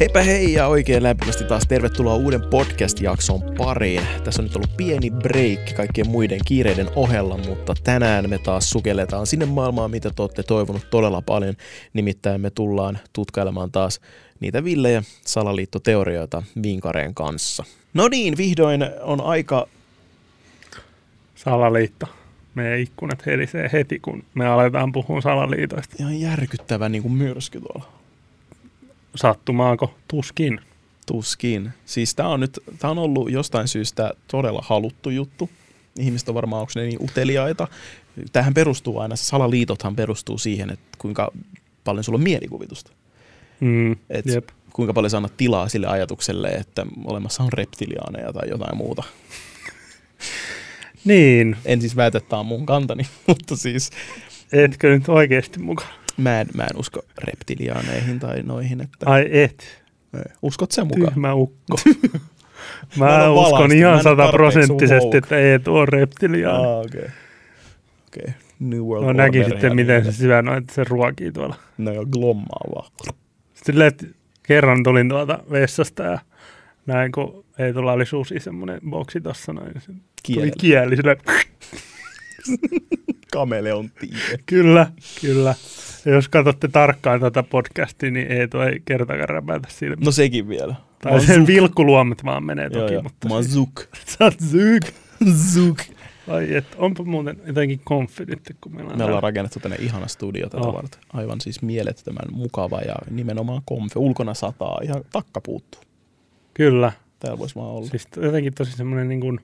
Heipä hei ja oikein lämpimästi taas tervetuloa uuden podcast-jakson pariin. Tässä on nyt ollut pieni break kaikkien muiden kiireiden ohella, mutta tänään me taas sukelletaan sinne maailmaan, mitä te olette toivonut todella paljon. Nimittäin me tullaan tutkailemaan taas niitä villejä salaliittoteorioita Vinkareen kanssa. No niin, vihdoin on aika... Salaliitto. Meidän ikkunat helisee heti, kun me aletaan puhua salaliitoista. Ihan järkyttävä niin kuin myrsky tuolla. Sattumaako? Tuskin. Tuskin. Siis tämä on nyt, tää on ollut jostain syystä todella haluttu juttu. Ihmiset on varmaan, onko ne niin uteliaita. Tähän perustuu aina, salaliitothan perustuu siihen, että kuinka paljon sulla on mielikuvitusta. Mm, Et jep. kuinka paljon sä annat tilaa sille ajatukselle, että olemassa on reptiliaaneja tai jotain muuta. Niin, En siis väitä, että tämä on mun kantani, mutta siis etkö nyt oikeasti mukaan? Mä en, mä en usko reptiliaaneihin tai noihin. Että, Ai et, Uskot sä mukaan? tyhmä ukko. Mä Mä uskon ihan sataprosenttisesti, että ei tuo reptiliaani. Ah, okei. Okay. Okay. New World No Order näki sitten, miten niin se syö noita, se ruokii tuolla. No joo, glommaa vaan. Silleen, että kerran tulin tuolta vessasta ja näin, kun ei tuolla oli susi semmoinen boksi tossa noin. se Tuli Kieli. kieli silleen, Kameleontti. Kyllä, kyllä. Ja jos katsotte tarkkaan tätä podcastia, niin ei tuo ei kertakaan räpätä silmiä. No sekin vielä. tai sen vilkkuluomet vaan menee Joo, toki, joo. mutta Mazuk. sä oot zyk. Zuk. Ai et, onpa muuten jotenkin konfi nyt, kun meillä on Me ollaan rakennettu tänne ihana studio tätä Oh. varten. Aivan siis mielettömän mukava ja nimenomaan komfe. Ulkona sataa, ihan takka puuttuu. Kyllä, Täällä voisi vaan olla. siis jotenkin tosi semmoinen niin kuin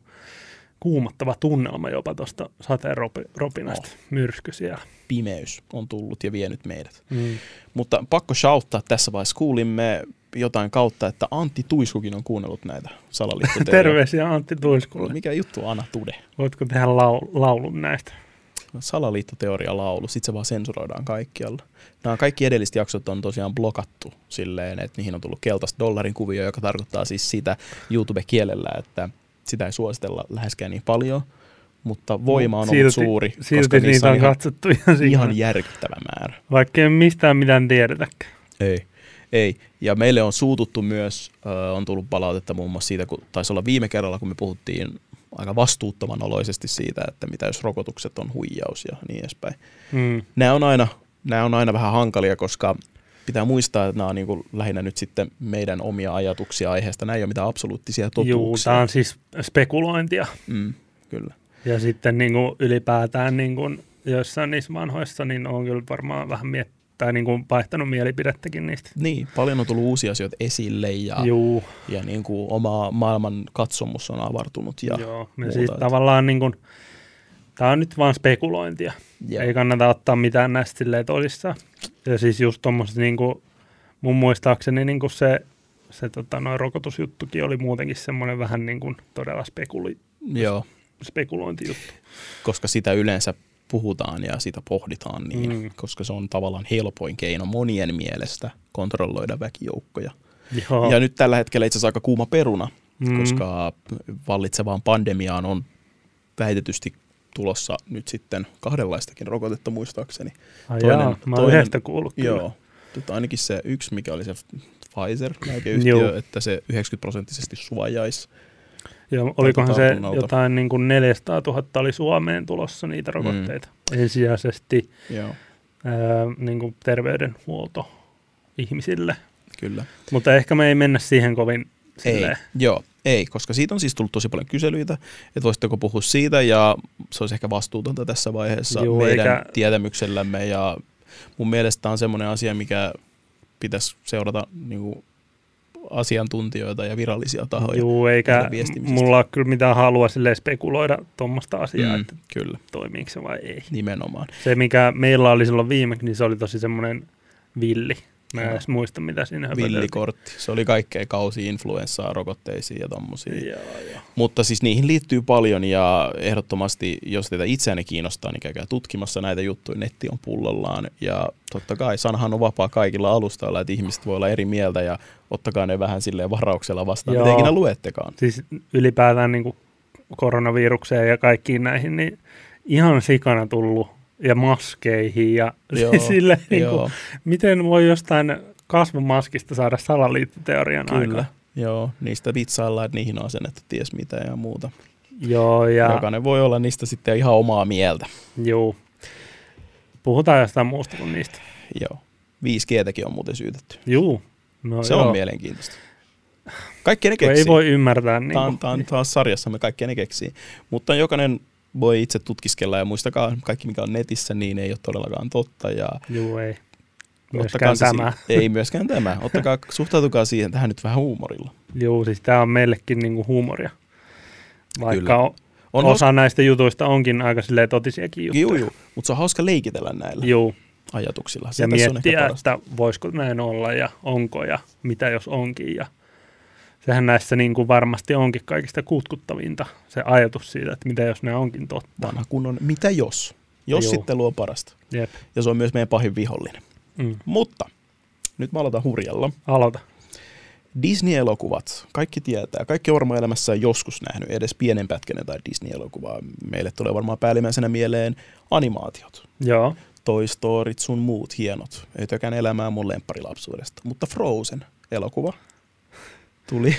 kuumottava tunnelma jopa tuosta sateen ropi- ropinasta, Oh. myrsky siellä. Pimeys on tullut ja vienyt meidät. Mm. Mutta pakko shouttaa tässä vaiheessa. Kuulimme jotain kautta, että Antti Tuiskukin on kuunnellut näitä salaliittoteorioita. Terveisiä Antti Tuiskulle. Mikä juttu Ana Tude? Voitko tehdä lau- laulun näistä? Salaliittoteoria laulu, sit se vaan sensuroidaan kaikkialla. Nämä kaikki edelliset jaksot on tosiaan blokattu silleen, että niihin on tullut keltaista dollarin kuvio, joka tarkoittaa siis sitä YouTube-kielellä, että sitä ei suositella läheskään niin paljon, mutta voima on Silti- ollut suuri, koska Silti niissä niitä on on ihan, katsottu ihan, ihan, ihan järkyttävä määrä. vaikka ei mistään mitään tiedetäkään. Ei. Ei. Ja meille on suututtu myös, äh, on tullut palautetta muun muassa siitä, kun taisi olla viime kerralla, kun me puhuttiin aika vastuuttoman oloisesti siitä, että mitä jos rokotukset on huijaus ja niin edespäin. Mm. Nämä on aina, nämä on aina vähän hankalia, koska pitää muistaa, että nämä on niin kuin lähinnä nyt sitten meidän omia ajatuksia aiheesta. Nämä ei ole mitään absoluuttisia Juu, totuuksia. tämä on siis spekulointia. mm, kyllä. Ja sitten niin kuin ylipäätään niin kuin joissain niissä vanhoissa, niin on kyllä varmaan vähän miettää, niin kuin vaihtanut mielipidettäkin niistä. Niin, paljon on tullut uusia asioita esille ja, Juu, ja niin kuin oma maailman katsomus on avartunut. Ja joo. Ja muuta, siis tavallaan niin kuin, tämä on nyt vaan spekulointia. Joo. Ei kannata ottaa mitään näistä silleen tosissaan. Ja siis just tuommoiset niin kuin, mun muistaakseni niin kuin se, se tota, noin rokotusjuttukin oli muutenkin semmoinen vähän niin kuin todella spekuli, Joo, spekulointijuttu. koska sitä yleensä puhutaan ja sitä pohditaan niin, Mm. koska se on tavallaan helpoin keino monien mielestä kontrolloida väkijoukkoja. Joo. Ja nyt tällä hetkellä itse asiassa aika kuuma peruna, mm. koska vallitsevaan pandemiaan on väitetysti tulossa nyt sitten kahdenlaistakin rokotetta muistaakseni. Ai toinen- jaa, mä oon toinen- yhdestä kuullut kyllä. Joo, tota, ainakin se yksi, mikä oli se Pfizer Joo. että se 90 prosenttisesti suojaisi. Ja olikohan se jotain niin kuin 400 000 oli Suomeen tulossa niitä rokotteita. Mm. Ensisijaisesti Joo, ää, niin kuin terveydenhuolto ihmisille. kyllä. Mutta ehkä me ei mennä siihen kovin Ei, joo, ei, koska siitä on siis tullut tosi paljon kyselyitä, että voisitteko puhua siitä, ja se olisi ehkä vastuutonta tässä vaiheessa Joo, meidän eikä- tietämyksellämme, ja mun mielestä tämä on semmoinen asia, mikä pitäisi seurata niin kuin, asiantuntijoita ja virallisia tahoja. Juu, eikä mulla ole kyllä mitään halua silleen spekuloida tuommoista asiaa, mm. että kyllä, toimiiko se vai ei. nimenomaan. Se, mikä meillä oli silloin viimeksi, niin se oli tosi semmoinen villi. Mä en edes muista, mitä siinä höpöteltiin. Villikortti. Se oli kaikkea kausi influenssaa, rokotteisiin ja tommosia. Joo, joo. Mutta siis niihin liittyy paljon ja ehdottomasti, jos teitä itseänne kiinnostaa, niin käykää tutkimassa näitä juttuja. Netti on pullollaan ja totta kai sanahan on vapaa kaikilla alustoilla, että ihmiset voi olla eri mieltä ja ottakaa ne vähän silleen varauksella vastaan, Joo. mitä ikinä luettekaan. Siis ylipäätään niin koronavirukseen ja kaikkiin näihin, niin ihan sikana tullut ja maskeihin ja Joo, sille, niin kuin, Joo, miten voi jostain kasvomaskista saada salaliittoteorian Kyllä. aikaan. Joo, niistä vitsaillaan, että niihin on asennettu ties mitä ja muuta. Joo, ja Jokainen voi olla niistä sitten ihan omaa mieltä. juu. Puhutaan jostain muusta kuin niistä. Joo. 5Gtäkin on muuten syytetty. Juu. No Se joo. on mielenkiintoista. Kaikki ne keksii. Ei voi ymmärtää. Niin Tämä on, tämä on taas sarjassamme kaikki ne keksii. Mutta jokainen voi itse tutkiskella ja muistakaa, kaikki mikä on netissä, niin ei ole todellakaan totta. Ja Juu, ei. Myöskään tämä. Si- ei myöskään tämä. Ottakaa, suhtautukaa siihen tähän nyt vähän huumorilla. Juu, siis tämä on meillekin niinku huumoria. Vaikka Kyllä. on, osa näistä jutuista onkin aika silleen totisiakin juttuja. Juu, juu. Mutta se on hauska leikitellä näillä Juu, ajatuksilla. Se ja tässä on ehkä miettiä, parasta. että voisiko näin olla ja onko ja mitä jos onkin. Ja sehän näissä niin kuin varmasti onkin kaikista kutkuttavinta, se ajatus siitä, että mitä jos ne onkin totta. Vanha kunnon, mitä jos? Jos Juu. sitten luo parasta. Jep. Ja se on myös meidän pahin vihollinen. Mm. Mutta nyt mä aloitan hurjalla. Aloita. Disney-elokuvat, kaikki tietää, kaikki on varmaan elämässään joskus nähnyt edes pienen pätkän jotain Disney-elokuvaa. Meille tulee varmaan päällimmäisenä mieleen animaatiot. Joo. Toy Storyt sun muut hienot. Ötökän elämää mun lempparilapsuudesta. Mutta Frozen-elokuva tuli.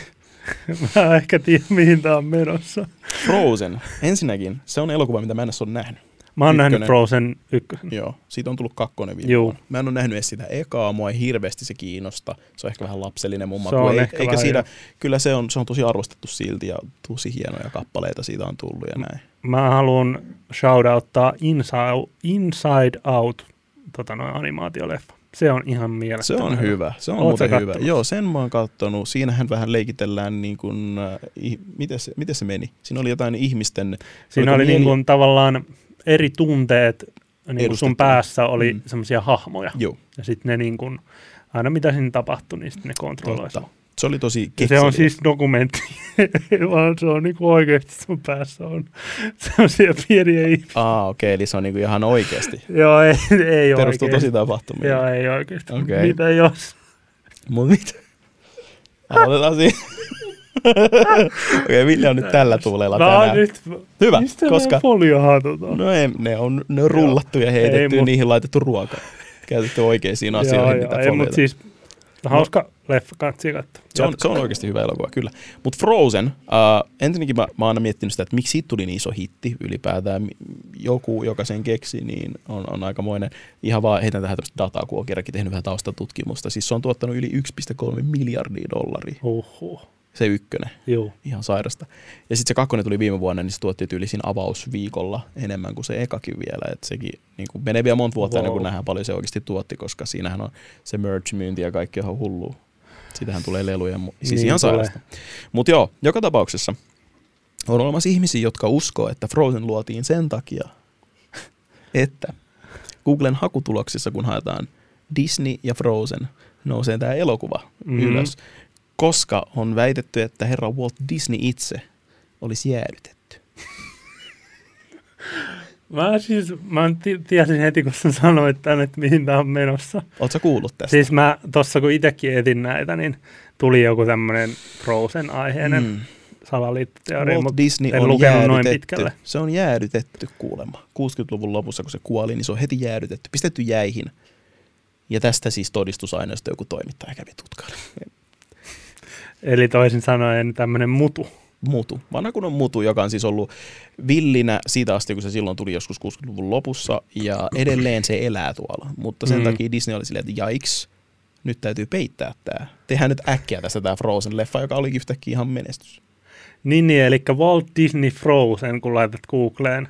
Mä ehkä tiedän, mihin tää on menossa. Frozen, ensinnäkin, se on elokuva, mitä mä en ole nähnyt. Mä oon nähnyt Ykkönen. Frozen ykkösen. Joo, siitä on tullut kakkonen viime Juu. vuonna. Mä en ole nähnyt edes sitä ekaa, mua ei hirveästi se kiinnosta. Se on ehkä vähän lapsellinen mun maku. Ei, ehkä eikä vähän siinä, jo. kyllä se on, se on tosi arvostettu silti ja tosi hienoja kappaleita siitä on tullut ja näin. Mä haluan shoutouttaa Inside, Inside Out tota noin animaatioleffa. Se on ihan Se mielettömän on hyvä, se on Oot muuten hyvä. Joo, sen mä oon kattonut. Siinähän vähän leikitellään niin kuin, äh, miten, se, miten se meni? Siinä oli jotain ihmisten... Siinä oli mieli- niin kuin tavallaan eri tunteet, niin kuin sun päässä oli Mm. mm. semmoisia hahmoja. Joo, Ja sitten ne niin kuin, aina mitä siinä tapahtui, niin sitten ne kontrolloi totta. sua. Se oli tosi Ja se kekseliä. on siis dokumentti, vaan se on niin kuin oikeasti sun päässä on semmoisia pieniä ihmisiä. Aa, okei, okay, eli se on niin kuin ihan oikeasti. Joo, ei, ei Perustuu oikeasti. tosi tapahtumiin. Joo, ei oikeasti. Okei. Mitä jos? Mut mitä? Aloitetaan siinä. Okei, okay, Ville on nyt tällä tuulella No tänään. nyt, Hyvä, mistä koska... nämä foliohatut on? No ei, ne on, ne on rullattu ja heitetty ja mut- niihin laitettu ruoka. Käytetty oikeisiin asioihin, joo, mitä joo, ei, folioita. mutta siis hauska leffa, katsi katsoa. Se on, se on oikeasti hyvä elokuva, kyllä. Mutta Frozen, uh, ensinnäkin mä, mä oon aina miettinyt sitä, että miksi siitä tuli niin iso hitti ylipäätään. Joku, joka sen keksi, niin on, on aikamoinen. Ihan vaan heitän tähän tämmöistä dataa, kun oon kerrankin tehnyt vähän taustatutkimusta. Siis se on tuottanut yli 1,3 miljardia dollaria, Uhuh. Se ykkönen. Joo. Ihan sairasta. Ja sitten se kakkonen tuli viime vuonna, niin se tuotti yli siinä avausviikolla enemmän kuin se ekakin vielä. Että sekin niin kuin menee vielä monta vuotta wow. ennen kuin nähdään paljon se oikeasti tuotti, koska siinähän on se merch-myynti ja kaikki ihan hullua. Siitähän tulee leluja, siis Niin ihan tulee. sairasta. Mutta joo, joka tapauksessa on olemassa ihmisiä, jotka uskoo, että Frozen luotiin sen takia, että Googlen hakutuloksissa, kun haetaan Disney ja Frozen, nousee tämä elokuva Mhm. mm-hmm. ylös, koska on väitetty, että herra Walt Disney itse olisi jäädytetty. Mä siis, mä ti- tiesin heti, kun sä sanoit tän, että mihin tää on menossa. Oletko kuullut tästä? Siis mä tossa kun itekin etin näitä, niin tuli joku tämmönen Frozen-aiheinen mm. salaliittoteoria, Walt mutta Disney en on lukenut noin jäädytetty. pitkälle. Se on jäädytetty kuulemma. 60-luvun lopussa, kun se kuoli, niin se on heti jäädytetty, pistetty jäihin. Ja tästä siis todistusaineisto joku toimittaja kävi tutkailemaan. Eli toisin sanoen tämmönen mutu. Mutu. Vanha kun on mutu, joka on siis ollut villinä siitä asti, kun se silloin tuli joskus 60-luvun lopussa, ja edelleen se elää tuolla. Mutta sen Mm. takia Disney oli silleen, että jaiks, nyt täytyy peittää tämä. Tehdään nyt äkkiä tästä tämä Frozen-leffa, joka olikin yhtäkkiä ihan menestys. Niin, niin, eli Walt Disney Frozen, kun laitat Googleen.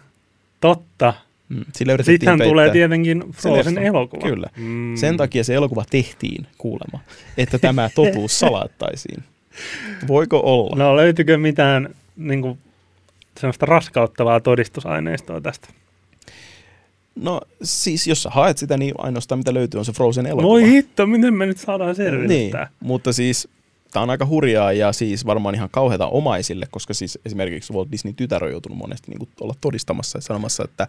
Totta. Mm. Sillä Sittenhän tulee tietenkin Frozen elokuva. Kyllä. Mm. Sen takia se elokuva tehtiin kuulemma, että tämä totuus salattaisiin. Voiko olla? No löytyykö mitään niin kuin, sellaista raskauttavaa todistusaineistoa tästä? No siis jos sä haet sitä, niin ainoastaan mitä löytyy on se Frozen elokuva. Voi hitto, miten me nyt saadaan Niin, selvittää? mutta siis tämä on aika hurjaa ja siis varmaan ihan kauheata omaisille, koska siis esimerkiksi Walt Disney tytär on joutunut monesti niin kuin olla todistamassa ja sanomassa, että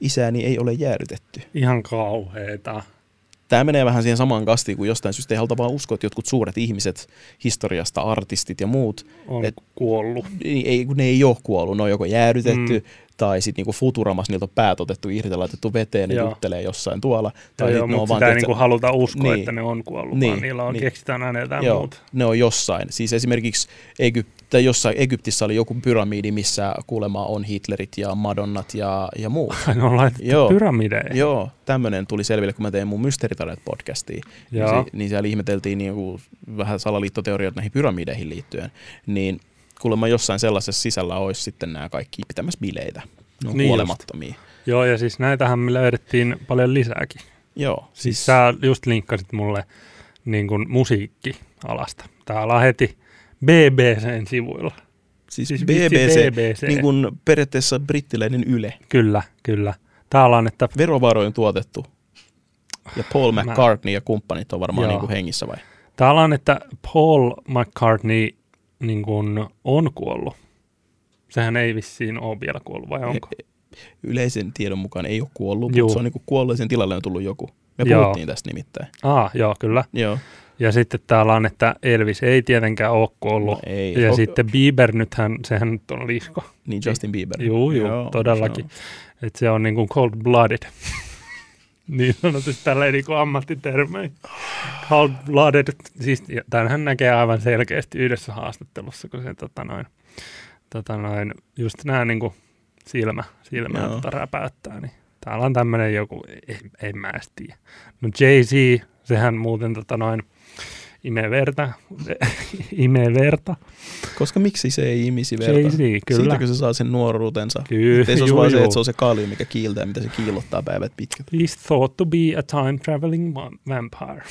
isäni ei ole jäädytetty. Ihan kauheeta. Tämä menee vähän siihen samaan kastiin kuin jostain syystä ei haluta vaan uskoa, että jotkut suuret ihmiset historiasta, artistit ja muut, On Et- kuollut. ei, kun ne ei ole kuollut, ne on joko jäädytetty mm. Tai sitten niinku Futuramas niiltä on päät otettu irti laitettu veteen, ne Joo. juttelee jossain tuolla. Tai joo, sit ne on mutta vaan, sitä ei niinku haluta uskoa, Niin. että ne on kuollut, Niin, vaan niillä on, niin. keksitään aina jotain Joo, muuta. ne on jossain. Siis esimerkiksi Egypt, tai jossain Egyptissä oli joku pyramidi, missä kuulemma on Hitlerit ja Madonnat ja, ja muut. Ne on laitettu Joo. pyramideihin. Joo, tämmöinen tuli selville, kun mä tein mun Mysteeritaret podcastia. Niin, Joo. se, niin siellä ihmeteltiin niinku vähän salaliittoteorioita näihin pyramideihin liittyen. Niin kuulemma jossain sellaisessa sisällä olisi sitten nämä kaikki pitämässä bileitä. Ne on Niin kuolemattomia. Joo, ja siis näitähän me löydettiin paljon lisääkin. Joo, Siis sä just linkkasit mulle niin kuin musiikkialasta. Täällä on heti BBCn sivuilla. siis, Siis siis BBC, BBC. niin kuin periaatteessa brittiläinen Yle, Kyllä, kyllä. Täällä on, että verovaroin tuotettu. Ja Paul Mä- McCartney ja kumppanit on varmaan Joo. niin kuin hengissä vai? Täällä on, että Paul McCartney niin kuin on kuollut. Sehän ei vissiin ole vielä kuollut, vai onko? Yleisen tiedon mukaan ei ole kuollut, Juu. mutta se on niin kuin kuollut ja sen tilalle on tullut joku. Me Joo. puhuttiin tästä nimittäin. Ah, joo, kyllä. Joo. Ja sitten täällä on, että Elvis ei tietenkään ole kuollut. No ei. ja O- sitten Bieber nythän, sehän nyt on lisko. Niin Justin Bieber. Juu, juu, todellakin. Että se on niin kuin cold-blooded. Niin sanotusti tällä niin kuin ammattitermein. Cold-blooded, siis tämänhän näkee aivan selkeästi yhdessä haastattelussa, kun se tota noin, tota noin, just nämä niin kuin silmä, silmä Joo. tota räpäyttää, niin täällä on tämmöinen joku, ei, ei mä edes tiedä. No Jay-Z, sehän muuten tota noin, imee verta, imee verta. Koska miksi se ei imisi verta? Jay-Z, kyllä. Siitäkö se saa sen nuoruutensa? Kyllä, Ei se olisi vaan se, että se on se kalju, mikä kiiltää, mitä se kiillottaa päivät pitkät. He's thought to be a time traveling va- vampire.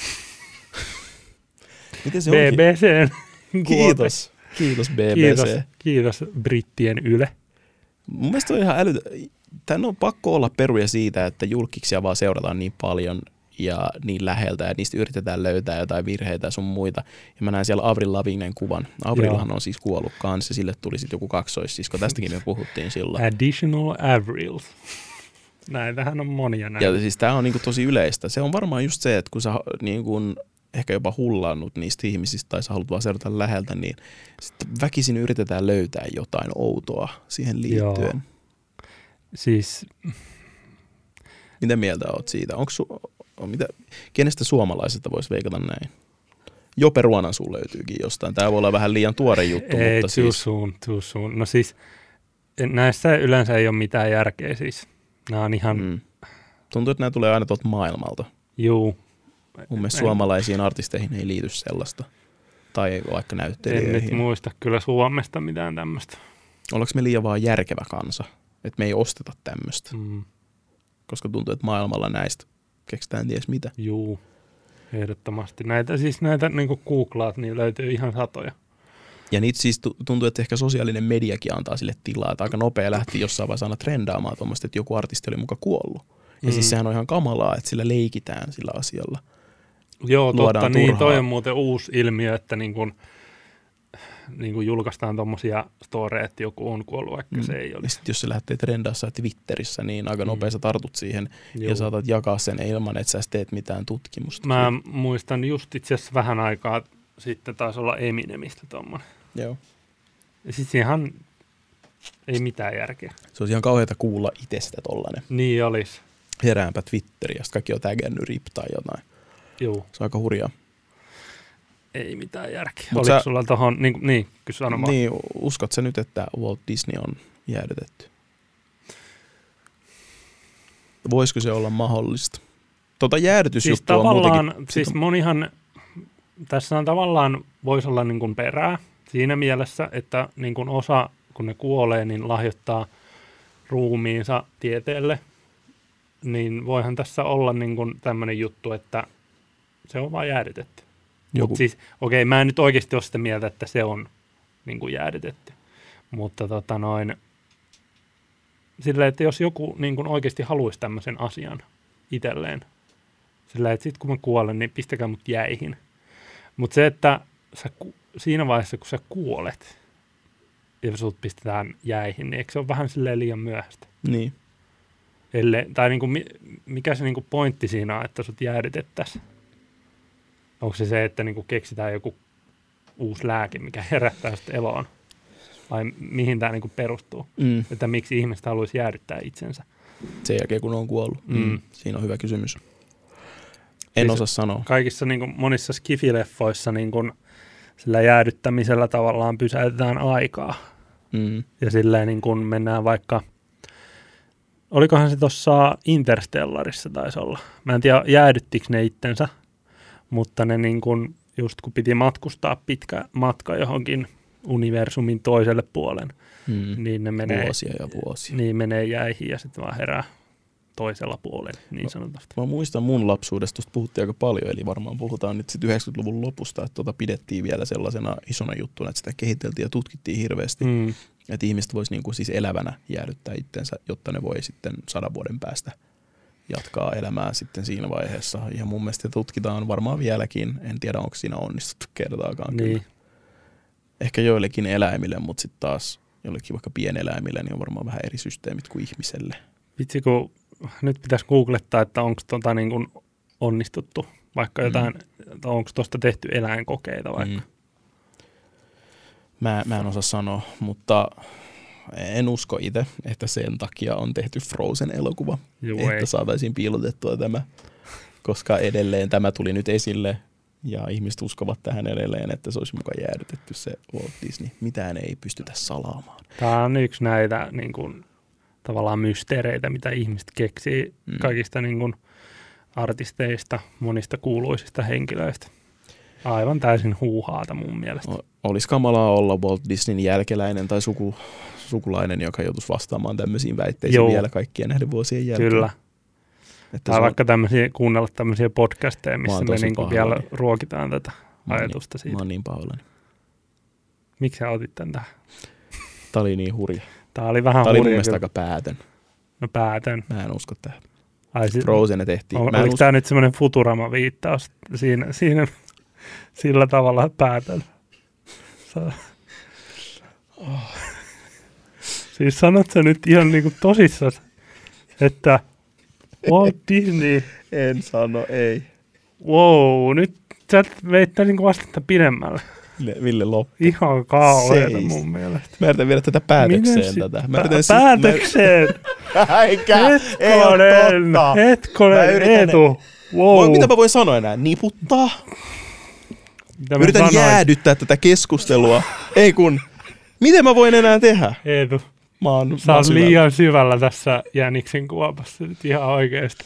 Miten se? BBC. Kiitos. Kiitos BBC. Kiitos, kiitos brittien yle. Mun mielestä on ihan älytö. Tän on pakko olla peruja siitä, että julkiksia vaan seurataan niin paljon ja niin läheltä ja niistä yritetään löytää jotain virheitä ja sun muita. Ja mä näen siellä Avril Lavignen kuvan. Avrilhan on siis kuollut kanssa sille tuli sitten joku kaksoissisko. Tästäkin me puhuttiin silloin. Additional Avril. Näitähän on monia näitä. Ja siis tämä on niinku tosi yleistä. Se on varmaan just se, että kun sä niinku ehkä jopa hullannut niistä ihmisistä tai sä haluat vaan seurata läheltä, niin sitten väkisin yritetään löytää jotain outoa siihen liittyen. Joo. Siis Mitä mieltä oot siitä? Onko su- on mitä, kenestä suomalaisesta voisi veikata näin? Jope Ruonansuu löytyykin jostain. Tämä voi olla vähän liian tuore juttu, ei, mutta too siis... soon, too soon. No siis näissä yleensä ei ole mitään järkeä siis. Nämä on ihan, mm. Tuntuu, että nämä tulee aina tuolta maailmalta. juu. Mun mielestä En- suomalaisiin artisteihin ei liity sellaista. Tai vaikka En nyt näyttelijöihin. muista kyllä Suomesta mitään tämmöistä. Ollaanko me liian vaan järkevä kansa? Että me ei osteta tämmöistä. Mm, Koska tuntuu, että maailmalla näistä keksitään ties mitä. juu, ehdottomasti. Näitä siis näitä niin googlaat, niin löytyy ihan satoja. Ja niitä siis tu- tuntuu, että ehkä sosiaalinen mediakin antaa sille tilaa. Että aika nopea lähti jossain vaiheessa aina trendaamaan tuommoista, että joku artisti oli muka kuollut. Ja Mm. siis sehän on ihan kamalaa, että sillä leikitään sillä asialla. Joo, luodaan totta, niin turhaa. toi on muuten uusi ilmiö, että niin kun, niin kun julkaistaan tommosia storeja, että joku on kuollut, vaikka mm. se ei olisi. sitten jos se lähtee trendaassa Twitterissä, niin aika Mm. nopea sä tartut siihen Joo. ja saatat jakaa sen ilman, että sä teet mitään tutkimusta. Mä muistan just itse asiassa vähän aikaa sitten taisi olla Eminemistä tommonen. Joo. Ja sit ihan ei mitään järkeä. Se olisi ihan kauheata kuulla itsestä tollanen. Niin olisi. Heräänpä Twitteriä, kaikki on tägännyt rip tai jotain. Joo, Se on aika hurjaa. Ei mitään järkeä. Mut Oliko sä- sulla tohon, niin, niin kysy sano vaan. Niin, uskot sä nyt, että Walt Disney on jäädytetty? Voisiko se olla mahdollista? Tota Siis jäädytysjuttua on tavallaan, muutenkin. siis monihan, tässä on tavallaan, voisi olla niin kuin perää siinä mielessä, että niin kuin osa, kun ne kuolee, niin lahjoittaa ruumiinsa tieteelle, niin voihan tässä olla niin kuin tämmöinen juttu, että se on vaan jäädytetty. Mutta siis, okei, mä en nyt oikeasti ole sitä mieltä, että se on niin kuin jäädytetty. Mutta tota noin, sillä että jos joku niin kuin oikeasti haluaisi tämmöisen asian itselleen, sillä että sitten kun mä kuolen, niin pistäkää mut jäihin. Mutta se, että sä, siinä vaiheessa, kun sä kuolet, ja sut pistetään jäihin, niin eikö se ole vähän silleen liian myöhäistä? niin. Elle, tai niin kuin, mikä se niin kuin pointti siinä on, että sut jäädytettäisiin? Onko se se, että niin kuin keksitään joku uusi lääke, mikä herättää sitten eloon? vai mihin tämä niin perustuu? Mm. Että miksi ihmiset haluaisi jäädyttää itsensä? Sen jälkeen, kun on kuollut. Mm. Mm. Siinä on hyvä kysymys. En Siis- osaa sanoa. Kaikissa niin kuin, monissa skifileffoissa niin kuin, sillä jäädyttämisellä tavallaan pysäytetään aikaa. Mm. Ja silleen niin kuin mennään vaikka, olikohan se tuossa Interstellarissa taisi olla. Mä en tiedä jäädyttikö ne itsensä, mutta ne niin kuin, just kun piti matkustaa pitkä matka johonkin universumin toiselle puolen, Mm. niin ne menee, Vuosia ja vuosia. niin menee jäihin ja sitten vaan herää toisella puolella, niin sanotusti. Mä muistan mun lapsuudesta, tuosta puhuttiin aika paljon, eli varmaan puhutaan nyt sitten 90-luvun lopusta, että tota pidettiin vielä sellaisena isona juttuna, että sitä kehiteltiin ja tutkittiin hirveästi, mm. Että ihmiset vois niinku siis elävänä jäädyttää itsensä, jotta ne voi sitten sadan vuoden päästä jatkaa elämää sitten siinä vaiheessa. Ja mun mielestä tutkitaan varmaan vieläkin, en tiedä onko siinä onnistuttu kertaakaan. niin. Kyllä. Ehkä joillekin eläimille, mutta sitten taas jollekin vaikka pieneläimille, niin on varmaan vähän eri systeemit kuin ihmiselle. Vitsi, kun nyt pitäisi googlettaa, että onko tota niin kuin onnistuttu, vaikka Mm. jotain, mm. onko tuosta tehty eläinkokeita vaikka. Mm. Mä, mä en osaa sanoa, mutta en usko itse, että sen takia on tehty Frozen-elokuva, Juu, että ei. saataisiin piilotettua tämä, koska edelleen tämä tuli nyt esille ja ihmiset uskovat tähän edelleen, että se olisi mukaan jäädytetty se Walt Disney. Mitään ei pystytä salaamaan. Tämä on yksi näitä niin kuin, tavallaan mysteereitä, mitä ihmiset keksii Mm. kaikista niin kuin, artisteista, monista kuuluisista henkilöistä. Aivan täysin huuhaata mun mielestä. O- Olisi kamalaa olla Walt Disneyn jälkeläinen tai suku, sukulainen, joka joutuisi vastaamaan tämmöisiin väitteisiin Joo. vielä kaikkien näiden vuosien jälkeen. Kyllä. Että Tai on- vaikka tämmöisiä, kuunnella tämmöisiä podcasteja, missä me niin pahoillani. vielä ruokitaan tätä Mä ajatusta Niin, siitä. mä oon niin pahoillani. Miksi sä otit tän tähän? Tää oli niin hurja. Tämä oli vähän Tää oli mun hurja mielestä kyllä. aika päätön. No päätön. Mä en usko tähän. Ai, si- Frozen tehtiin. on, Mä oliko usko, tämä nyt semmoinen Futurama-viittaus siinä, siinä sillä tavalla päätön? Sä... Oh. Siis sanot sä nyt ihan niinku tosissaan, että Walt Disney, en sano, ei. wow, nyt sä veit tän niinku astetta pidemmälle. Ville, loppu. Ihan kauheeta mun mielestä. Mä yritän viedä tätä päätökseen Miten tätä. Mä pä- yritän sit- päätökseen! Mä... Eikä, ei ole totta. Mä hetkonen, Eetu. Wow. Voi, mitä mä voin sanoa enää? Niputtaa? Mitä mä Yritän sanoin? jäädyttää tätä keskustelua. ei kun, miten mä voin enää tehdä? Eetu, Mä oon, sä mä oon syvällä. liian syvällä tässä Jäniksen kuopassa nyt ihan oikeesti.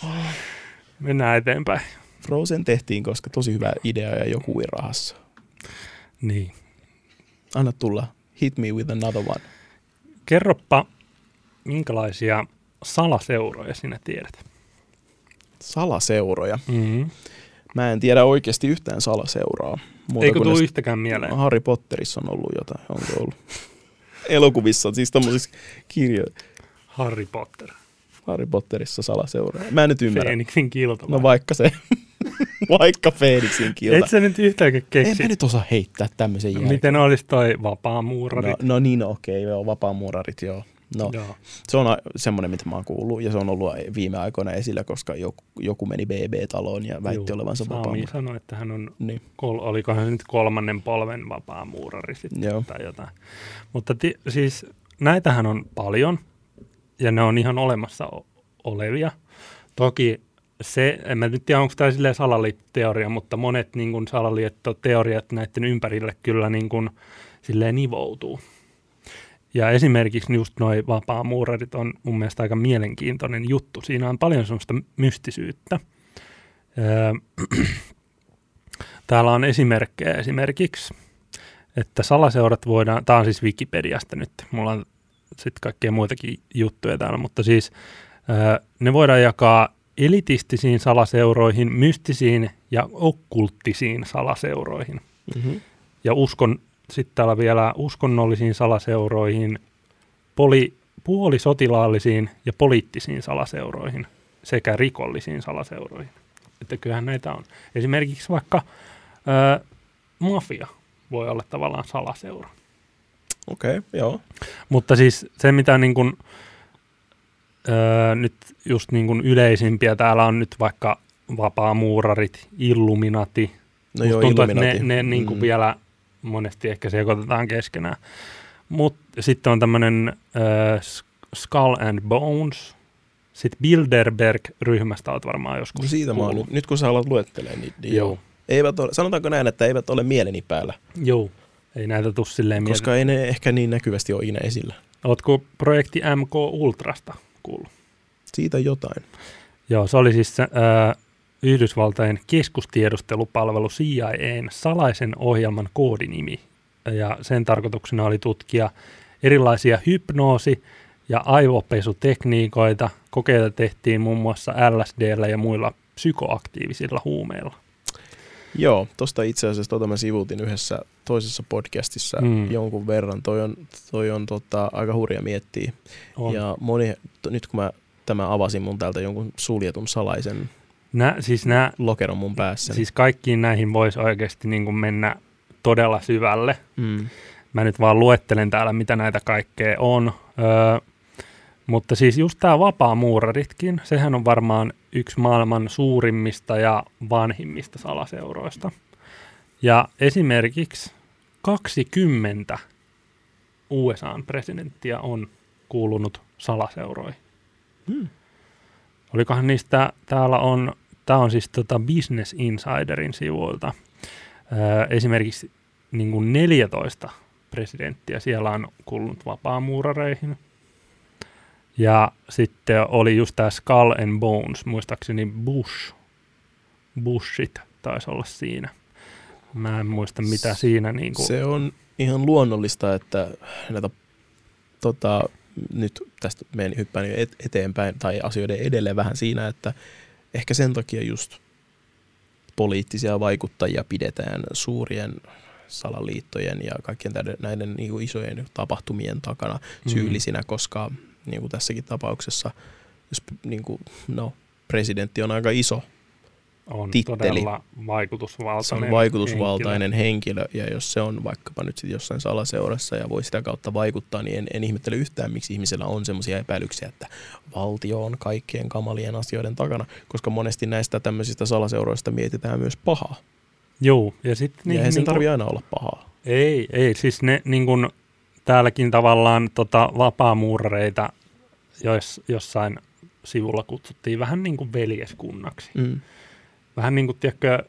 Mennään eteenpäin. Frozen tehtiin, koska tosi hyvä idea ja joku oli rahassa. Niin. Anna tulla. Hit me with another one. Kerroppa, minkälaisia salaseuroja sinä tiedät? Salaseuroja. Mm-hmm. Mä en tiedä oikeasti yhtään salaseuraa. Eikö tule yhtäkään mieleen? Harry Potterissa on ollut jotain. Onko ollut? Elokuvissa, siis tommosissa kirjoissa. Harry Potter. Harry Potterissa salaseuraa. Mä en nyt ymmärrä. Feeniksin kilto. No vaikka se. vaikka Phoenixin kilta. Et sä nyt yhtäkään En keksi, mä nyt osaa heittää tämmöisen jälkeen. miten olisi toi vapaamuurari? No, no niin, okei, joo, vapaamuurarit, joo. No, Joo. se on semmoinen, mitä mä oon kuullut, ja se on ollut viime aikoina esillä, koska joku, joku meni BB-taloon ja väitti Juu, olevansa vapaamuurari. sanoi, että hän on, Niin, kol, olikohan se nyt kolmannen polven vapaamuurari sitten joo. tai jotain. Mutta ti, siis näitähän on paljon ja ne on ihan olemassa olevia. Toki se, en mä nyt tiedä, onko tämä silleen salaliittoteoria, mutta monet niin kuin salaliittoteoriat näiden ympärille kyllä niin kuin, silleen nivoutuu. Ja esimerkiksi just noi vapaamuurarit on mun mielestä aika mielenkiintoinen juttu. Siinä on paljon semmoista mystisyyttä. Öö, Täällä on esimerkkejä esimerkiksi, että salaseurat voidaan, tämä on siis Wikipediasta nyt, mulla on sitten kaikkea muitakin juttuja täällä, mutta siis öö, ne voidaan jakaa elitistisiin salaseuroihin, mystisiin ja okkulttisiin salaseuroihin. Mm-hmm. Ja uskon, sitten täällä vielä uskonnollisiin salaseuroihin, poli, puolisotilaallisiin ja poliittisiin salaseuroihin sekä rikollisiin salaseuroihin. Että kyllähän näitä on. Esimerkiksi vaikka ö, mafia voi olla tavallaan salaseura. Okei, okay, joo. Mutta siis se, mitä niin kuin, öö, nyt just niin kuin yleisimpiä täällä on nyt vaikka vapaamuurarit, Illuminati. No Musta joo, tuntuu, että ne, Illuminati. ne niin kuin Mm. vielä monesti ehkä sekoitetaan keskenään. mut sitten on tämmöinen äh, Skull and Bones. Sitten Bilderberg-ryhmästä olet varmaan joskus No siitä mä kuullut. nyt- kun sä alat luettelemaan, niin, niin Joo. Eivät ole, sanotaanko näin, että eivät ole mieleni päällä, Joo. Ei näitä tuu silleen koska ei ne ehkä niin näkyvästi ole ikinä esillä. Oletko projekti MK Ultrasta kuullut? Siitä jotain. Joo, se oli siis äh, Yhdysvaltain keskustiedustelupalvelu CIAn salaisen ohjelman koodinimi. Ja sen tarkoituksena oli tutkia erilaisia hypnoosi- ja aivopesutekniikoita. Kokeita tehtiin muun muassa LSDllä ja muilla psykoaktiivisilla huumeilla. Joo, tosta itse asiassa tota mä sivuutin yhdessä toisessa podcastissa mm. jonkun verran. Toi on, toi on tota, aika hurja miettiä. On. Ja moni, to, nyt kun mä tämä avasin mun täältä jonkun suljetun salaisen Nä, siis, nää, lokeron mun päässä. siis kaikkiin näihin voisi oikeasti niin kuin mennä todella syvälle. mm. Mä nyt vaan luettelen täällä, mitä näitä kaikkea on. Öö, mutta siis just tämä vapaamuuraritkin, sehän on varmaan yksi maailman suurimmista ja vanhimmista salaseuroista. Ja esimerkiksi 20 USAn presidenttiä on kuulunut salaseuroihin. Mm. Olikohan niistä, täällä on, tämä on siis tota Business Insiderin sivuilta. Öö, esimerkiksi niin kuin 14 presidenttiä siellä on kuulunut vapaamuurareihin. Ja sitten oli just tämä Skull and Bones, muistaakseni Bush. Bushit taisi olla siinä. Mä en muista mitä siinä niin kuin, Se on ihan luonnollista, että näitä tota, nyt tästä meni hyppään eteenpäin tai asioiden edelleen vähän siinä, että ehkä sen takia just poliittisia vaikuttajia pidetään suurien salaliittojen ja kaikkien näiden, näiden niin kuin isojen tapahtumien takana Mm. syyllisinä, koska niin kuin tässäkin tapauksessa, jos niin kuin, no, presidentti on aika iso on titteli. todella se vaikutusvaltainen on vaikutusvaltainen henkilö. henkilö, ja jos se on vaikkapa nyt sit jossain salaseurassa ja voi sitä kautta vaikuttaa, niin en, en ihmettele yhtään, miksi ihmisellä on semmoisia epäilyksiä, että valtio on kaikkien kamalien asioiden takana, koska monesti näistä tämmöisistä salaseuroista mietitään myös pahaa. Joo, ja sitten Niin, ja eihän niin, sen niin tarvitse aina olla pahaa. Ei, ei. Siis ne niin kuin, täälläkin tavallaan tota, vapaamuurareita jos, jossain sivulla kutsuttiin vähän niin kuin veljeskunnaksi. Mm. Vähän niin kuin, tiedätkö,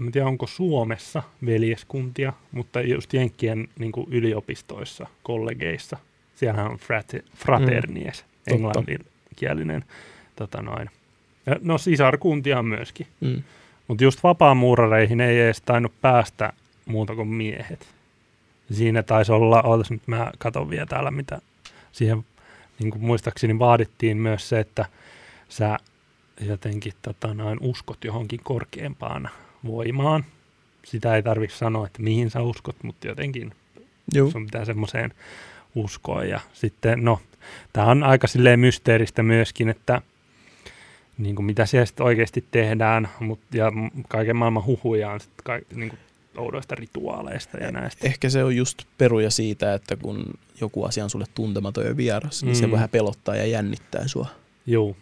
en tiedä onko Suomessa veljeskuntia, mutta just Jenkkien niin kuin yliopistoissa, kollegeissa, siellähän on frate, fraternies, Mm, englanninkielinen. Tota noin. Ja, no sisarkuntia on myöskin. Mm. Mutta just vapaamuurareihin ei edes tainnut päästä muuta kuin miehet. Siinä taisi olla, ootas nyt mä katon vielä täällä, mitä siihen niin kuin muistaakseni vaadittiin myös se, että sä jotenkin tota, noin, uskot johonkin korkeampaan voimaan. Sitä ei tarvitse sanoa, että mihin sä uskot, mutta jotenkin Joo. sun pitää semmoiseen uskoa. Ja sitten, no, tämä on aika silleen mysteeristä myöskin, että niin kuin mitä siellä sitten oikeasti tehdään, mut, ja kaiken maailman huhuja on sitten ka- niin kuin oudoista rituaaleista ja näistä. Ehkä se on just peruja siitä, että kun joku asia on sulle tuntematon ja vieras, niin se Mm. vähän pelottaa ja jännittää sua. Joo,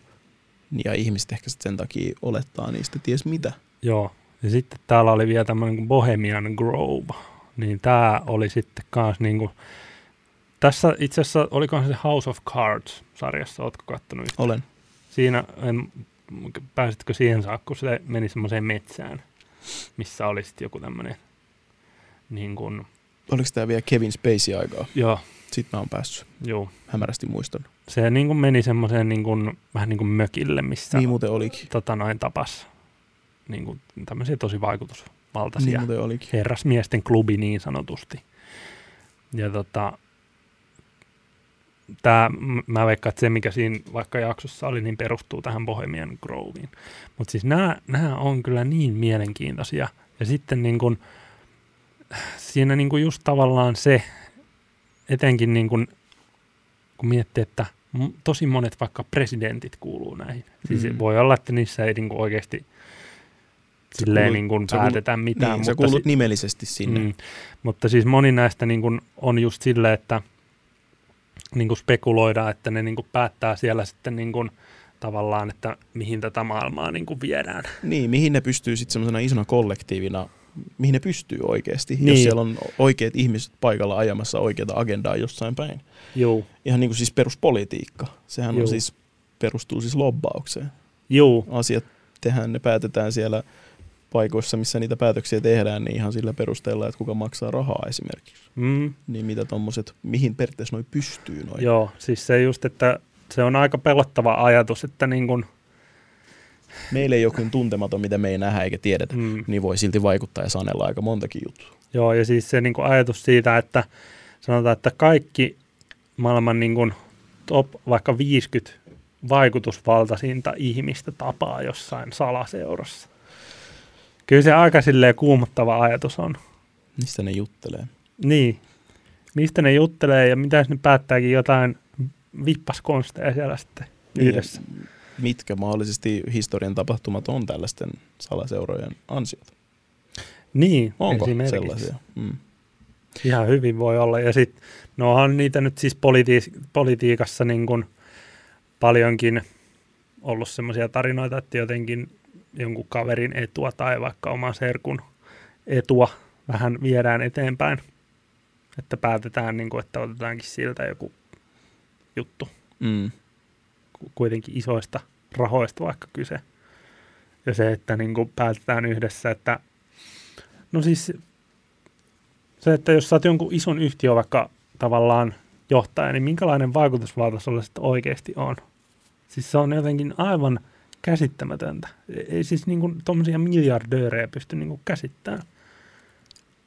Ja ihmiset ehkä sen takia olettaa niistä ties mitä. joo. Ja sitten täällä oli vielä tämmöinen kuin Bohemian Grove, niin tämä oli sitten kans niin kuin, tässä itse asiassa, olikohan se House of Cards-sarjassa, ootko kattonut yhtään? Olen. Siinä, en, pääsitkö siihen saakka, kun se meni semmoiseen metsään, missä oli sitten joku tämmöinen, niin kuin, Oliko tämä vielä Kevin Spacey aikaa? joo, Sitten mä oon päässyt. joo. Hämärästi muistan. Se niin kuin meni semmoiseen niin kuin, vähän niin kuin mökille, missä Niin muuten olikin. tota noin tapas niin kuin, tämmöisiä tosi Niin vaikutusvaltaisia olikin. herrasmiesten klubi niin sanotusti. Ja tota, tää, mä veikkaan, että se mikä siinä vaikka jaksossa oli, niin perustuu tähän Bohemian Groveen. Mutta siis nämä on kyllä niin mielenkiintoisia. Ja sitten niin kun, siinä niin kun just tavallaan se, etenkin niin kun, kun miettii, että tosi monet vaikka presidentit kuuluu näihin. Siis Mm. voi olla, että niissä ei niin oikeasti Sä silleen kuulut- niin kuin sä kuulut- päätetä mitään. Niin, sä mutta kuulut si- nimellisesti sinne. Mm, mutta siis moni näistä niin kuin on just silleen, että niin kuin spekuloidaan, että ne niin kuin päättää siellä sitten niin kuin tavallaan, että mihin tätä maailmaa niin kuin viedään. Niin, mihin ne pystyy sitten semmoisena isona kollektiivina mihin ne pystyy oikeasti, niin. Jos siellä on oikeat ihmiset paikalla ajamassa oikeaa agendaa jossain päin. Juu, Ihan niin kuin siis peruspolitiikka. Sehän Juu. on siis, perustuu siis lobbaukseen. juu, Asiat tehdään, ne päätetään siellä paikoissa, missä niitä päätöksiä tehdään, niin ihan sillä perusteella, että kuka maksaa rahaa esimerkiksi. mm, Niin mitä tommoset, mihin periaatteessa noi pystyy noin. joo, siis se just, että se on aika pelottava ajatus, että niin kuin, Meillä ei ole kuin tuntematon, mitä me ei nähdä eikä tiedetä, mm, niin voi silti vaikuttaa ja sanella aika montakin juttua. Joo, ja siis se niin kuin ajatus siitä, että sanotaan, että kaikki maailman niin kuin top vaikka 50 vaikutusvaltaisinta ihmistä tapaa jossain salaseurassa. Kyllä se aika silleen kuumottava ajatus on. Mistä ne juttelee? Niin. Mistä ne juttelee ja mitä jos ne päättääkin jotain vippaskonsteja siellä sitten yhdessä. Niin, mitkä mahdollisesti historian tapahtumat on tällaisten salaseurojen ansiota? Niin, Onko esimerkiksi. sellaisia? Mm. Ihan hyvin voi olla. Ja sitten, no onhan niitä nyt siis politi- politiikassa niin kuin paljonkin ollut semmoisia tarinoita, että jotenkin jonkun kaverin etua tai vaikka oman serkun etua vähän viedään eteenpäin. Että päätetään, niin kuin, että otetaankin siltä joku juttu. Mm. Ku- Kuitenkin isoista rahoista vaikka kyse. Ja se, että niin kuin päätetään yhdessä, että no siis se, että jos sä oot jonkun ison yhtiön vaikka tavallaan johtaja, niin minkälainen vaikutusvalta sulla sitten oikeasti on? Siis se on jotenkin aivan käsittämätöntä. Ei siis niin kuin tommosia miljardöörejä pysty niin kuin käsittämään.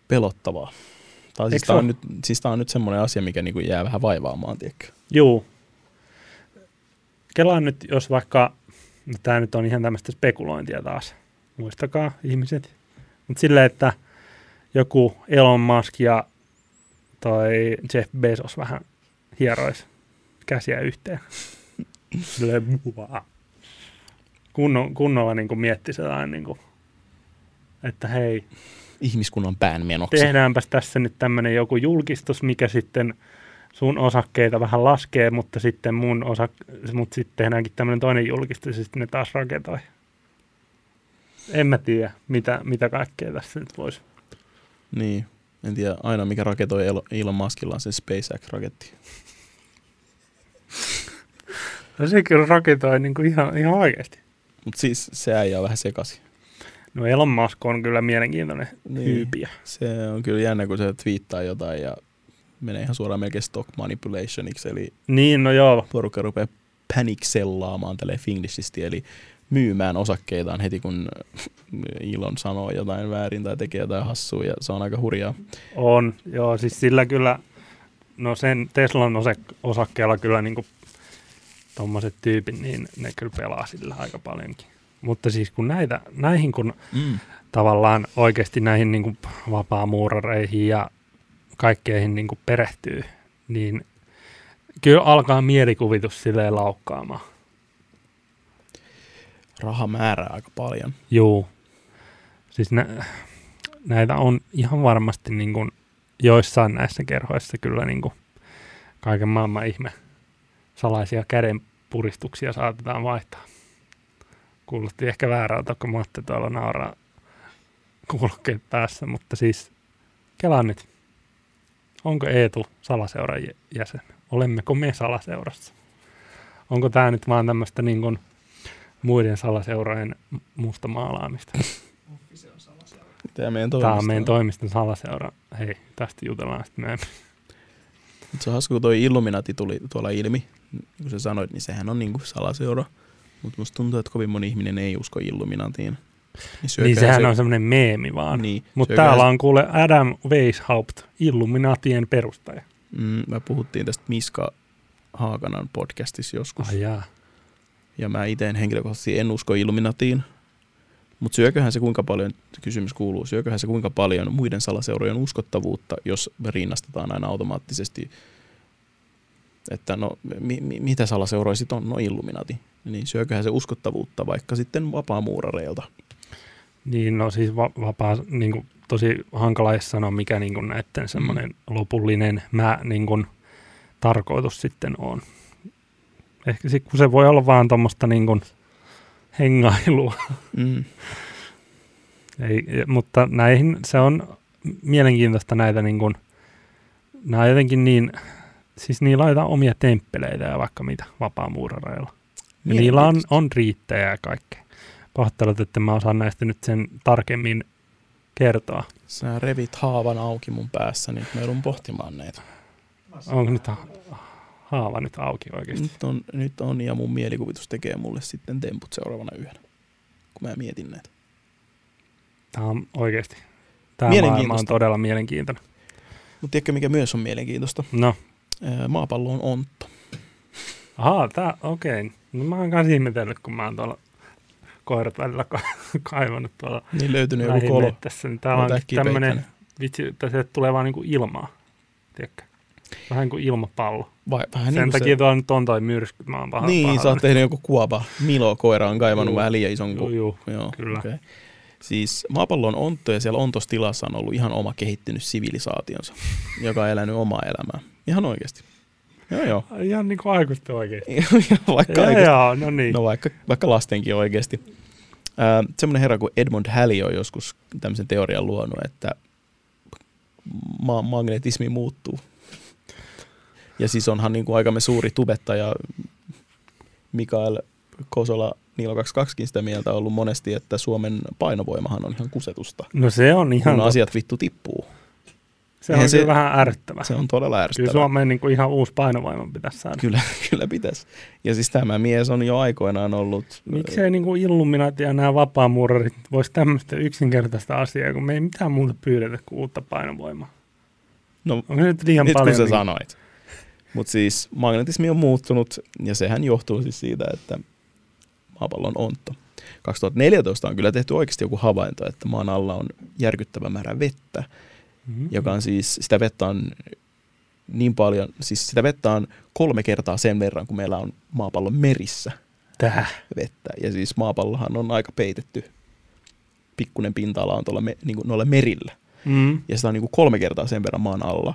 Pelottavaa. Tai siis tämä on, oo? nyt, siis tää on nyt semmoinen asia, mikä niinku jää vähän vaivaamaan, tiedätkö? Juu. Kelaan nyt, jos vaikka, no tämä nyt on ihan tämmöistä spekulointia taas, muistakaa ihmiset, mutta silleen, että joku Elon Musk ja toi Jeff Bezos vähän hierois käsiä yhteen. Silleen. Kunno, kunnolla niin mietti sellainen, niin kuin, että hei, Ihmiskunnan pään menoksi. tehdäänpäs tässä nyt tämmöinen joku julkistus, mikä sitten sun osakkeita vähän laskee, mutta sitten mun osak... mutta sitten tehdäänkin tämmöinen toinen julkistus ja sitten ne taas raketoi. En mä tiedä, mitä, mitä kaikkea tässä nyt voisi. Niin. En tiedä, aina mikä raketoi Elo- Elon Muskilla on se SpaceX-raketti. No se kyllä raketoi niin kuin ihan, ihan oikeasti. Mutta siis se äijä on vähän sekaisin. No Elon Musk on kyllä mielenkiintoinen niin. hyypiä. Se on kyllä jännä, kun se twiittaa jotain ja menee ihan suoraan melkein stock manipulationiksi, eli Niin, no joo. porukka rupeaa panicsellaamaan tälle fingishisti, eli myymään osakkeitaan heti, kun Ilon sanoo jotain väärin tai tekee jotain hassua, ja se on aika hurjaa. On, joo, siis sillä kyllä, no sen Teslan osak- osakkeella kyllä niin tuommoiset tyypit, niin ne kyllä pelaa sillä aika paljonkin. Mutta siis kun näitä, näihin kun Mm. tavallaan oikeasti näihin niin vapaamuurareihin ja kaikkeihin niin kuin perehtyy, niin kyllä alkaa mielikuvitus silleen laukkaamaan. Raha määrää aika paljon. Juu. Siis nä- näitä on ihan varmasti niin kuin joissain näissä kerhoissa kyllä niin kuin kaiken maailman ihme salaisia kädenpuristuksia saatetaan vaihtaa. Kuulosti ehkä väärältä, kun Matti tuolla nauraa kuulokkeet päässä, mutta siis kelaan nyt. Onko Eetu salaseuran jä- jäsen? Olemmeko me salaseurassa? Onko tämä nyt vaan tämmöistä niin kuin muiden salaseurojen musta maalaamista? Tämä meidän Tämä on meidän toimiston salaseura. Hei, tästä jutellaan sitten myöhemmin. Se on hauska, kun toi Illuminati tuli tuolla ilmi, kun sä sanoit, niin sehän on niinku salaseura. Mutta musta tuntuu, että kovin moni ihminen ei usko Illuminatiin. Niin, Niin sehän on semmoinen meemi vaan. Niin, Mutta täällä se- on kuule Adam Weishaupt, Illuminatien perustaja. Mm, me puhuttiin tästä Miska Haakanan podcastissa joskus. Ai jaa. Ja mä itse en henkilökohtaisesti en usko Illuminatiin. Mutta syököhän se kuinka paljon, se kysymys kuuluu, syököhän se kuinka paljon muiden salaseurojen uskottavuutta, jos rinnastetaan aina automaattisesti, että no mi, mi, mitä salaseuroja sitten on, no Illuminati. Niin syököhän se uskottavuutta vaikka sitten vapaamuurareilta. Niin no siis va- vapaa, niin kuin, tosi hankala edes sanoa, mikä niin kuin näiden semmoinen Mm. lopullinen mä, niin kuin, tarkoitus sitten on. Ehkä sit, kun se voi olla vaan tuommoista niin kuin, hengailua. Mm. Ei, mutta näihin se on mielenkiintoista näitä niin kuin, nämä on jotenkin niin, siis niillä laitetaan omia temppeleitä ja vaikka mitä vapaamuurareilla. Ja niillä on, on riittäjä ja kaikkea. Pahoittelut, että mä osaan näistä nyt sen tarkemmin kertoa. Sä revit haavan auki mun päässä, niin mä joudun pohtimaan näitä. Onko nyt ha- haava nyt auki oikeasti? Nyt on, nyt on ja mun mielikuvitus tekee mulle sitten temput seuraavana yönä, kun mä mietin näitä. Tämä on oikeasti. Tämä maailma on todella mielenkiintoinen. Mutta tiedätkö, mikä myös on mielenkiintoista? No, Maapallo on ontto. ahaa, tää, okei. No mä oon kanssa ihmetellyt, kun mä oon tuolla koirat välillä ka- kaivannut tuolla Niin löytynyt joku kolo. tässä. Niin täällä on peittänyt. vitsi, sieltä tulee vaan niinku ilmaa. Tiedätkö? Vähän kuin ilmapallo. Vai, vähän Sen niin kuin takia se, tuolla nyt on toi myrsky. Mä oon paha, Niin, paha. sä oot tehnyt joku kuopa. Milo koira on kaivannut Juu. vähän liian ison Juu, ku... juu. Joo, kyllä. Okay. Siis maapallo on ontto ja siellä ontostilassa on ollut ihan oma kehittynyt sivilisaationsa, joka on elänyt omaa elämää. Ihan oikeasti. Joo, joo. Ihan niin kuin aikuisten oikein. vaikka, Joo, oikeasti. joo, no niin. no vaikka, vaikka lastenkin oikeasti. Äh, semmoinen herra kuin Edmund Halley on joskus tämmöisen teorian luonut, että ma- magnetismi muuttuu. Ja siis onhan niin kuin aikamme suuri tubettaja Mikael Kosola Niilo 22 sitä mieltä ollut monesti, että Suomen painovoimahan on ihan kusetusta. No se on ihan Kun asiat vittu tippuu. Se on eihän se- kyllä vähän ärsyttävää. Se on todella Kyllä ärsyttävää. Suomeen niin kuin ihan uusi painovoima pitäisi saada. Kyllä, kyllä pitäisi. Ja siis tämä mies on jo aikoinaan ollut... Miksei niin kuin Illuminati ja nämä vapaamuurarit voisi tämmöistä yksinkertaista asiaa, kun me ei mitään muuta pyydetä kuin uutta painovoimaa. No, Onko nyt liian nyt paljon? kun sä niin- sanoit. Mutta siis magnetismi on muuttunut ja sehän johtuu siis siitä, että maapallo on ontto. 2014 on kyllä tehty oikeasti joku havainto, että maan alla on järkyttävä määrä vettä, Mhm. joka on siis, sitä vettä on niin paljon, siis sitä vettä on kolme kertaa sen verran, kun meillä on maapallon merissä Täh. vettä. Ja siis maapallohan on aika peitetty. Pikkunen pinta-ala on tuolla me, niin kuin noilla merillä. Mm. Ja sitä on niin kuin kolme kertaa sen verran maan alla.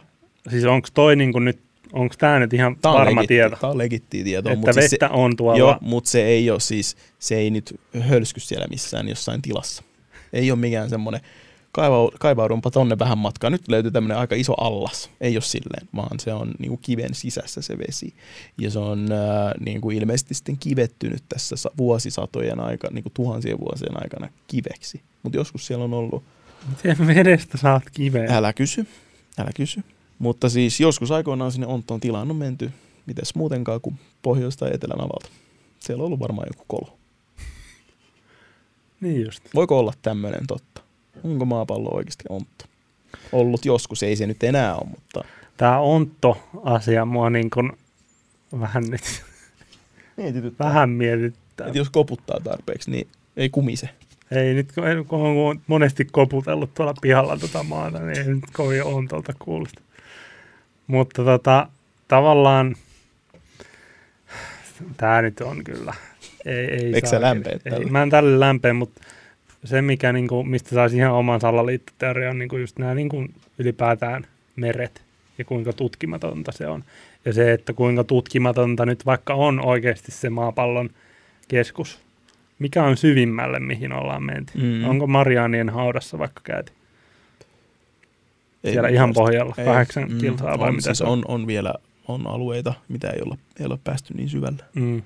Siis onko toi niin kuin nyt, onko tämä nyt ihan Tää varma legitti- tieto, Tää on legittiä tietoa. että mut siis vettä on tuolla? se, joo, mutta se ei ole siis, se ei nyt hölsky siellä missään jossain tilassa. Ei ole mikään semmoinen, kaivaudunpa tonne vähän matkaa. Nyt löytyy tämmöinen aika iso allas. Ei ole silleen, vaan se on niin kuin kiven sisässä se vesi. Ja se on äh, niin kuin ilmeisesti sitten kivettynyt tässä sa- vuosisatojen aikana, niin kuin tuhansien vuosien aikana kiveksi. Mutta joskus siellä on ollut Miten vedestä saat kiveen? Älä kysy, älä kysy. Mutta siis joskus aikoinaan sinne Ontoon tilaan on menty, mites muutenkaan kuin pohjois- tai etelän alalta. Siellä on ollut varmaan joku kolo. Niin just. Voiko olla tämmöinen totta? Onko maapallo oikeasti ontto? Ollut joskus, ei se nyt enää ole, mutta Tämä ontto-asia mua niin kuin vähän nyt, mietityttää. vähän mietittää. Et jos koputtaa tarpeeksi, niin ei kumise. Ei nyt, kun on monesti koputellut tuolla pihalla tota maata, niin ei nyt kovin ontolta kuulosta. Mutta tota, tavallaan tämä nyt on kyllä. Ei, ei Eikö sä saa- lämpeä ei? Mä en tälle lämpeä, mutta se, mikä, niinku, mistä saisi ihan oman salaliittoteorian, on niinku just nämä niinku ylipäätään meret ja kuinka tutkimatonta se on. Ja se, että kuinka tutkimatonta nyt vaikka on oikeasti se maapallon keskus. Mikä on syvimmälle, mihin ollaan menty? Mm. Mm. Onko Marianien haudassa vaikka käyty? Ei Siellä ihan mielestä. pohjalla, Ei. kahdeksan kilsaa vai on, mitä siis se on? on, vielä on alueita, mitä ei olla, ei olla päästy niin syvälle. Mm.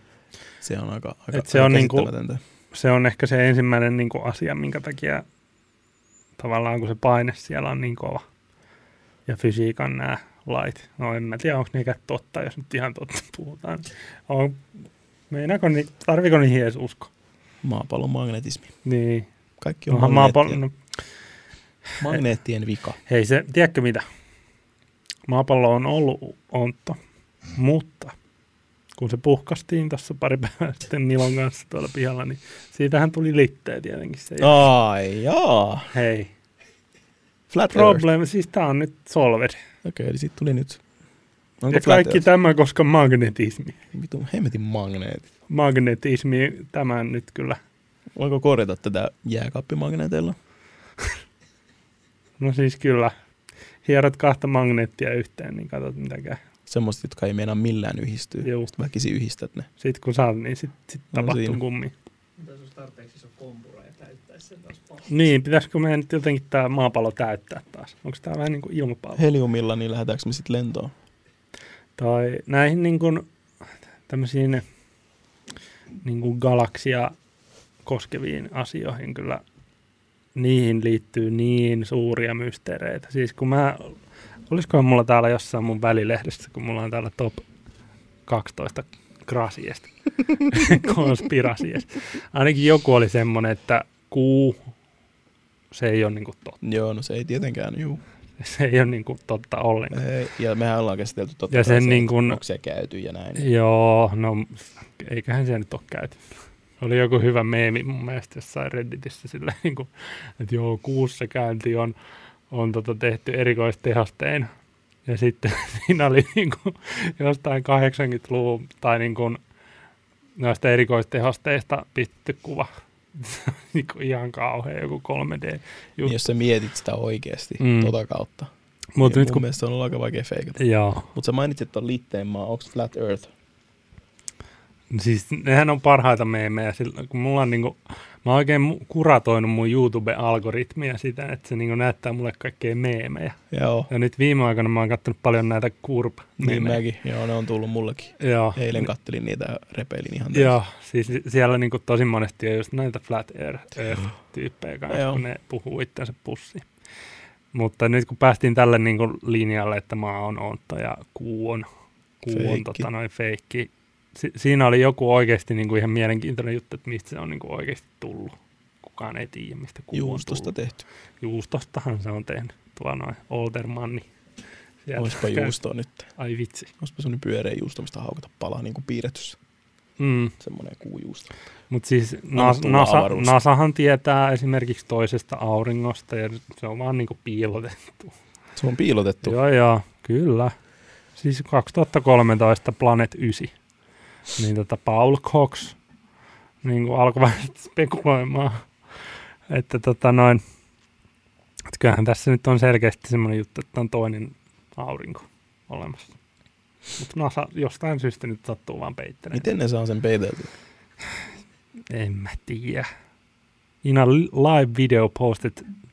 Se on aika, aika, Et se aika on niinku-. Se on ehkä se ensimmäinen niin kuin, asia, minkä takia tavallaan kun se paine siellä on niin kova. Ja fysiikan nämä lait. No en mä tiedä, onko ne totta, jos nyt ihan totta puhutaan. On, meinaako, ni, tarviko niihin edes usko? Maapallon magnetismi. Niin. Kaikki on Onhan magneettien, maapallo, no, magneettien vika. hei se, tiedätkö mitä? Maapallo on ollut ontto, mutta kun se puhkastiin tuossa pari päivää sitten Milon kanssa tuolla pihalla, niin siitähän tuli litteä tietenkin se. Ai jaa. Hei, Flat Earth. Problem, siis tää on nyt solved. Okei, eli siitä tuli nyt. Onko ja kaikki Earth? tämä, koska magnetismi. Vitu hemmetin magneetit. Magnetismi, tämän nyt kyllä. Voiko korjata tätä jääkaappimagneeteilla? No siis kyllä. Hierot kahta magneettia yhteen, niin katsot mitä käy. Semmoista, jotka ei meinaa millään yhdistyä. Juu. Sitten väkisin yhdistät ne. Sitten kun saat, niin sit, sit No tapahtuu siinä. kummi. Mitä jos tarpeeksi iso kompura ja täyttäisi sen taas paljon? Niin, pitäisikö meidän nyt jotenkin tämä maapallo täyttää taas? Onko tämä vähän niin kuin ilmapallo? Heliumilla, niin lähdetäänkö me sitten lentoon? Tai näihin niin kuin, tämmöisiin niin kuin galaksia koskeviin asioihin kyllä niihin liittyy niin suuria mysteereitä. Siis kun mä, olisikohan mulla täällä jossain mun välilehdessä, kun mulla on täällä top 12 grasiesta, konspirasies. Ainakin joku oli semmoinen, että kuu, se ei ole niinku totta. Joo, no se ei tietenkään, juu. Se ei ole niinku totta ollenkaan. Ei, ja mehän ollaan käsitelty totta Ja sen se, niin kuin- onko se käyty ja näin. Joo, no eiköhän se nyt ole käyty. Oli joku hyvä meemi mun mielestä jossain Redditissä sillä niin kuin, että joo, kuussa käynti on, on tota tehty erikoistehostein. Ja sitten siinä oli niin kuin jostain 80-luvun tai niin kuin noista erikoistehosteista pistetty kuva. niin kuin ihan kauhea joku 3D. Niin, jos sä mietit sitä oikeasti Mm. tota kautta. Mutta niin nyt mun kun... mielestä se on ollut aika vaikea feikata. Mutta sä mainitsit ton liitteen maa, onko Flat Earth? Siis nehän on parhaita meemejä, sillä, kun mulla on niinku, mä oon oikein kuratoinut mun YouTube-algoritmia sitä, että se niinku näyttää mulle kaikkea meemejä. Joo. Ja nyt viime aikoina mä oon kattonut paljon näitä kurp Niin mäkin. Joo, ne on tullut mullekin. Joo. Eilen kattelin niitä ja repeilin ihan täysin. Joo, siis siellä niinku tosi monesti on just näitä flat earth, earth-tyyppejä kanssa, Joo. kun ne puhuu itsensä pussiin. Mutta nyt kun päästiin tälle niinku linjalle, että maa on ontta ja kuu on, kuu on Feikki. tota, noin feikki. Si- siinä oli joku oikeasti niinku ihan mielenkiintoinen juttu, että mistä se on niinku oikeasti tullut. Kukaan ei tiedä, mistä kuu Juustosta on tullut. tehty. Juustostahan se on tehnyt. Tuo noin Oldermanni. Sieltä Oispa käy- juustoa nyt. Ai vitsi. Oispa semmonen pyöreä juusto, mistä haukata palaa niin kuin piirretyssä. Mm. Semmonen kuujuusto. Mutta siis NASA, avaruus. NASAhan tietää esimerkiksi toisesta auringosta ja se on vaan niinku piilotettu. Se on piilotettu. Joo, joo, kyllä. Siis 2013 Planet 9. Niin tota Paul Cox niin kuin alkoi vähän spekuloimaan, että tota noin, että kyllähän tässä nyt on selkeästi semmoinen juttu, että on toinen aurinko olemassa. Mutta NASA jostain syystä nyt sattuu vaan peittelemään. Miten ne saa sen peiteltyä? En mä tiedä. In a live video posted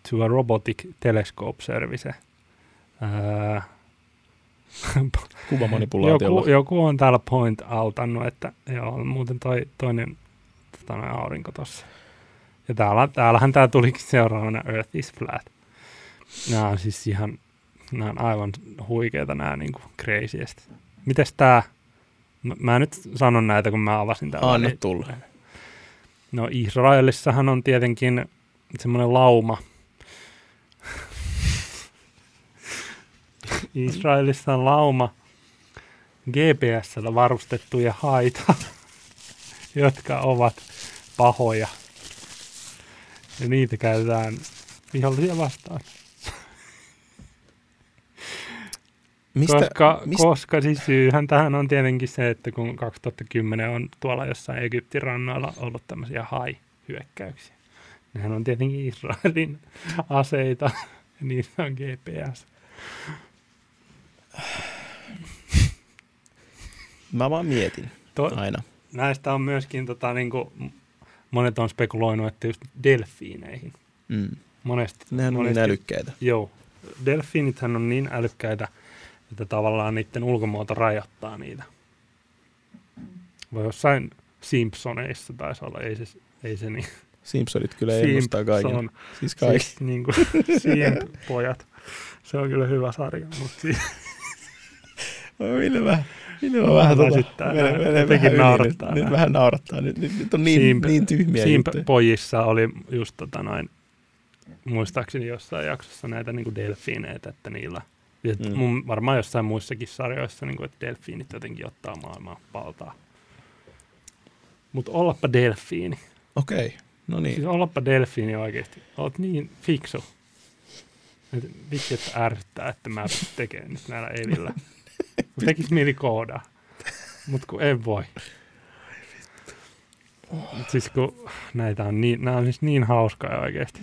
to a robotic telescope service. Ää, Kuvamanipulaatiolla. joku, joku on täällä point outannut, että joo, muuten toi toinen tota, aurinko tossa. Ja täällä, täällähän tää tulikin seuraavana Earth is flat. Nämä on siis ihan, nämä on aivan huikeita nämä niinku craziest. Mites tää, mä, mä nyt sanon näitä, kun mä avasin täällä. Anna niin- tulla. No Israelissahan on tietenkin semmoinen lauma. Israelissa on lauma GPSllä varustettuja haita, jotka ovat pahoja. Ja niitä käytetään vihollisia vastaan. Mistä, koska, mistä, koska siis syyhän tähän on tietenkin se, että kun 2010 on tuolla jossain Egyptin rannoilla ollut tämmöisiä hai-hyökkäyksiä. Nehän on tietenkin Israelin aseita, ja niissä on GPS. Mä vaan mietin To, aina. näistä on myöskin, tota, niin kuin, monet on spekuloinut, että just delfiineihin. Mm. Monesti, Nehän on niin monesti- älykkäitä. Joo. Delfiinithän on niin älykkäitä, että tavallaan niiden ulkomuoto rajoittaa niitä. Vai jossain Simpsoneissa taisi olla, ei se, ei se niin. Simpsonit kyllä ennustaa kaiken. Siis kaikki. siis niin kuin Simp-pojat. Se on kyllä hyvä sarja, mutta siis, Ville vähän, Ville on vähän tota, väsyttää. menee Jotenkin vähän naurattaa nyt, nyt vähän naurattaa. Nyt, nyt, nyt on niin, Simp- niin tyhmiä juttuja. Simp-pojissa oli just tota noin, muistaakseni jossain jaksossa näitä niin delfiineitä, että niillä ja Mm. mun, varmaan jossain muissakin sarjoissa, niin kuin, että delfiinit jotenkin ottaa maailmaa valtaa. Mutta ollapa delfiini. Okei, no niin. Siis ollapa delfiini oikeasti. Oot niin fiksu. Et Vitsi, että ärsyttää, että mä tekemään nyt näillä evillä. Kun tekis mieli koodaa. Mut kun en voi. Mut siis kun näitä on niin, nää on siis niin hauskaa oikeasti.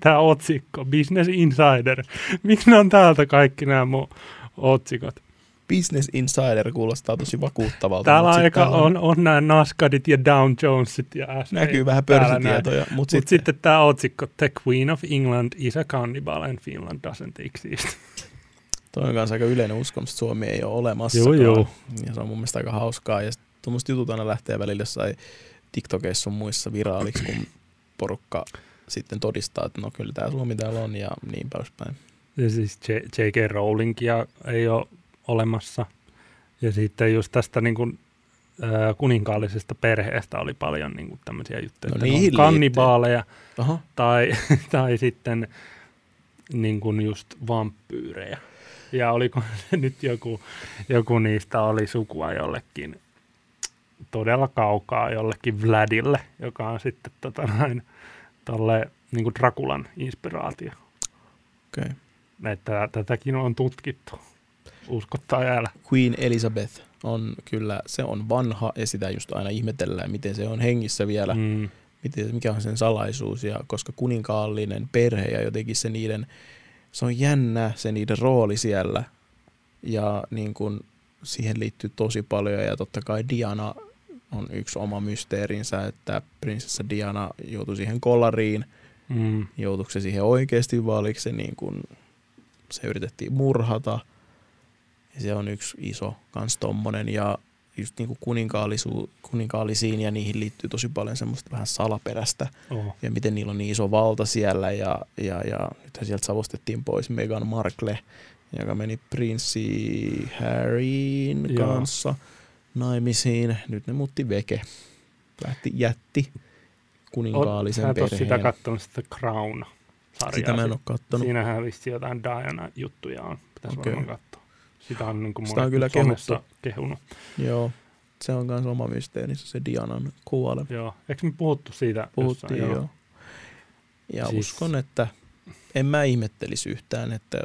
Tää otsikko, Business Insider. Miksi ne on täältä kaikki nämä mun otsikot? Business Insider kuulostaa tosi vakuuttavalta. Täällä mut aika täällä on, on nämä Nascadit ja Down Jonesit ja Näkyy vähän pörssitietoja, mutta Mutta sitten sitten tämä otsikko, The Queen of England is a cannibal and Finland doesn't exist. Toi on kanssa aika yleinen uskomus, että Suomi ei ole olemassa. Joo, joo. Ja se on mun mielestä aika hauskaa. Ja tuommoiset jutut aina lähtee välillä jossain TikTokeissa sun muissa viraaliksi, kun porukka sitten todistaa, että no kyllä tämä Suomi täällä on ja niin poispäin. Ja siis J.K. Rowlingia ei ole olemassa. Ja sitten just tästä niin kuin, äh, kuninkaallisesta perheestä oli paljon niin kuin tämmöisiä juttuja, No on kannibaaleja tai, tai sitten niin kuin just vampyyrejä. Ja oliko nyt joku, joku niistä oli sukua jollekin todella kaukaa jollekin Vladille, joka on sitten tota näin, tolle, niin kuin Drakulan inspiraatio. okei. Okay. Että tätäkin on tutkittu. Usko tai älä. Queen Elizabeth on kyllä, se on vanha ja sitä just aina ihmetellään, miten se on hengissä vielä. Mm. miten, mikä on sen salaisuus ja koska kuninkaallinen perhe ja jotenkin se niiden, se on jännä se niiden rooli siellä ja niin kuin siihen liittyy tosi paljon ja totta kai Diana on yksi oma mysteerinsä, että prinsessa Diana joutui siihen kolariin, Mm. joutuiko se siihen oikeasti vai oliko se niin kuin, se yritettiin murhata. Ja se on yksi iso kans tommonen ja just niin kuin kuninkaallisu, kuninkaallisiin ja niihin liittyy tosi paljon semmoista vähän salaperäistä Oh. ja miten niillä on niin iso valta siellä ja, ja, ja nythän sieltä savustettiin pois Meghan Markle, joka meni prinssi Harryn Joo. kanssa naimisiin. Nyt ne muutti veke. Lähti, jätti kuninkaallisen ole perheen. sitä kattonut sitä Crown-sarjaa. Sitä mä en ole kattonut. Siinähän vissi jotain Diana-juttuja on. Pitäisi Okei. varmaan katsoa. Sitä on niin kuin Sitä on kyllä somessa kehunut. Joo, se on myös oma mysteerinsä, se Dianan kuole. Joo. Eikö me puhuttu siitä? Puhuttiin jossain? joo. Ja Siis- uskon, että en mä ihmettelisi yhtään, että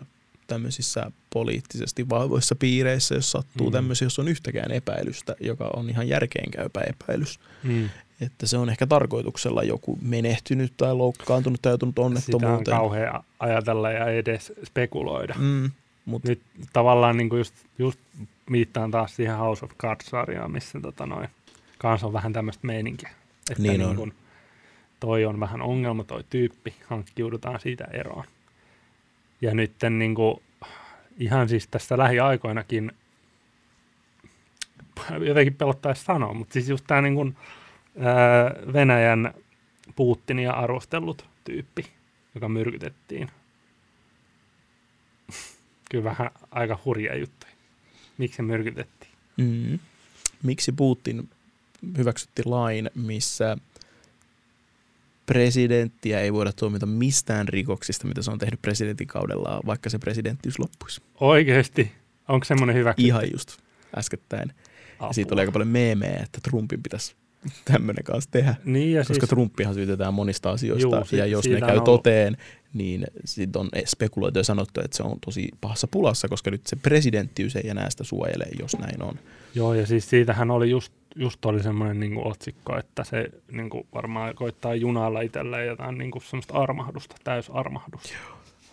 tämmöisissä poliittisesti vahvoissa piireissä, jos sattuu Mm. mm. tämmöisiä, jos on yhtäkään epäilystä, joka on ihan järkeenkäypä epäilys, Mm. että se on ehkä tarkoituksella joku menehtynyt tai loukkaantunut tai joutunut Sitä on onnettomuuteen. kauhea ajatella ja edes spekuloida. Mm, mutta Nyt tavallaan niin kuin just, just viittaan taas siihen House of Cards-sarjaan, missä tota noin, kanssa on vähän tämmöistä meininkiä. Että Niin niin on. Kuin, toi on vähän ongelma, toi tyyppi, hankkiudutaan siitä eroon. Ja nyt niin kuin, ihan siis tässä lähiaikoinakin, jotenkin pelottaisi sanoa, mutta siis just tämä niin ää, Venäjän Putinia arvostellut tyyppi, joka myrkytettiin. Kyllä vähän aika hurja juttu. Miksi se myrkytettiin? mm, miksi Putin hyväksytti lain, missä presidenttiä ei voida tuomita mistään rikoksista, mitä se on tehnyt presidentin kaudellaan, vaikka se presidenttiys loppuisi. Oikeesti? Onko semmoinen hyväksytty? Ihan just äskettäin. Apua. Ja siitä oli aika paljon meemejä, että Trumpin pitäisi tämmöinen kanssa tehdä. Niin ja Koska siis, Trumpihan syytetään monista asioista, Juu, si- ja jos ne on käy ollut- toteen, niin sitten on spekuloitu ja sanottu, että se on tosi pahassa pulassa, koska nyt se presidenttiys ei enää sitä suojele, jos näin on. joo, ja siis siitähän oli just, just oli semmoinen niin otsikko, että se niin kuin varmaan koittaa junalla itselleen jotain niin kuin semmoista armahdusta, täysarmahdusta.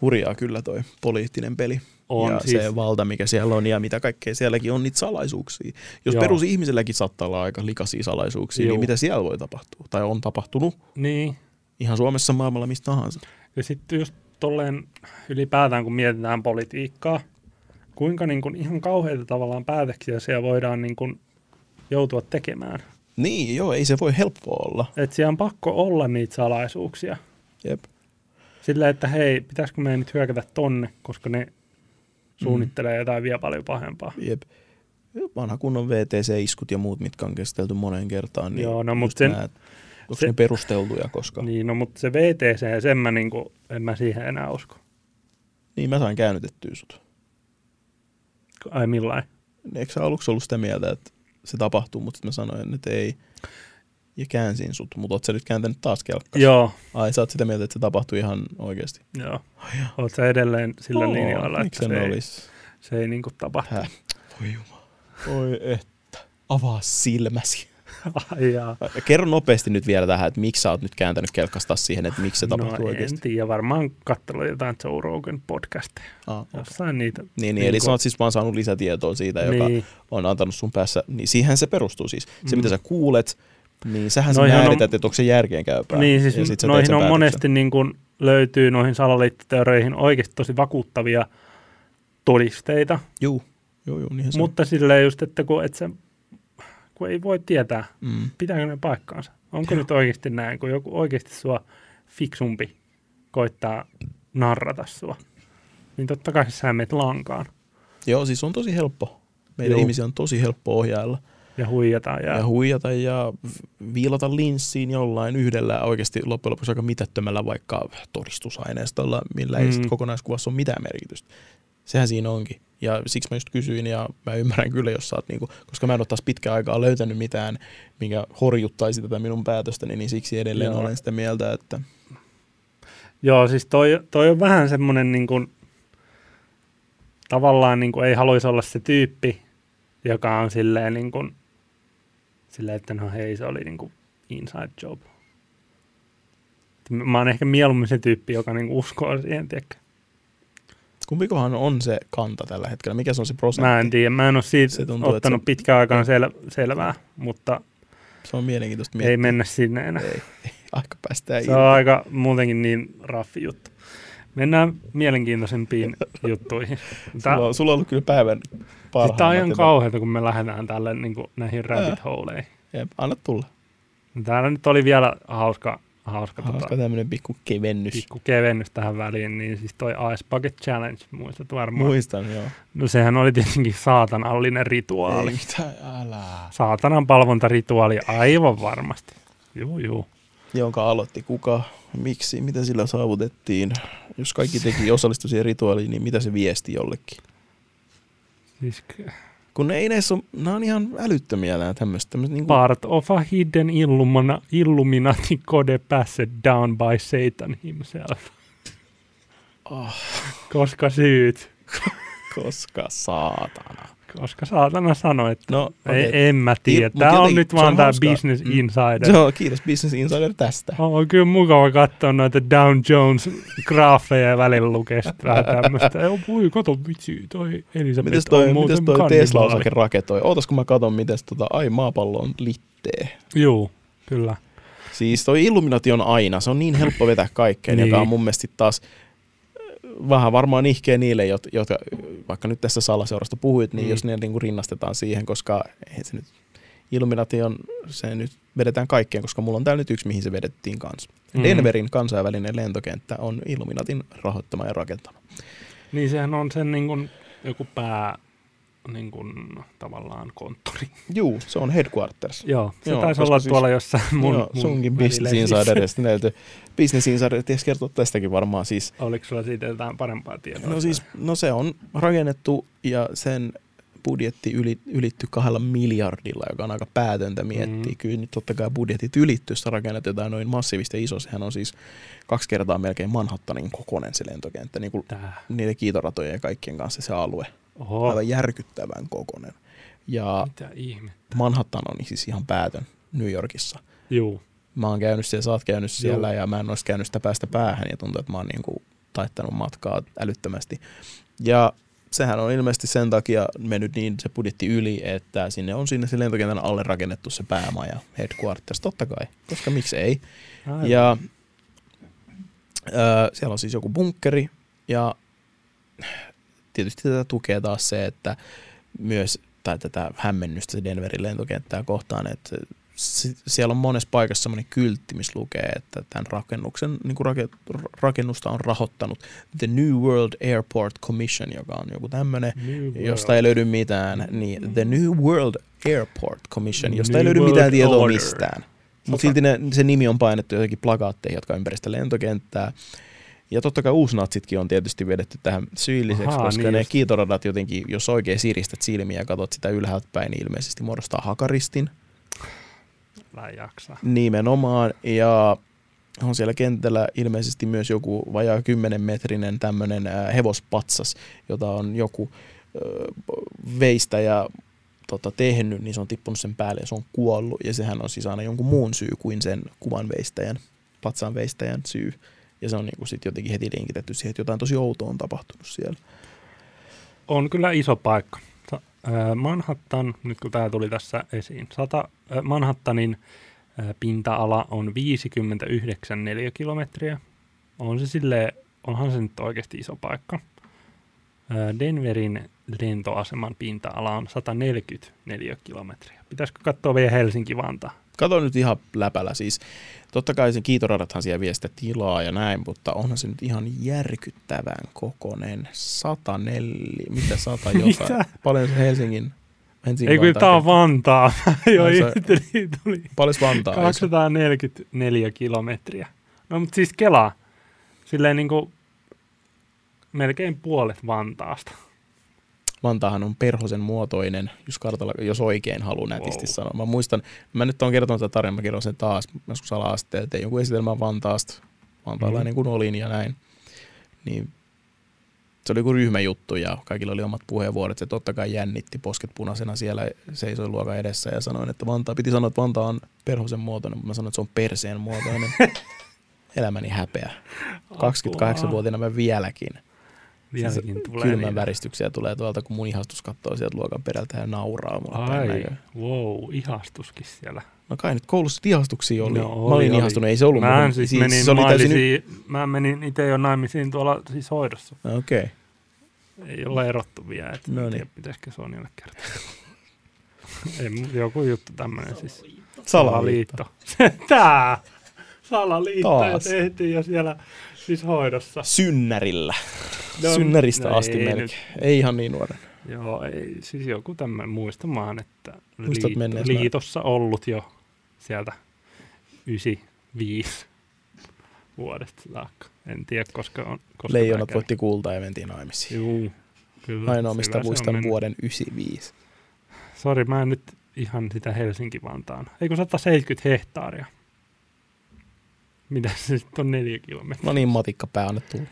Hurjaa kyllä toi poliittinen peli. On ja siis, se valta, mikä siellä on ja mitä kaikkea sielläkin on niitä salaisuuksia. Jos Joo. perusihmiselläkin saattaa olla aika likaisia salaisuuksia, Juu. niin mitä siellä voi tapahtua? Tai on tapahtunut niin, ihan Suomessa, maailmalla, mistä tahansa. ja sitten just tolleen ylipäätään, kun mietitään politiikkaa, kuinka niin kuin ihan kauheita tavallaan päätöksiä siellä voidaan niin kuin joutua tekemään. Niin, joo, ei se voi helppoa olla. Että siellä on pakko olla niitä salaisuuksia. Jep. Sillä, että hei, pitäisikö meidän nyt hyökätä tonne, koska ne suunnittelee jotain vielä paljon pahempaa. Jep. Vanha kunnon VTC-iskut ja muut, mitkä on käsitelty moneen kertaan. Niin Joo, no mut just sen- nää, onko se- ne perusteltuja, koska... Niin. Niin, no mutta se VTC, sen mä niinku, en mä siihen enää usko. niin mä sain käännytettyä sut. Ai millain? Eikö sä aluksi ollut sitä mieltä, että se tapahtuu, mutta sitten mä sanoin, että ei. Ja käänsin sut, mutta oot sä nyt kääntänyt taas kelkkas? Joo, Ai sä oot sitä mieltä, että se tapahtui ihan oikeasti? joo. Oot sä edelleen sillä Oo, linjalla, että se ei, se ei niinku tapahtu. Häh? Voi jumala. Voi että. Avaa silmäsi. Ai jaa. Kerro nopeasti nyt vielä tähän, että miksi sä oot nyt kääntänyt kelkasta taas siihen, että miksi se tapahtuu no, oikeasti. en tiedä, varmaan katsellut jotain Joe Rogan podcasteja. Ah, okay. Jossain niitä. Niin, niin, eli sä oot siis vaan saanut lisätietoa siitä, joka Niin. on antanut sun päässä, niin siihen se perustuu siis. Se, Mm. mitä sä kuulet, niin sähän sä Noihin on- määrität, että onko se järkeen käypää. Niin, siis ja sit noihin on päätöksen. monesti niin kuin löytyy noihin salaliittoteorioihin oikeasti tosi vakuuttavia todisteita, Juu, juu, juu, niinhän se mutta silleen just, että kun, et sä, kun ei voi tietää, on. Mm. pitääkö ne paikkaansa. Onko nyt oikeasti näin, kun joku oikeasti sua fiksumpi koittaa narrata sua, niin totta kai sä menet lankaan Joo, siis on tosi helppo. Meidän Juu. ihmisiä on tosi helppo ohjailla ja huijata. Ja, ja, ja huijata ja viilata linssiin jollain yhdellä oikeasti loppujen lopuksi aika mitättömällä vaikka todistusaineistolla, millä ei Mm. sit kokonaiskuvassa ole mitään merkitystä. Sehän siinä onkin. Ja siksi mä just kysyin ja mä ymmärrän kyllä, jos sä oot niinku, koska mä en ole taas pitkään aikaa löytänyt mitään, mikä horjuttaisi tätä minun päätöstäni, niin siksi edelleen Joo. olen sitä mieltä, että Joo, siis toi, toi on vähän semmoinen niin kuin, tavallaan niin kuin ei haluaisi olla se tyyppi, joka on silleen niin kuin, silleen, että no hei, se oli niin kuin inside job. Mä oon ehkä mieluummin se tyyppi, joka niin uskoo siihen, tiedätkö? kumpikohan on se kanta tällä hetkellä, mikä se on se prosentti? Mä en tiedä, mä en ole siitä Se tuntuu, ottanut se- pitkään aikaan sel, selvää, mutta Se on mielenkiintoista ei miettiä. mennä sinne enää. Ei, ei, aika päästään Se on aika muutenkin niin raffi juttu. Mennään mielenkiintoisempiin juttuihin. Tää, Sulla, on, sulla on ollut kyllä päivän parhaimmat. tää on ihan kauheata, kun me lähdetään tälle niin kuin, näihin rabbit holeihin. Jep, anna tulla. Täällä nyt oli vielä hauska, hauska, Hauska tota, tämmönen pikku kevennys. pikku kevennys tähän väliin, niin siis toi Ice Bucket Challenge, muistat varmaan. Muistan, joo. No sehän oli tietenkin saatanallinen rituaali. Ei mitään, älä. Saatanan palvontarituaali aivan varmasti. Juu, juu. Jonka aloitti kuka, miksi, mitä sillä saavutettiin. Jos kaikki teki osallistu siihen rituaaliin, niin mitä se viesti jollekin? Siis Kun ne ei näissä ole, nämä on ihan älyttömiä nämä tämmöiset. tämmöiset niin part of a hidden illumina, Illuminati code passed down by Satan himself. oh, Koska syyt. koska saatana. Koska saatana sanoi, että No, Ei, okei. en mä tiedä. Mut Tämä on nyt vaan on tämä. Business Mm. Insider. Joo, kiitos Business Insider tästä. On kyllä mukava katsoa noita Down Jones graafeja ja välillä lukea vähän tämmöistä. Joo, voi, kato vitsi, toi Elisabeth Mites on toi, muuten mites toi Tesla kannibaali. osake raketoi? Ootas kun mä katon, miten tota, ai maapallo on littee. Juu, kyllä. Siis toi Illuminati on aina, se on niin helppo vetää kaikkeen, Niin. joka on mun mielestä taas vähän varmaan ihkeä niille, jot- jotka vaikka nyt tässä salaseurasta puhuit, niin Mm. jos ne niinku rinnastetaan siihen, koska eihän se nyt, Illuminati on, se nyt vedetään kaikkeen, koska mulla on täällä nyt yksi, mihin se vedettiin kanssa. Mm. Denverin kansainvälinen lentokenttä on Illuminatin rahoittama ja rakentama. Niin sehän on sen niin kuin, joku pää niin kuin, tavallaan konttori. Juu, se on headquarters. Joo, se Joo, taisi olla siis- tuolla jossain mun, Joo, mun sunkin Business välilehdissä. Insiderista näiltä. Business Insider ties kertoa tästäkin varmaan siis. Oliko sulla siitä jotain parempaa tietoa? No siis, no se on rakennettu ja sen budjetti yli, ylitty kahdella miljardilla, joka on aika päätöntä miettiä. Mm. Kyllä nyt totta kai budjetit ylittyy, jos rakennat jotain noin massiivista iso. Sehän on siis kaksi kertaa melkein Manhattanin kokoinen se lentokenttä, niin kuin Tää. niiden kiitoratojen ja kaikkien kanssa se alue. Oho, Aivan järkyttävän kokoinen. Ja mitä ihme. Manhattan on siis ihan päätön New Yorkissa. Juu, Mä oon käynyt siellä, sä oot käynyt siellä Joo. ja mä en olisi käynyt sitä päästä päähän ja tuntuu, että mä oon niinku taittanut matkaa älyttömästi. Ja sehän on ilmeisesti sen takia mennyt niin se budjetti yli, että sinne on sinne se lentokentän alle rakennettu se päämaja, headquarters, totta kai, koska miksi ei. Aivan. Ja ö, siellä on siis joku bunkkeri ja tietysti tätä tukee taas se, että myös tai tätä hämmennystä Denverin lentokenttää kohtaan, että si- siellä on monessa paikassa semmoinen kyltti, missä lukee, että tämän rakennuksen niin kuin rake, rakennusta on rahoittanut The New World Airport Commission, joka on joku tämmöinen, josta ei löydy mitään, niin The New World Airport Commission, josta ei New löydy World mitään tietoa Order. mistään. Mutta silti ne, se nimi on painettu jotenkin plakaatteihin, jotka on ympäri sitä lentokenttää. Ja totta kai uusnatsitkin on tietysti vedetty tähän syylliseksi, Ahaa, koska niin ne just. kiitoradat jotenkin, jos oikein siristät silmiä ja katsot sitä ylhäältä päin, niin ilmeisesti muodostaa hakaristin Mä en jaksa. nimenomaan. Ja on siellä kentällä ilmeisesti myös joku vajaa 10 metrinen tämmöinen hevospatsas, jota on joku ö, veistä ja tota, tehnyt, niin se on tippunut sen päälle ja se on kuollut. Ja sehän on siis aina jonkun muun syy kuin sen kuvan veistäjän, patsaan veistäjän syy. Ja se on niin sitten jotenkin heti linkitetty siihen, että jotain tosi outoa on tapahtunut siellä. On kyllä iso paikka. Manhattan, nyt kun tämä tuli tässä esiin, sata, ää, Manhattanin ää, pinta-ala on 59 neliökilometriä. On se silleen, onhan se nyt oikeasti iso paikka. Denverin lentoaseman pinta-ala on 144 kilometriä. Pitäisikö katsoa vielä Helsinki-Vantaa? Kato nyt ihan läpällä siis. Totta kai sen kiitoradathan siellä vie sitä tilaa ja näin, mutta onhan se nyt ihan järkyttävän kokonen. 104, mitä 100 jotain. Paljon se Helsingin, Helsingin Ei kun tämä on Vantaa. Joo, Ai se- tuli Paljon Vantaa? ei se? 244 kilometriä. No mutta siis Kela, silleen niin kuin melkein puolet Vantaasta. Vantaahan on perhosen muotoinen, jos kartalla, jos oikein haluan nätisti Wow. sanoa. Mä muistan, mä nyt oon kertonut tätä tarinaa, mä kerron sen taas, joskus ala-asteella tein jonkun esitelmän Vantaasta, vantaalainen kun olin ja näin. Niin se oli joku ryhmäjuttu ja kaikilla oli omat puheenvuorot. Se totta kai jännitti posket punaisena siellä, seisoi luokan edessä ja sanoin, että Vantaa, piti sanoa, että Vantaa on perhosen muotoinen, mutta mä sanoin, että se on perseen muotoinen. Elämäni häpeä. 28-vuotiaana mä vieläkin. Vieläkin Siis tulee Kylmän niitä. väristyksiä tulee tuolta, kun mun ihastus katsoo sieltä luokan perältä ja nauraa mulle Ai, wow, ihastuskin siellä. No kai nyt koulussa ihastuksia oli. No, mä oli, olin oli. ihastunut, ei se ollut Mä mun- siis menin, se oli täysin... täysin... mä menin itse jo naimisiin tuolla siis hoidossa. Okei. Okay. Ei ole erottu vielä, että No niin. pitäisikö Sonjalle kertoa. Ei, joku juttu tämmöinen siis. Salaliitto. Salaliitto. Tää! Salaliitto ja Taas. tehtiin jo siellä siis hoidossa. Synnärillä. No, Synnäristä no asti ei melkein. nyt. Ei ihan niin nuoren. Joo, ei, siis joku tämmöinen, muistamaan, että Muistat menneestä? liitossa ollut jo sieltä 95 vuodesta saakka. En tiedä, koska on. Koska Leijonat voitti kultaa ja mentiin naimisiin. Juu, kyllä. Ainoa, mistä muistan vuoden 95. Sori, mä en nyt ihan sitä Helsinki-Vantaan. Eikö 170 hehtaaria? Mitä se sitten on neljä kilometriä? No niin, matikkapää anna tulla.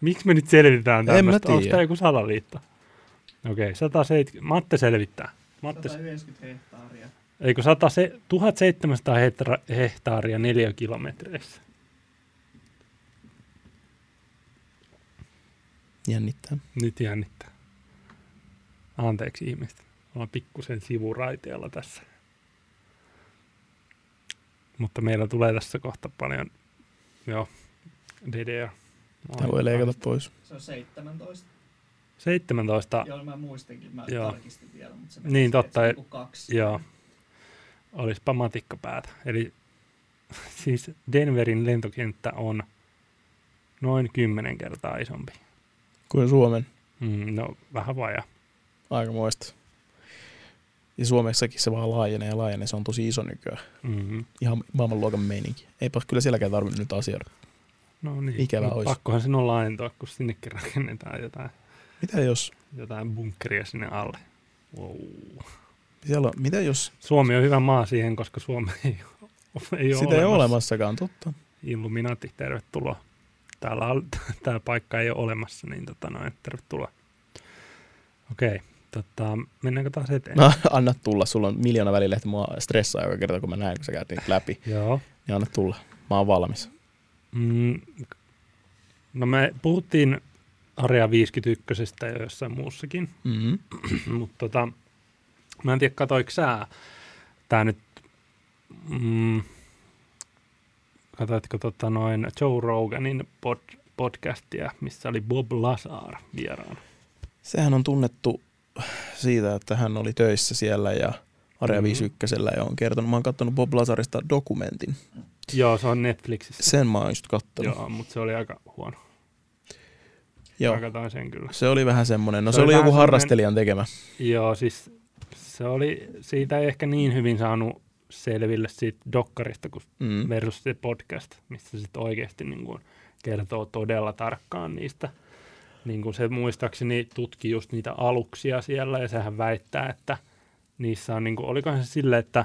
Miksi me nyt selvitetään mä tämmöistä? Onko tämä joku salaliitto? Okei, 170. Matte selvittää. Matte, 190 hehtaaria. eikö 100, se, 1700 hehtaara, hehtaaria neljä kilometreissä? Jännittää. Nyt jännittää. Anteeksi ihmiset. Ollaan pikkusen sivuraiteella tässä. Mutta meillä tulee tässä kohta paljon, joo, DDR. Tämä voi leikata pois. Se on 17. 17, Joo, mä muistinkin, mä Joo. tarkistin vielä, mutta se Niin, meni totta, se, kaksi. joo, olispa matikka päätä. Eli siis Denverin lentokenttä on noin 10 kertaa isompi. Kuin Suomen. Mm, no, vähän vajaa. Aikamoista. Ja Suomessakin se vaan laajenee ja laajenee. Se on tosi iso nykyään. Mm-hmm. Ihan maailmanluokan meininki. Eipä kyllä sielläkään tarvinnut nyt asioida. No niin, Ikävä mut olisi. pakkohan sen on laajentaa, kun sinnekin rakennetaan jotain, Mitä jos, jotain bunkkeria sinne alle. Wow. siellä on, mitä jos Suomi on hyvä maa siihen, koska Suomi ei, ole- ei ole sitä ei ole olemassa. olemassakaan, totta. Illuminati, tervetuloa. Täällä on, tämä paikka ei ole olemassa, niin tota noin, tervetuloa. Okei, tota, mennäänkö taas eteen? No, anna tulla, sulla on miljoona välilehti, mua stressaa joka kerta, kun mä näen, kun sä käyt niitä läpi. Joo. Niin anna tulla. Mä oon valmis. Mm, no me puhuttiin Area 51 ja jossain muussakin, Mm-hmm. mutta tota, mä en tiedä, katoiko sä tää nyt, mm, katoitko tota noin Joe Roganin pod, podcastia, missä oli Bob Lazar vieraana? Sehän on tunnettu siitä, että hän oli töissä siellä ja Area Mhm. 51 ja on kertonut. Mä oon kattonut Bob Lazarista dokumentin. Joo, se on Netflixissä. Sen mä oon just kattonut. Joo, mutta se oli aika huono. Joo. Mä sen kyllä. Se oli vähän semmoinen, no se, Se oli oli joku harrastelijan tekemä. Joo, siis se oli, siitä ei ehkä niin hyvin saanut selville siitä dokkarista kuin Mm. versus se podcast, missä sitten oikeasti niin kuin kertoo todella tarkkaan niistä. Niin kuin se muistaakseni tutki just niitä aluksia siellä ja sehän väittää, että niissä on, niin kuin, olikohan se sille, että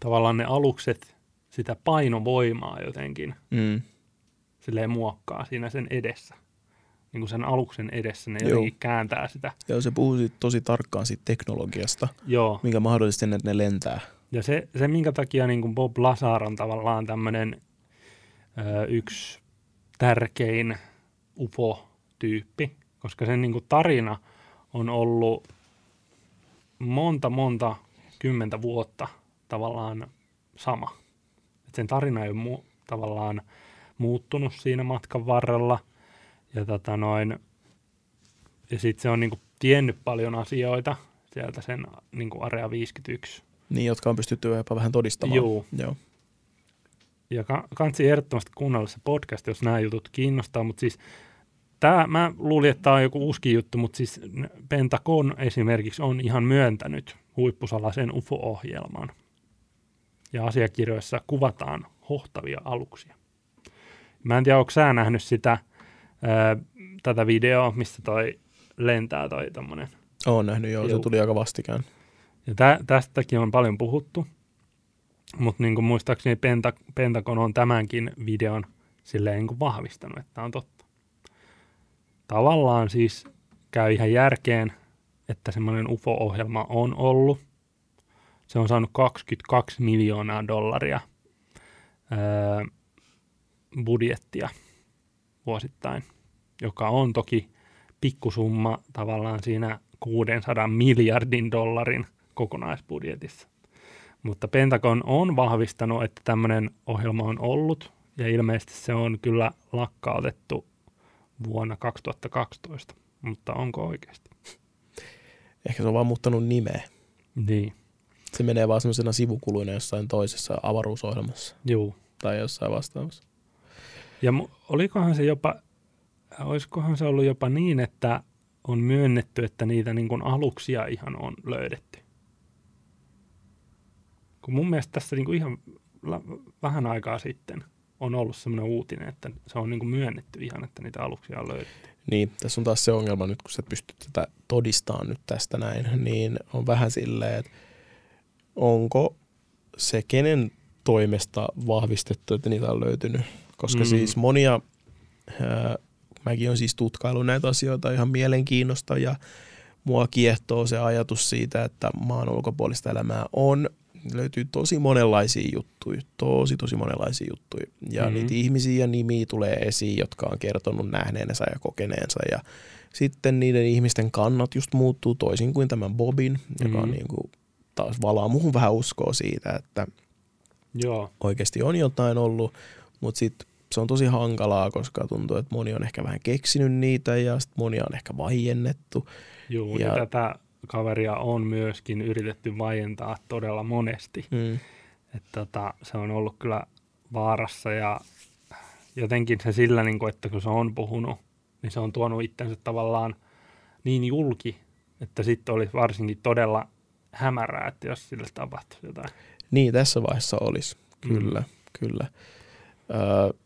tavallaan ne alukset sitä painovoimaa jotenkin Mm. silleen muokkaa siinä sen edessä. niin kuin sen aluksen edessä, ne Joo. jotenkin kääntää sitä. Ja se puhuu tosi tarkkaan siitä teknologiasta, Joo, mikä mahdollisesti sen, että ne lentää. ja se, se minkä takia niin kuin Bob Lazar on tavallaan tämmöinen yksi tärkein UFO-tyyppi, koska sen niin kuin tarina on ollut monta, monta kymmentä vuotta tavallaan sama. Et sen tarina ei ole mu- tavallaan muuttunut siinä matkan varrella. Ja, tota noin, ja sitten se on niinku tiennyt paljon asioita sieltä sen niinku Area 51. Niin, jotka on pystytty jopa vähän todistamaan. Juu. Joo. Ja ka- kansi ehdottomasti kuunnella se podcast, jos nämä jutut kiinnostaa, mutta siis Tää, mä luulin, että tämä on joku uusi juttu, mutta siis Pentagon esimerkiksi on ihan myöntänyt huippusalaisen UFO-ohjelman. Ja asiakirjoissa kuvataan hohtavia aluksia. Mä en tiedä, onko sä nähnyt sitä, ää, tätä videoa, mistä toi lentää toi tommonen. Olen nähnyt, joo, se tuli aika vastikään. Ja tä, tästäkin on paljon puhuttu, mutta niin muistaakseni Penta, Pentagon on tämänkin videon silleen niin vahvistanut, että tämä on totta. Tavallaan siis käy ihan järkeen, että semmoinen UFO-ohjelma on ollut. Se on saanut 22 miljoonaa dollaria öö, budjettia vuosittain, joka on toki pikkusumma tavallaan siinä 600 miljardin dollarin kokonaisbudjetissa. Mutta Pentagon on vahvistanut, että tämmöinen ohjelma on ollut, ja ilmeisesti se on kyllä lakkautettu vuonna 2012. Mutta onko oikeasti? Ehkä se on vaan muuttanut nimeä. Niin, Se menee vaan semmoisena sivukuluina jossain toisessa avaruusohjelmassa juu. tai jossain vastaavassa. Ja olikohan se jopa, olisikohan se ollut jopa niin, että on myönnetty, että niitä niin kuin aluksia ihan on löydetty. Kun mun mielestä tässä niin kuin ihan la- vähän aikaa sitten on ollut semmoinen uutinen, että se on niin myönnetty ihan, että niitä aluksia on löydetty. Niin, tässä on taas se ongelma nyt, kun sä pystyt tätä todistamaan nyt tästä näin, niin on vähän silleen, että onko se kenen toimesta vahvistettu, että niitä on löytynyt. Koska mm. siis monia, ää, mäkin olen siis tutkailu näitä asioita ihan mielenkiinnosta ja mua kiehtoo se ajatus siitä, että maan ulkopuolista elämää on. Löytyy tosi monenlaisia juttuja, tosi tosi monenlaisia juttuja. Ja Mhm. mm-hmm. niitä ihmisiä ja nimiä tulee esiin, jotka on kertonut nähneensä ja kokeneensa. Ja sitten niiden ihmisten kannat just muuttuu toisin kuin tämän Bobin, joka on Mhm. niin kuin taas valaa muuhun vähän uskoa siitä, että Joo, oikeasti on jotain ollut, mutta sitten se on tosi hankalaa, koska tuntuu, että moni on ehkä vähän keksinyt niitä ja sit monia on ehkä vaiennettu. ja, ja Ja- tätä kaveria on myöskin yritetty vaientaa todella monesti. Mm. että tota, se on ollut kyllä vaarassa ja jotenkin se sillä, niin kuin, että kun se on puhunut, niin se on tuonut itsensä tavallaan niin julki, että sitten olisi varsinkin todella hämärää, että jos sille tapahtuisi jotain. Niin, tässä vaiheessa olisi. Mm. Kyllä, kyllä. Uh,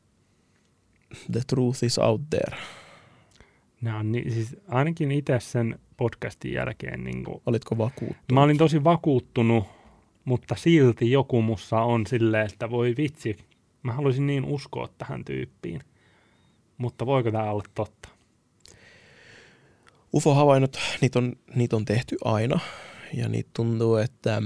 the truth is out there. On niin, siis ainakin itse sen podcastin jälkeen, niin kuin, Olitko vakuuttunut? mä olin tosi vakuuttunut, mutta silti joku mussa on silleen, että voi vitsi, mä haluaisin niin uskoa tähän tyyppiin. Mutta voiko tämä olla totta? UFO-havainnot, niitä on, niitä on tehty aina ja niitä tuntuu, että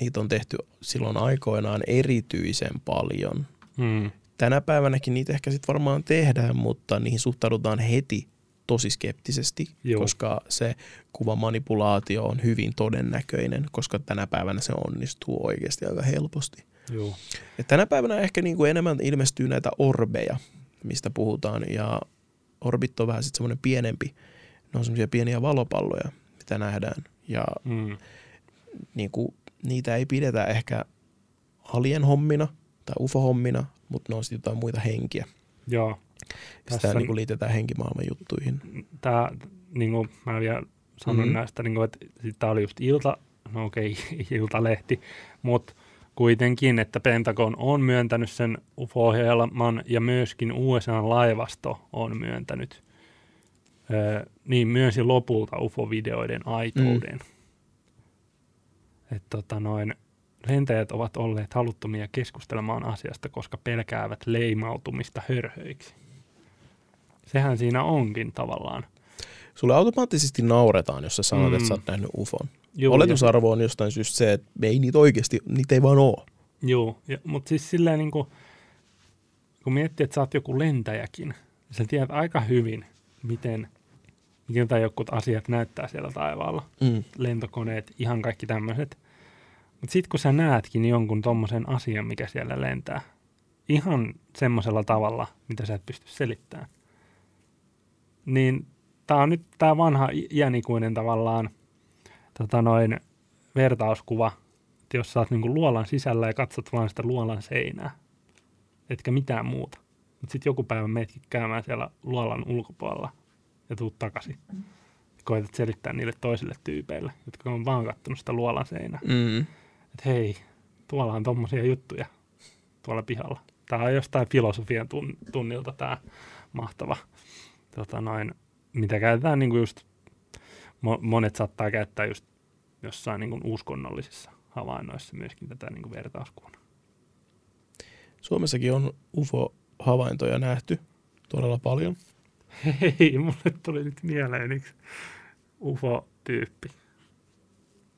niitä on tehty silloin aikoinaan erityisen paljon. Hmm. Tänä päivänäkin niitä ehkä sitten varmaan tehdään, mutta niihin suhtaudutaan heti tosi skeptisesti, Joo. koska se kuvamanipulaatio on hyvin todennäköinen, koska tänä päivänä se onnistuu oikeasti aika helposti. Joo. Et tänä päivänä ehkä niinku enemmän ilmestyy näitä orbeja, mistä puhutaan, ja orbit on vähän sitten semmoinen pienempi, ne on semmoisia pieniä valopalloja, mitä nähdään, ja Hmm. niinku, niitä ei pidetä ehkä alien hommina tai ufo-hommina, mutta ne on sitten jotain muita henkiä. Joo. Sitä Tässä- niinku liitetään henkimaailman juttuihin. Tämä, niin kuin mä vielä sanon mm-hmm. Mhm. näistä, niin kuin, että tämä oli just ilta, no okei, iltalehti, mutta kuitenkin, että Pentagon on myöntänyt sen UFO-ohjelman ja myöskin USA-laivasto on myöntänyt, öö, niin myönsi lopulta UFO-videoiden aitouden. Mm. Että tota noin, lentäjät ovat olleet haluttomia keskustelemaan asiasta, koska pelkäävät leimautumista hörhöiksi. Sehän siinä onkin tavallaan. Sulle automaattisesti nauretaan, jos sä sanot, Mm. että sä oot nähnyt ufon. Juu, Oletusarvo on jostain syystä se, että ei niitä oikeasti, niitä ei vaan oo. Joo, mutta siis silleen niin kuin, kun miettii, että sä oot joku lentäjäkin, niin sä tiedät aika hyvin, miten, miltä jotkut asiat näyttää siellä taivaalla. Mm. Lentokoneet, ihan kaikki tämmöiset. Mutta sitten kun sä näetkin jonkun tommosen asian, mikä siellä lentää, ihan semmoisella tavalla, mitä sä et pysty selittämään, niin tää on nyt tää vanha iänikuinen tavallaan tota noin, vertauskuva, että jos sä oot niinku luolan sisällä ja katsot vaan sitä luolan seinää, etkä mitään muuta. Mutta sitten joku päivä meetkin käymään siellä luolan ulkopuolella ja tuut takaisin. Koetat selittää niille toisille tyypeille, jotka on vaan kattonut sitä luolan seinää. Mm. Että hei, tuolla on tommosia juttuja tuolla pihalla. Tämä on jostain filosofian tun- tunnilta tämä mahtava, tota noin, mitä käytetään niinku just, mo- monet saattaa käyttää just jossain niinku uskonnollisissa havainnoissa myöskin tätä niinku vertauskuvana. Suomessakin on UFO-havaintoja nähty todella paljon. Hei, mulle tuli nyt mieleen yksi UFO-tyyppi.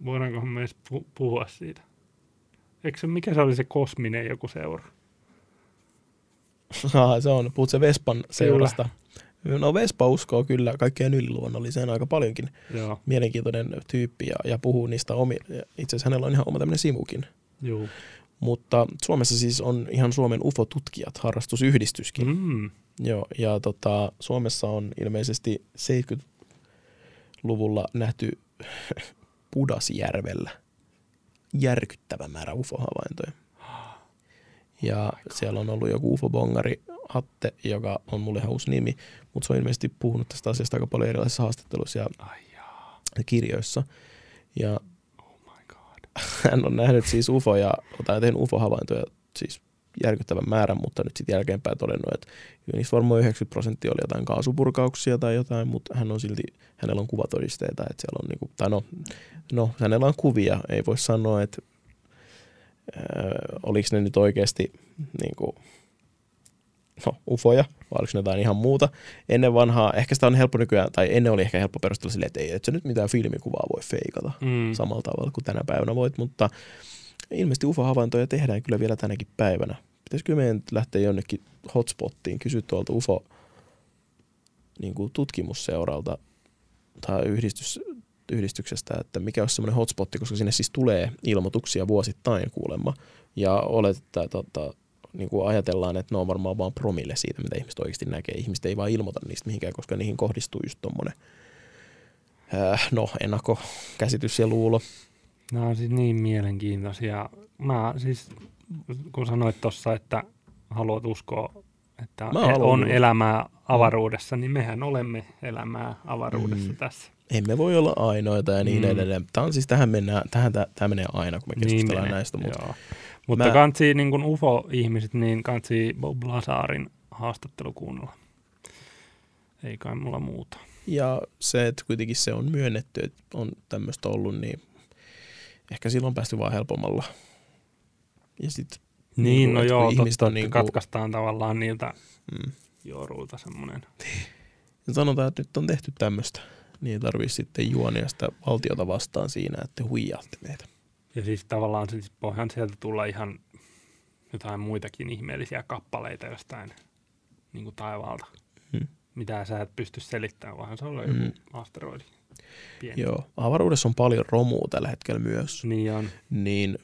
Voidaanko me edes pu- puhua siitä? Eikö se, mikä se oli se kosminen joku seura? Ah, se on, puhut se Vespan seurasta. No Vespa uskoo kyllä kaikkeen yliluonnolliseen aika paljonkin. Joo, Mielenkiintoinen tyyppi ja, ja puhuu niistä omi, itse asiassa hänellä on ihan oma tämmöinen sivukin. juu. Mutta Suomessa siis on ihan Suomen UFO-tutkijat, harrastusyhdistyskin. Mm. Joo, ja tota, Suomessa on ilmeisesti 70-luvulla nähty Pudasjärvellä järkyttävä määrä UFO-havaintoja. Ja siellä on ollut joku UFO-bongari Atte, joka on mulle ihan uusi nimi, mutta se on ilmeisesti puhunut tästä asiasta aika paljon erilaisissa haastatteluissa ja Ai jaa, kirjoissa. Ja oh my god. hän on nähnyt siis UFOja, tai tehnyt UFO-havaintoja siis järkyttävän määrän, mutta nyt sitten jälkeenpäin todennut, että niistä varmaan 90 prosenttia oli jotain kaasupurkauksia tai jotain, mutta hän on silti, hänellä on kuvatodisteita, että siellä on niinku, tai no, no hänellä on kuvia, ei voi sanoa, että äh, oliko ne nyt oikeasti niinku, no, ufoja, vai oliko ne jotain ihan muuta. Ennen vanhaa, ehkä sitä on helppo nykyään, tai ennen oli ehkä helppo perustella silleen, että ei, et sä nyt mitään filmikuvaa voi feikata Mm. samalla tavalla kuin tänä päivänä voit, mutta ilmeisesti UFO-havaintoja tehdään kyllä vielä tänäkin päivänä. Pitäisikö meidän lähteä jonnekin hotspottiin, kysyä tuolta UFO niin kuin tutkimusseuralta tai yhdistys, yhdistyksestä, että mikä olisi semmoinen hotspotti, koska sinne siis tulee ilmoituksia vuosittain kuulemma. Ja oletetaan, että tota, niin kuin ajatellaan, että ne on varmaan vain promille siitä, mitä ihmiset oikeasti näkee. Ihmiset ei vaan ilmoita niistä mihinkään, koska niihin kohdistuu just tommonen, äh, no ennakkokäsitys ja luulo. Nämä on siis niin mielenkiintoisia. Mä siis, kun sanoit tuossa, että haluat uskoa, että on kyllä. elämää avaruudessa, niin mehän olemme elämää avaruudessa Mm. tässä. Emme voi olla ainoita ja niin Mm. edelleen. Tämä on siis, tähän mennään, tähän tämä menee aina, kun me keskustellaan menee, näistä, mutta Joo. Mutta mä- kansi niin kuin UFO-ihmiset, niin kansi Bob Lazarin haastattelu kuunnella. Ei kai mulla muuta. Ja se, että kuitenkin se on myönnetty, että on tämmöistä ollut, niin ehkä silloin on päästy vaan helpommalla. Ja sitten, Niin, Niinku, no joo, totta, on että niinku- katkaistaan tavallaan niiltä mm, juoruilta semmoinen. ja sanotaan, että nyt on tehty tämmöistä, niin ei tarvitse sitten juonia sitä valtiota vastaan siinä, että te huijaatte meitä. Ja siis tavallaan siis voihan sieltä tulla ihan jotain muitakin ihmeellisiä kappaleita jostain niin kuin taivaalta, Mm. mitä sä et pysty selittämään, vaan se on joku Mm. asteroidi. Pieni. Joo, avaruudessa on paljon romua tällä hetkellä myös. Niin on. niin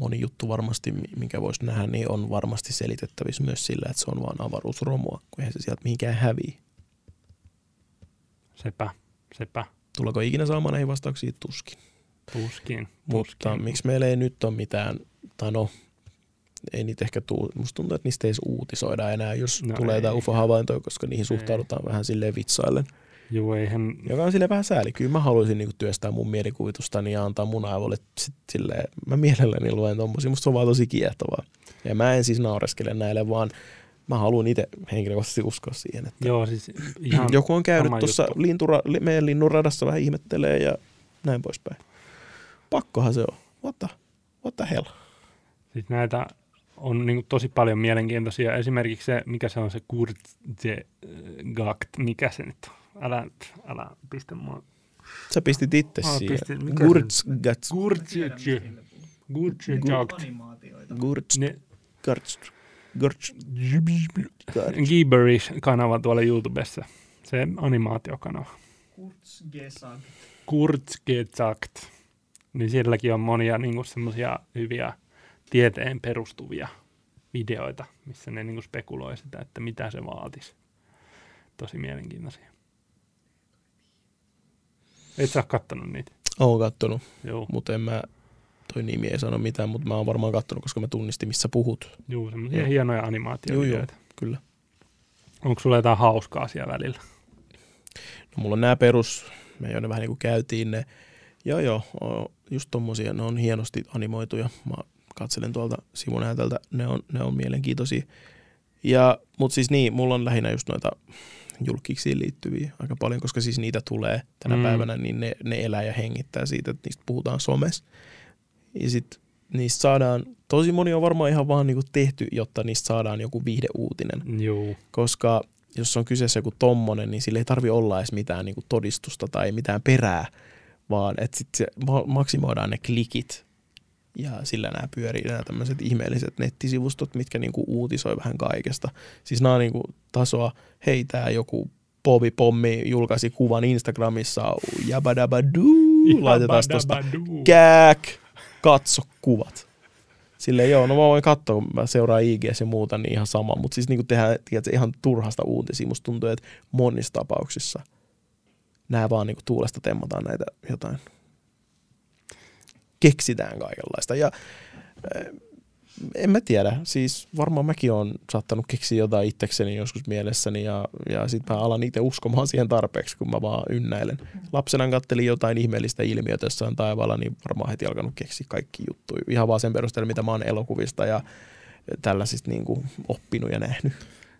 moni juttu varmasti, mi- minkä voisi nähdä, niin on varmasti selitettävissä myös sillä, että se on vain avaruusromua, kun eihän se sieltä mihinkään häviä. Sepä, sepä, Tuleeko ikinä saamaan näihin vastauksia? Tuskin. Tuskin. Mutta miksi meillä ei nyt ole mitään, tai no, ei niitä ehkä tuu, musta tuntuu, että niistä ei edes uutisoida enää, jos No tulee ei. jotain UFO-havaintoja, koska niihin suhtaudutaan vähän silleen vitsaillen. Juu, eihän, Joka on silleen vähän sääli. Kyllä mä haluaisin niinku työstää mun mielikuvitustani ja antaa mun aivolle sit silleen, mä mielelläni luen tommosia, musta se on vaan tosi kiehtovaa. Ja mä en siis naureskele näille, vaan mä haluan itse henkilökohtaisesti uskoa siihen, että joo siis ihan joku on käynyt tuossa lintura, li- meidän linnunradassa vähän ihmettelee ja näin poispäin. Pakkohan se on. What the, what the hell? Siis näitä on niin tosi paljon mielenkiintoisia. Esimerkiksi se, mikä se on se Kurzgakt, mikä se nyt on? Älä, älä pistä mua. Sä pistit itse Aa, siihen. Gurts. Ne, Gurts. Gurts. Gibberish-kanava tuolla YouTubessa. Se animaatiokanava. Kurzgesagt. Kurzgesagt. Niin silläkin on monia niin semmoisia hyviä tieteen perustuvia videoita, missä ne niin spekuloi sitä, että mitä se vaatisi. Tosi mielenkiintoisia. Et sä ole kattonut niitä? Oon kattonut, Joo, mutta en mä, toi nimi ei sano mitään, mutta mä oon varmaan kattonut, koska mä tunnistin, missä puhut. Joo semmoisia Joo. hienoja Joo, joo, animaatiovideoita. kyllä. Onko sulla jotain hauskaa siellä välillä? No, mulla on nämä perus, me jo ne vähän niin kuin käytiin ne. Joo, joo, just tommosia, ne on hienosti animoituja. Mä katselen tuolta sivun näytöltä, ne on, ne on mielenkiintoisia. Ja, mutta siis niin, mulla on lähinnä just noita julkiksiin liittyviä aika paljon, koska siis niitä tulee tänä Mm. päivänä, niin ne, ne elää ja hengittää siitä, että niistä puhutaan somessa. Ja sitten niistä saadaan, tosi moni on varmaan ihan vaan niinku tehty, jotta niistä saadaan joku viihdeuutinen Joo. koska jos on kyseessä joku tommonen, niin sillä ei tarvi olla edes mitään niin kuin todistusta tai mitään perää, vaan että sit se ma- maksimoidaan ne klikit ja sillä nämä pyörii nämä tämmöiset ihmeelliset nettisivustot, mitkä niin kuin uutisoi vähän kaikesta. Siis nämä on niin kuin tasoa, hei tää joku Bobby Pommi julkaisi kuvan Instagramissa, jabadabaduu, laitetaan tuosta kääk, katso kuvat. Silleen joo, no mä voin katsoa, kun mä seuraan IGS ja muuta, niin ihan sama. Mutta siis niin tehdään tiedätkö, ihan turhasta uutisia. Musta tuntuu, että monissa tapauksissa nämä vaan niin tuulesta temmataan näitä jotain. Keksitään kaikenlaista. Ja äh, en mä tiedä, siis varmaan mäkin on saattanut keksiä jotain itsekseni joskus mielessäni ja, ja sit mä alan itse uskomaan siihen tarpeeksi, kun mä vaan ynnäilen. Lapsena kattelin jotain ihmeellistä ilmiötä jossain taivaalla, niin varmaan heti alkanut keksiä kaikki juttuja. Ihan vaan sen perusteella, mitä mä oon elokuvista ja tällaisista niin kuin oppinut ja nähnyt.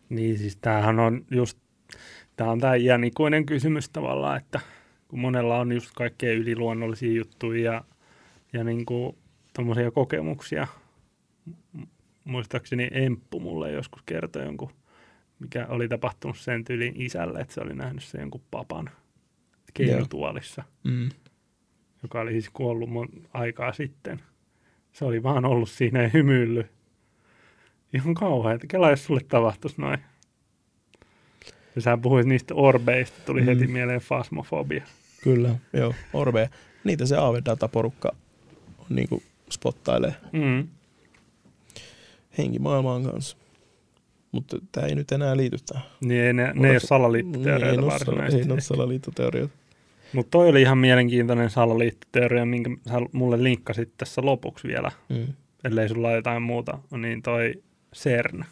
Niin siis tämähän on just, tämä on tämä iänikuinen kysymys tavallaan, että kun monella on just kaikkea yliluonnollisia juttuja ja, ja niin kuin tommosia kokemuksia. Muistaakseni Emppu mulle joskus kertoi jonkun, mikä oli tapahtunut sen tyylin isälle, että se oli nähnyt sen jonkun papan keinutuolissa, Mm. joka oli siis kuollut mon aikaa sitten. Se oli vaan ollut siinä ja hymyillyt. Ihan kauhean, että kela jos sulle tapahtuisi noin. Ja sä puhuit niistä orbeista, tuli Mm. heti mieleen fasmofobia. Kyllä, joo, orbeja. Niitä se AV-dataporukka on niin kuin spottailee Mm. henkimaailmaan kanssa. Mutta tämä ei nyt enää liity tähän. Niin ei ne, ne ei ole salaliittoteorioita Ei, sala- varsinaisesti. ei ne ole salaliittoteorioita. Mutta toi oli ihan mielenkiintoinen salaliittoteoria, minkä sä mulle linkkasit tässä lopuksi vielä, Mm. ellei sulla ole jotain muuta, niin toi CERN.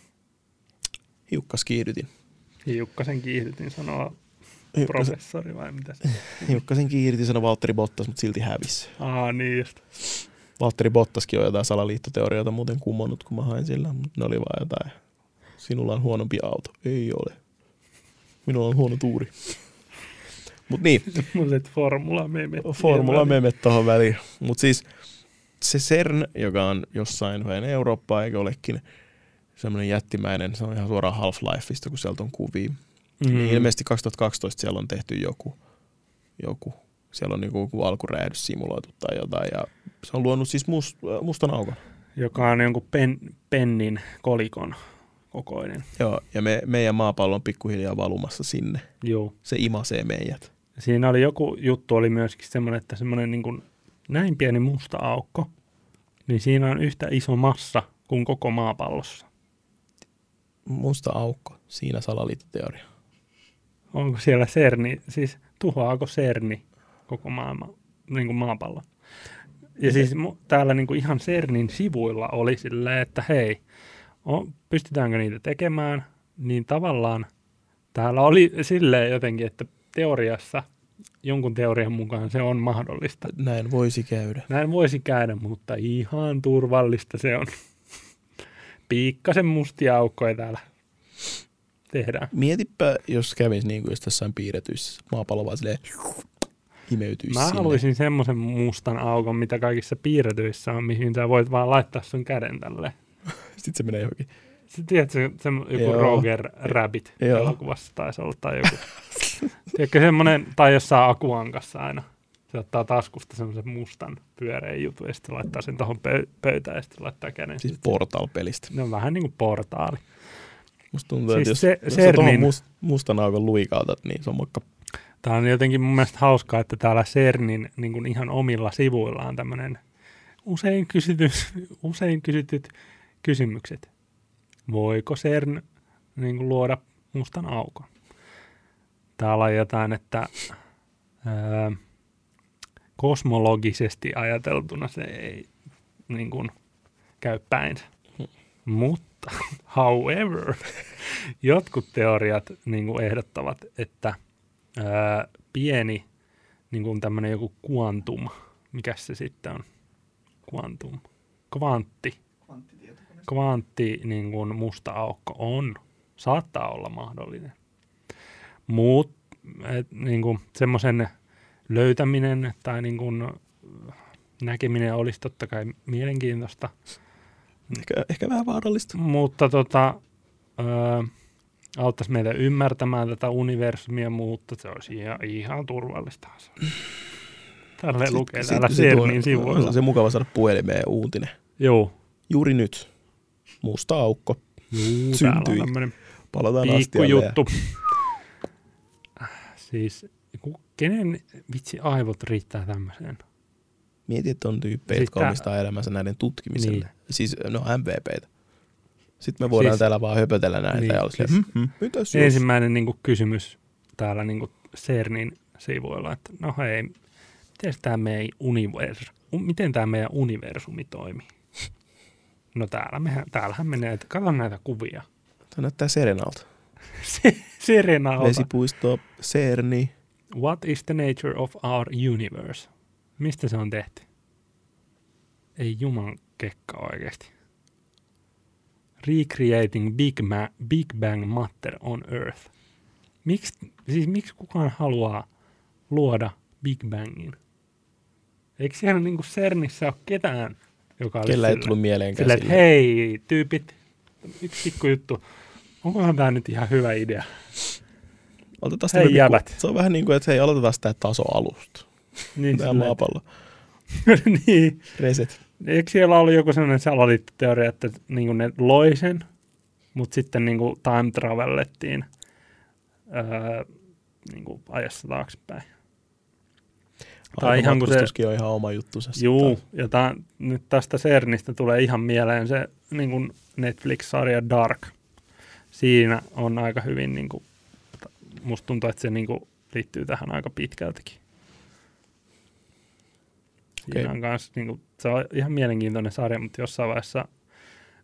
Hiukkas kiihdytin. Hiukkasen kiihdytin sanoa Hiukkasen, professori vai mitä se? hiukkasen kiihdytin sanoi Valtteri Bottas, mutta silti hävisi. Aa niin just. Valtteri Bottaskin on jotain salaliittoteorioita muuten kumonnut, kun mä hain sillä, mutta ne oli vaan jotain. Sinulla on huonompi auto. Ei ole. Minulla on huono tuuri. Mutta niin, Semmoiset formula memet. formula memet tuohon väliin. Mutta siis se CERN, joka on jossain päin Eurooppaa, eikä olekin semmoinen jättimäinen, se on ihan suoraan Half-Lifeista, kun sieltä on kuvia. Mm. Niin ilmeisesti 2012 siellä on tehty joku, joku siellä on niinku joku alkuräjähdys simuloitu tai jotain, ja se on luonut siis must, äh, mustan aukon. Joka on jonkun pen, pennin kolikon kokoinen. Joo, ja me, meidän maapallo on pikkuhiljaa valumassa sinne. Joo. Se imasee meidät. Siinä oli joku juttu, oli myöskin semmoinen, että semmoinen niin kuin näin pieni musta aukko, niin siinä on yhtä iso massa kuin koko maapallossa. Musta aukko, siinä salaliittoteoria. Onko siellä CERNi, siis tuhoaako CERNi koko maailma, niin kuin maapallo? Ja siis mu- täällä niin kuin ihan CERNin sivuilla oli silleen, että hei, o, pystytäänkö niitä tekemään? Niin tavallaan täällä oli silleen jotenkin, että teoriassa, jonkun teorian mukaan se on mahdollista. Näin voisi käydä. Näin voisi käydä, mutta ihan turvallista se on. Piikkasen mustia aukkoja täällä tehdään. Mietipä, jos kävisi niin kuin just jossain piirretyissä maapallo vaan silleen imeytyisi Mä sinne. haluaisin semmoisen mustan aukon, mitä kaikissa piirretyissä on, mihin sä voit vaan laittaa sun käden tälle. Sitten se menee johonkin. Sä tiedät, se, se joku Joo. Roger Rabbit Joo. elokuvassa taisi olla tai joku. Tiedätkö semmoinen, tai jossain Akuankassa aina. Se ottaa taskusta semmoisen mustan pyöreän jutun ja sitten laittaa sen tuohon pöy- pöytään ja sitten laittaa käden. Siis Portal-pelistä. Ne on vähän niin kuin portaali. Musta tuntuu, Siis että jos, se- jos CERNin- must, mustan aukon luikautat, niin se on moikka. Tämä on jotenkin mun mielestä hauskaa, että täällä CERNin niin kuin ihan omilla sivuilla on tämmöinen usein, kysyty, usein kysytyt kysymykset. Voiko CERN niin kuin luoda mustan aukon? Täällä on jotain, että ää, kosmologisesti ajateltuna se ei niin kuin, käy päinsä. Mutta, however, jotkut teoriat niin kuin ehdottavat, että ää, pieni niin kuin tämmöinen joku quantum, mikä se sitten on? Quantum. Kvantti. Kvantti niin kuin musta aukko on, saattaa olla mahdollinen. Muut, et, niin semmoisen löytäminen tai niin kuin näkeminen olisi totta kai mielenkiintoista, Ehkä, ehkä vähän vaarallista. mutta tota, öö, auttaisi meitä ymmärtämään tätä universumia, mutta se olisi ihan, ihan turvallista. Tälle lukee täällä CERNin sivuilla. on se mukava saada puhelimeen uutinen. Joo. Juuri nyt. Musta aukko. Juu, Syntyi. Palataan astialle. pikkujuttu. Siis ku- kenen vitsi aivot riittää tämmöiseen? Mieti, että on tyyppejä, Siis jotka tää- omistaa elämänsä näiden tutkimiselle. Niin. Siis no MVPtä. Sitten me voidaan Siis- täällä vaan höpötellä näitä Niin, ja olla siis- hmm, hmm, mitäs? Ensimmäinen niin kuin, kysymys täällä niin kuin CERNin sivuilla, että no hei, miten tämä meidän, univers, miten tämä meidän universumi toimii? No täällä mehän, täällähän menee, että kato näitä kuvia. Tämä näyttää Serenalta. Se, Serenalta. Vesipuisto, Serni. What is the nature of our universe? Mistä se on tehty? Ei juman kekka oikeasti. Recreating Big, Ma- Big Bang Matter on Earth. Miksi, siis miksi kukaan haluaa luoda Big Bangin? Eikö siellä niinku CERNissä ole ketään, joka olisi Kellä ei sillä- tullut mieleenkään sillä, että hei tyypit, yksi pikku juttu. Onkohan tämä nyt ihan hyvä idea? Otetaan Hei, jäbät. pikku- Se on vähän niin kuin, että hei, aloitetaan tämä taso alusta. Niin, Tämä maapallo. niin. Reset. Eikö siellä ollut joku sellainen salaliittoteoria, että niin ne loi sen, mutta sitten niin kuin time travellettiin öö, niin kuin ajassa taaksepäin. Tai ihan kun se- on ihan oma juttunsa. sitten Juu, ja tää, nyt tästä CERNistä tulee ihan mieleen se niin kuin Netflix-sarja Dark. Siinä on aika hyvin, niin kuin, musta tuntuu, että se niin kuin, liittyy tähän aika pitkältikin. Siinä Okei. on kans, niin kuin, se on ihan mielenkiintoinen sarja, mutta jossain vaiheessa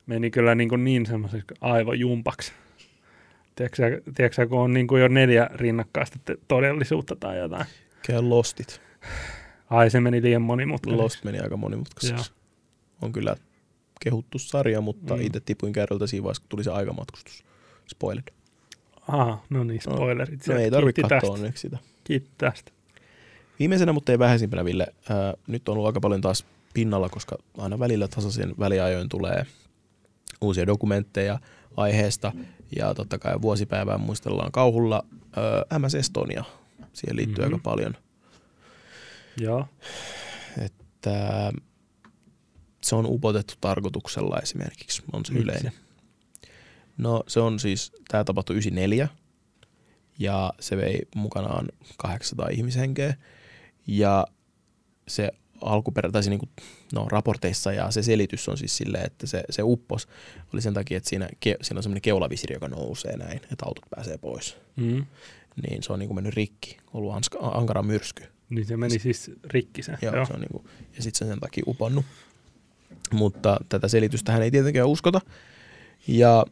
meni kyllä niin, kuin niin semmoiseksi aivojumpaksi. Tiedätkö, kun on niin kuin jo neljä rinnakkaista todellisuutta tai jotain. Käy Lostit. Ai se meni liian monimutkaiseksi. Lost meni aika monimutkaiseksi. Joo. On kyllä kehuttu sarja, mutta Mm. mm. itse tipuin kärryltä siinä vaiheessa, kun tuli se aikamatkustus. Spoilered. Aha, no niin, No, spoilerit. No sieltä. ei tarvitse katsoa tästä. onneksi sitä. Kiitti tästä. Viimeisenä, mutta ei vähäisimpänä, Ville. Ää, nyt on ollut aika paljon taas pinnalla, koska aina välillä tasaisen väliajoin tulee uusia dokumentteja aiheesta. Ja totta kai vuosipäivää muistellaan kauhulla ää, MS Estonia. Siihen liittyy Mhm. aika paljon. Joo. Että se on upotettu tarkoituksella esimerkiksi, on se Miksi? yleinen. No se on siis, tämä tapahtui 94 ja se vei mukanaan 800 ihmishenkeä ja se alkuperä, tai se niinku, no, raporteissa ja se selitys on siis silleen, että se, se uppos oli sen takia, että siinä, ke, siinä on semmoinen keulavisiri, joka nousee näin, että autot pääsee pois. Mm. Niin se on niinku mennyt rikki, ollut anska, ankara myrsky. Niin se meni siis rikki se. Joo, Se on niinku, ja sitten se on sen takia uponnut. Mutta tätä selitystä ei tietenkään uskota. Ja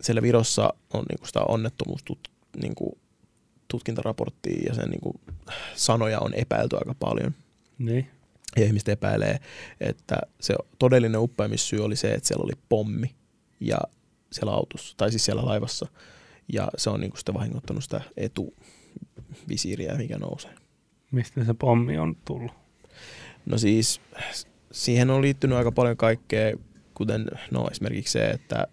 siellä Virossa on niinku sitä onnettomuustut, niinku, tutkintaraporttia ja sen niinku, sanoja on epäilty aika paljon. Niin. Ja ihmiset epäilee, että se todellinen uppeamissyy oli se, että siellä oli pommi ja siellä autossa, tai siis siellä laivassa. Ja se on niinku sitten vahingoittanut sitä etuvisiiriä, mikä nousee. Mistä se pommi on tullut? No siis siihen on liittynyt aika paljon kaikkea kuten no, esimerkiksi se, että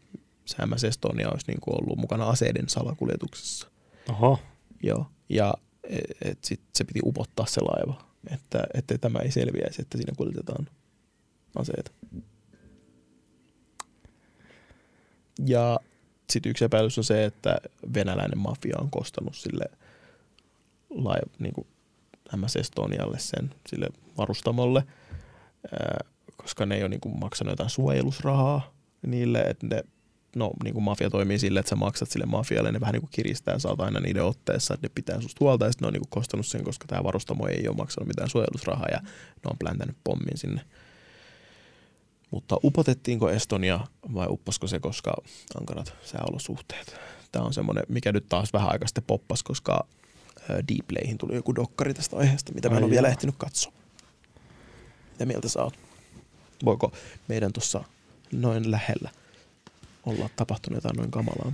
MS Estonia olisi niin kuin ollut mukana aseiden salakuljetuksessa. Oho, Joo, ja et, et sit se piti upottaa se laiva, että, että tämä ei selviäisi, että siinä kuljetetaan aseita. Ja sitten yksi epäilys on se, että venäläinen mafia on kostanut sille laiv, niin kuin MS Estonialle sen sille varustamolle, koska ne ei ole niin kuin maksanut jotain suojelusrahaa niille, että ne no niin kuin mafia toimii sille, että sä maksat sille mafialle, ne vähän niin kuin kiristää ja saat aina niiden otteessa, että ne pitää susta huolta ja sitten ne on niin kuin kostanut sen, koska tämä varustamo ei ole maksanut mitään suojelusrahaa ja ne on pläntänyt pommin sinne. Mutta upotettiinko Estonia vai upposko se, koska ankarat sääolosuhteet? Tämä on semmoinen, mikä nyt taas vähän aikaa sitten poppas, koska Deeplayhin tuli joku dokkari tästä aiheesta, mitä mä en ole vielä ehtinyt katsoa. Mitä mieltä sä oot? Voiko meidän tuossa noin lähellä olla tapahtunut jotain noin kamalaa?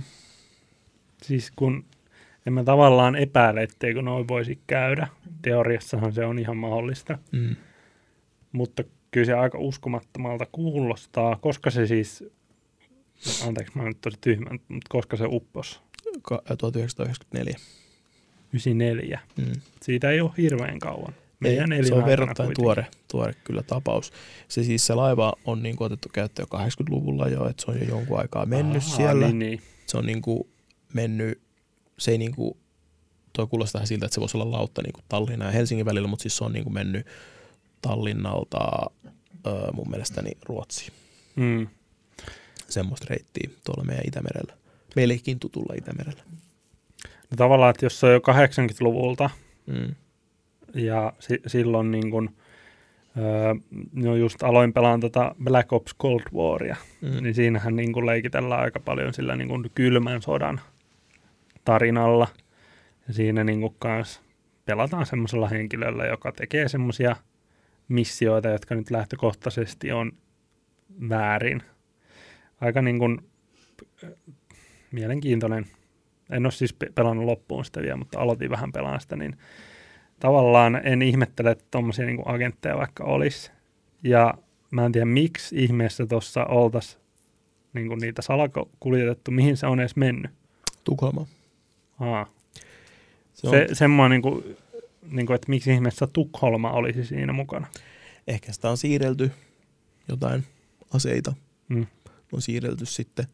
siis kun en mä tavallaan epäile, etteikö noin voisi käydä. Teoriassahan se on ihan mahdollista, Mm. mutta kyllä se aika uskomattomalta kuulostaa, koska se siis, anteeksi mä oon nyt tosi tyhmä, mutta koska se uppos, Ka- 1994. 94, Mm. siitä ei ole hirveän kauan. Meidän Ei, se on verrattain kuitenkin. tuore, tuore kyllä tapaus. Se siis se laiva on niin kuin otettu käyttöön 80-luvulla jo, että se on jo jonkun aikaa mennyt Ahaa, siellä. Niin, niin. Se on niin kuin mennyt, se ei niin kuin, toi kuulostaa vähän siltä, että se voisi olla lautta niin kuin Tallinnan ja Helsingin välillä, mutta siis se on niin kuin mennyt Tallinnalta öö, mun mielestäni Ruotsiin. Mm. Semmoista reittiä tuolla meidän Itämerellä. Meillekin tutulla Itämerellä. No tavallaan, että jos se on jo 80-luvulta Mm. Ja si- silloin niin kun, öö, no just aloin pelaan tätä Black Ops Cold Waria, Mm. niin siinähän niin kun leikitellään aika paljon sillä niin kun kylmän sodan tarinalla. Ja siinä niin kun kans pelataan semmoisella henkilöllä, joka tekee semmoisia missioita, jotka nyt lähtökohtaisesti on väärin. Aika niin kun, äh, mielenkiintoinen. En ole siis pe- pelannut loppuun sitä vielä, mutta aloitin vähän pelaan sitä, niin tavallaan en ihmettele, että tuommoisia niin agentteja vaikka olisi. Ja mä en tiedä, miksi ihmeessä tuossa oltaisiin niin niitä salakuljetettu, mihin se on edes mennyt. Tukholma. Aa. Se on, Se, semmoinen, niin kuin, niin kuin, että miksi ihmeessä Tukholma olisi siinä mukana. ehkä sitä on siirrelty jotain aseita. Mm. On siirrelty sitten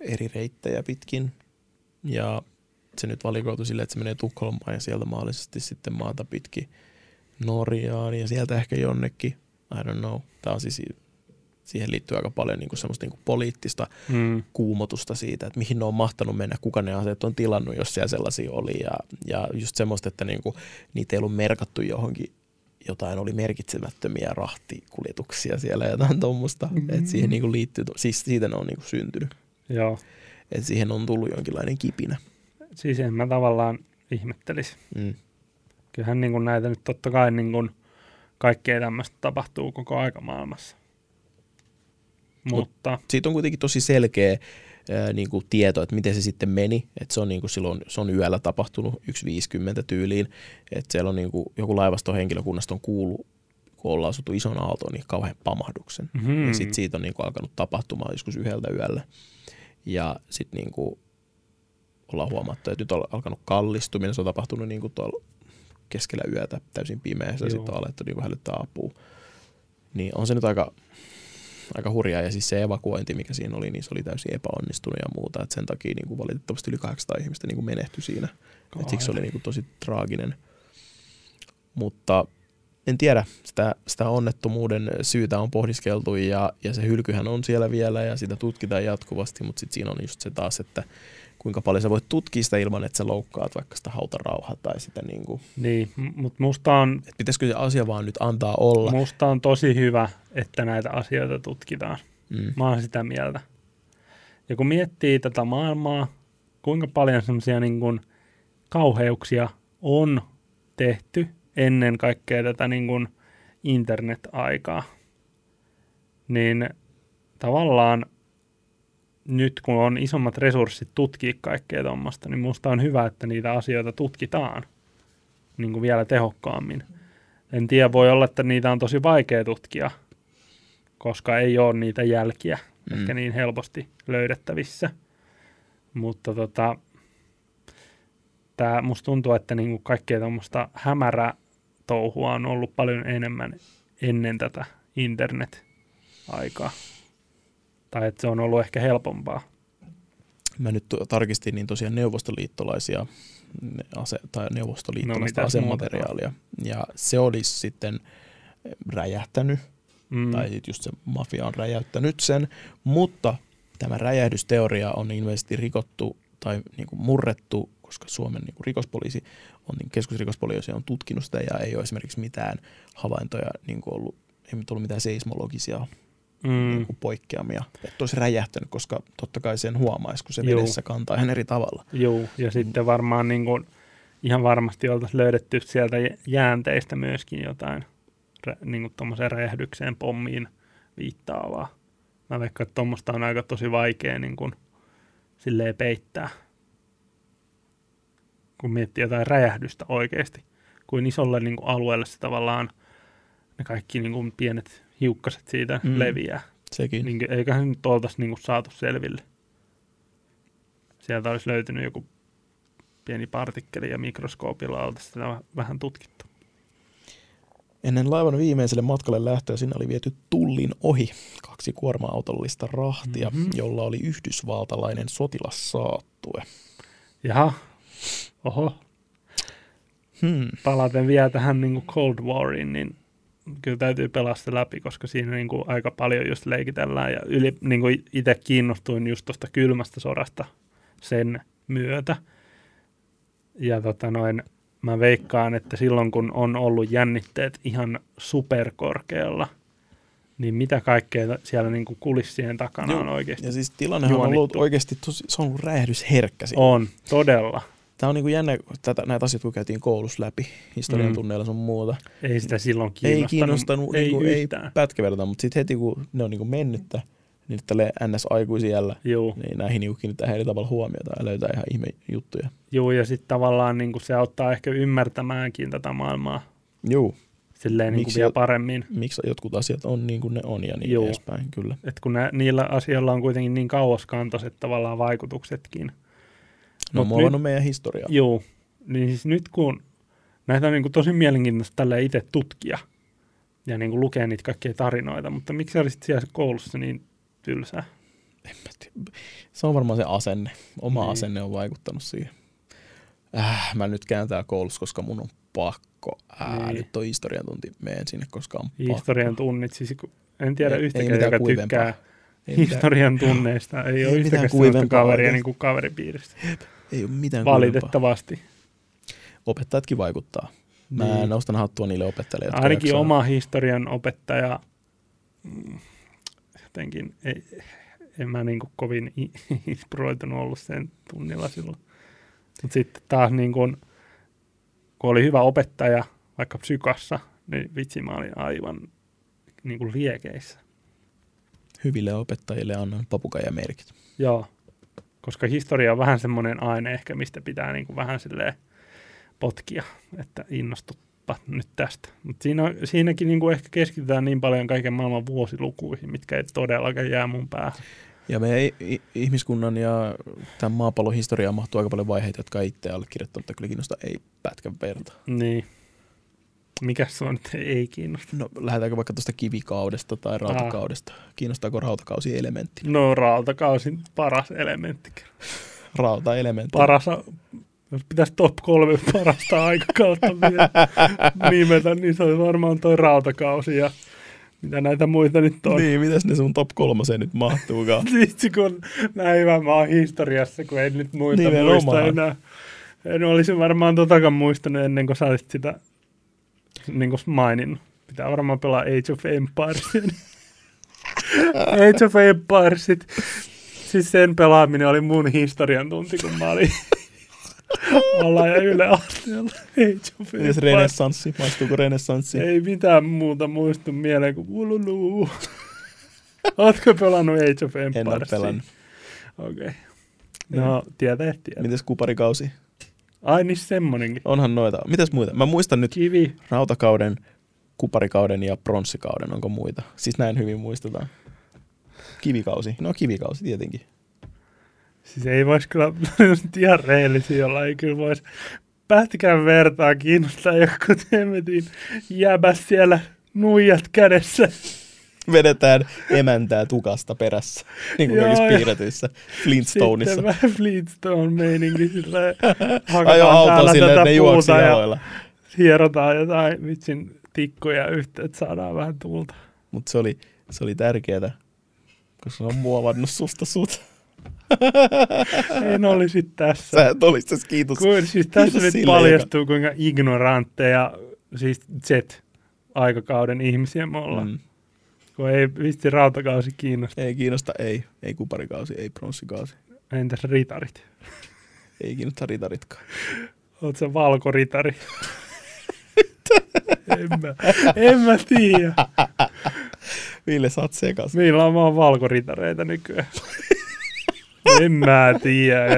eri reittejä pitkin. Ja se nyt valikoitu silleen, että se menee Tukholmaan ja sieltä maallisesti sitten maata pitkin Norjaan ja sieltä ehkä jonnekin. I don't know. Tämä on siis, siihen liittyy aika paljon niin kuin semmoista niin kuin poliittista Mm. kuumotusta siitä, että mihin ne on mahtanut mennä, kuka ne aseet on tilannut, jos siellä sellaisia oli. Ja, ja just semmoista, että niinku, niitä ei ollut merkattu johonkin, jotain oli merkitsemättömiä rahtikuljetuksia siellä ja jotain tuommoista. Mm-hmm. Että siihen niinku liittyy, siis siitä ne on niinku syntynyt. Joo. Että siihen on tullut jonkinlainen kipinä. Siis en mä tavallaan ihmettelisi. Mm. Kyllähän niin kuin näitä nyt totta kai niin kuin kaikkea tämmöistä tapahtuu koko aika maailmassa. Mutta Siitä on kuitenkin tosi selkeä ää, niin kuin tieto, että miten se sitten meni. Että se on niin kuin silloin, se on yöllä tapahtunut 1.50 tyyliin. Että siellä on niin kuin, joku laivaston henkilökunnasta on kuullut, kun ollaan asuttu ison aaltoon, niin kauhean pamahduksen. mm, Ja sitten siitä on niinku alkanut tapahtumaan joskus yhdeltä yöllä. Ja sitten niinku ollaan huomattu, että nyt on alkanut kallistuminen. Se on tapahtunut niinku tuolla keskellä yötä täysin pimeässä sitten on alettu niinku hälyttää apua. Niin on se nyt aika, aika hurjaa. Ja siis se evakuointi, mikä siinä oli, niin se oli täysin epäonnistunut ja muuta. Et sen takia niinku valitettavasti yli 800 ihmistä niinku menehtyi siinä. Et siksi se oli niinku tosi traaginen. Mutta en tiedä, sitä, sitä onnettomuuden syytä on pohdiskeltu ja, ja se hylkyhän on siellä vielä ja sitä tutkitaan jatkuvasti, mutta sitten siinä on just se taas, että kuinka paljon sä voit tutkia sitä ilman, että sä loukkaat vaikka sitä hautarauhaa tai sitä niin kuin, niin, mutta musta on, että pitäisikö se asia vaan nyt antaa olla. musta on tosi hyvä, että näitä asioita tutkitaan. Mm. Mä oon sitä mieltä. Ja kun miettii tätä maailmaa, kuinka paljon semmoisia niin kuin kauheuksia on tehty ennen kaikkea tätä niin kuin internet-aikaa, niin tavallaan nyt kun on isommat resurssit tutkia kaikkea tuommoista, niin musta on hyvä, että niitä asioita tutkitaan niin kuin vielä tehokkaammin. En tiedä, voi olla, että niitä on tosi vaikea tutkia, koska ei ole niitä jälkiä Mm. ehkä niin helposti löydettävissä. Mutta tota, tää, musta tuntuu, että niinku kaikkea tuommoista hämärää touhua on ollut paljon enemmän ennen tätä internet-aikaa. Tai että se on ollut ehkä helpompaa. Mä nyt tarkistin niin tosiaan neuvostoliittolaisia ne ase- tai neuvostoliittolaista No, asemateriaalia. Ja se olisi sitten räjähtänyt, Mm. tai just se mafia on räjäyttänyt sen, mutta tämä räjähdysteoria on ilmeisesti rikottu tai niin kuin murrettu, koska Suomen niin kuin rikospoliisi on, niin keskusrikospoliisi on tutkinut sitä ja ei ole esimerkiksi mitään havaintoja niin kuin ollut, ei nyt ollut mitään seismologisia mm. niin kuin poikkeamia, että olisi räjähtänyt, koska totta kai sen huomaisi, kun se Juu. vedessä kantaa ihan eri tavalla. Joo, ja sitten varmaan niin kuin, ihan varmasti oltaisiin löydetty sieltä jä- jäänteistä myöskin jotain niin kuin tuommoiseen räjähdykseen, pommiin viittaavaa. Mä veikkaan, että tuommoista on aika tosi vaikea niin kuin, silleen peittää, kun miettii jotain räjähdystä oikeasti. Kuin isolle niin kuin alueelle se tavallaan ne kaikki niin kuin pienet hiukkaset siitä Mm. leviää. Sekin. Niin, eiköhän nyt oltaisi niin saatu selville. Sieltä olisi löytynyt joku pieni partikkeli ja mikroskoopilla oltaisiin sitä vähän tutkittu. Ennen laivan viimeiselle matkalle lähtöä sinne oli viety tullin ohi kaksi kuorma-autollista rahtia, Mhm. mm-hmm. jolla oli yhdysvaltalainen sotilassaattue. Jaha, oho, Hmm. palaten vielä tähän niin Cold Wariin, niin kyllä täytyy pelaa se läpi, koska siinä niin kuin aika paljon just leikitellään ja yli, niin kuin itse kiinnostuin just tuosta kylmästä sodasta sen myötä. Ja tota noin, mä veikkaan, että silloin kun on ollut jännitteet ihan superkorkealla, niin mitä kaikkea siellä niin kuin kulissien takana Joo, on oikeasti? Ja siis tilannehan on ollut oikeasti tosi, se on ollut räjähdysherkkä. siinä. On, todella. Tämä on niin kuin jännä, kun tätä, näitä asioita kun käytiin koulussa läpi, historian Mm. tunneilla sun muuta. Ei sitä silloin Ei kiinnostanut. kiinnostanut, ei niin ei pätkäverta, mutta sitten heti kun ne on niin kuin mennyttä, niin tälle NS-aikuisiellä, Joo. niin näihin niin kiinnittää eri tavalla huomiota ja löytää ihan ihme juttuja. Joo, ja sitten tavallaan niin se auttaa ehkä ymmärtämäänkin tätä maailmaa Juu, silleen niin kuin vielä paremmin. miksi jotkut asiat on niin kuin ne on ja niin Juu. edespäin, kyllä. Et kun nä, niillä asioilla on kuitenkin niin kauaskantoiset tavallaan vaikutuksetkin. Ne on Mut muovannut meidän historiaa. Joo, niin siis nyt kun näitä on niin kuin tosi mielenkiintoista tällä itse tutkia ja niin kuin lukea niitä kaikkia tarinoita, mutta miksi olisit siellä koulussa niin tylsää? Se on varmaan se asenne. Oma Niin. asenne on vaikuttanut siihen. Äh, mä nyt käyn täällä koulussa, koska mun on pakko. Äh, Niin. Nyt on historian tunti, menen sinne, koska on pakko. Historian tunnit, siis kun- en tiedä yhtäkään, mitään joka kuivempaa. tykkää Ei mitään, historian tunneista. Ei, Ei ole mitään yhtäkään kuivempaa kaveria niin kuin kaveripiiristä. Ei ole mitään. Valitettavasti. Opettajatkin vaikuttaa. Mä Niin. nostan hattua niille opettajille, jotka Ainakin jaksaa. oma historian opettaja mm, jotenkin, ei, en mä niin kovin inspiroitunut ollut sen tunnilla silloin. Mutta sitten taas niin kuin, kun oli hyvä opettaja, vaikka psykassa, niin vitsi mä olin aivan niin kuin liekeissä. Hyville opettajille annan papukaijamerkit. Joo, koska historia on vähän semmoinen aine ehkä, mistä pitää niin kuin vähän silleen potkia, että innostuppa nyt tästä. Mutta siinä, siinäkin niin kuin ehkä keskitytään niin paljon kaiken maailman vuosilukuihin, mitkä ei todellakaan jää mun päähän. Ja meidän ihmiskunnan ja tämän maapallon historiaan mahtuu aika paljon vaiheita, jotka itse allekirjoittanut, mutta kyllä kiinnostaa ei pätkän verta. Niin. Mikäs se on, että ei kiinnosta? No lähdetäänkö vaikka tuosta kivikaudesta tai rautakaudesta? Kiinnostaako rautakausi elementti? No rautakausin paras elementti. Rautaelementti. Paras, jos pitäisi top kolme parasta aikakautta vielä nimetä, niin se olisi varmaan toi rautakausi ja mitä näitä muita nyt on. Niin, mitäs ne sun top kolmoseen nyt mahtuukaan? Vitsi, kun näin hyvä mä oon historiassa, kun en nyt muita Nimenomaan. muista enää. En olisi varmaan totakaan muistanut ennen kuin sä olisit sitä niin kuin maininnut. Pitää varmaan pelaa Age of Empires. Age of Empiresit. Siis sen pelaaminen oli mun historian tunti, kun mä olin ala- ja yläasteella. Age of Empires. renessanssi? Maistuuko renessanssi? Ei mitään muuta muistu mieleen kuin ululu. Ootko pelannut Age of Empires? En ole pelannut. Okei. Okay. No, tietää, tietää. Mitäs kuparikausi? Ai niin semmonenkin. Onhan noita. Mitäs muita? Mä muistan nyt Kivi. rautakauden kuparikauden ja pronssikauden, onko muita? Siis näin hyvin muistetaan. Kivikausi. No kivikausi tietenkin. Siis ei vois kyllä, jos nyt ihan rehellisiä olla, ei kyllä vois pätkän vertaa kiinnostaa joku temmetin jäbäs siellä nuijat kädessä. Vedetään emäntää tukasta perässä, niin kuin kaikissa piirretyissä Flintstoneissa. Sitten vähän Flintstone-meininki silleen, Ajo hakataan auto täällä silleen, tätä ne juoksi puuta ja jaloilla. hierotaan jotain vitsin tikkuja yhteen, että saadaan vähän tuulta. Mutta se oli, se oli tärkeää, koska se on muovannut susta sut. En olisi tässä. Sä et olis tässä kiitos. Kuin, siis tässä kiitos nyt sille, paljastuu, kuinka ignorantteja siis Z-aikakauden ihmisiä me ollaan. Mm. Kun ei vitsi rautakausi kiinnosta. Ei kiinnosta, ei. Ei kuparikausi, ei pronssikausi. Entäs ritarit? Ei kiinnosta ritaritkaan. Oot sä valkoritari? en mä, en mä tiedä. Ville, sä oot sekas. Meillä on vaan valkoritareita nykyään. en mä tiedä.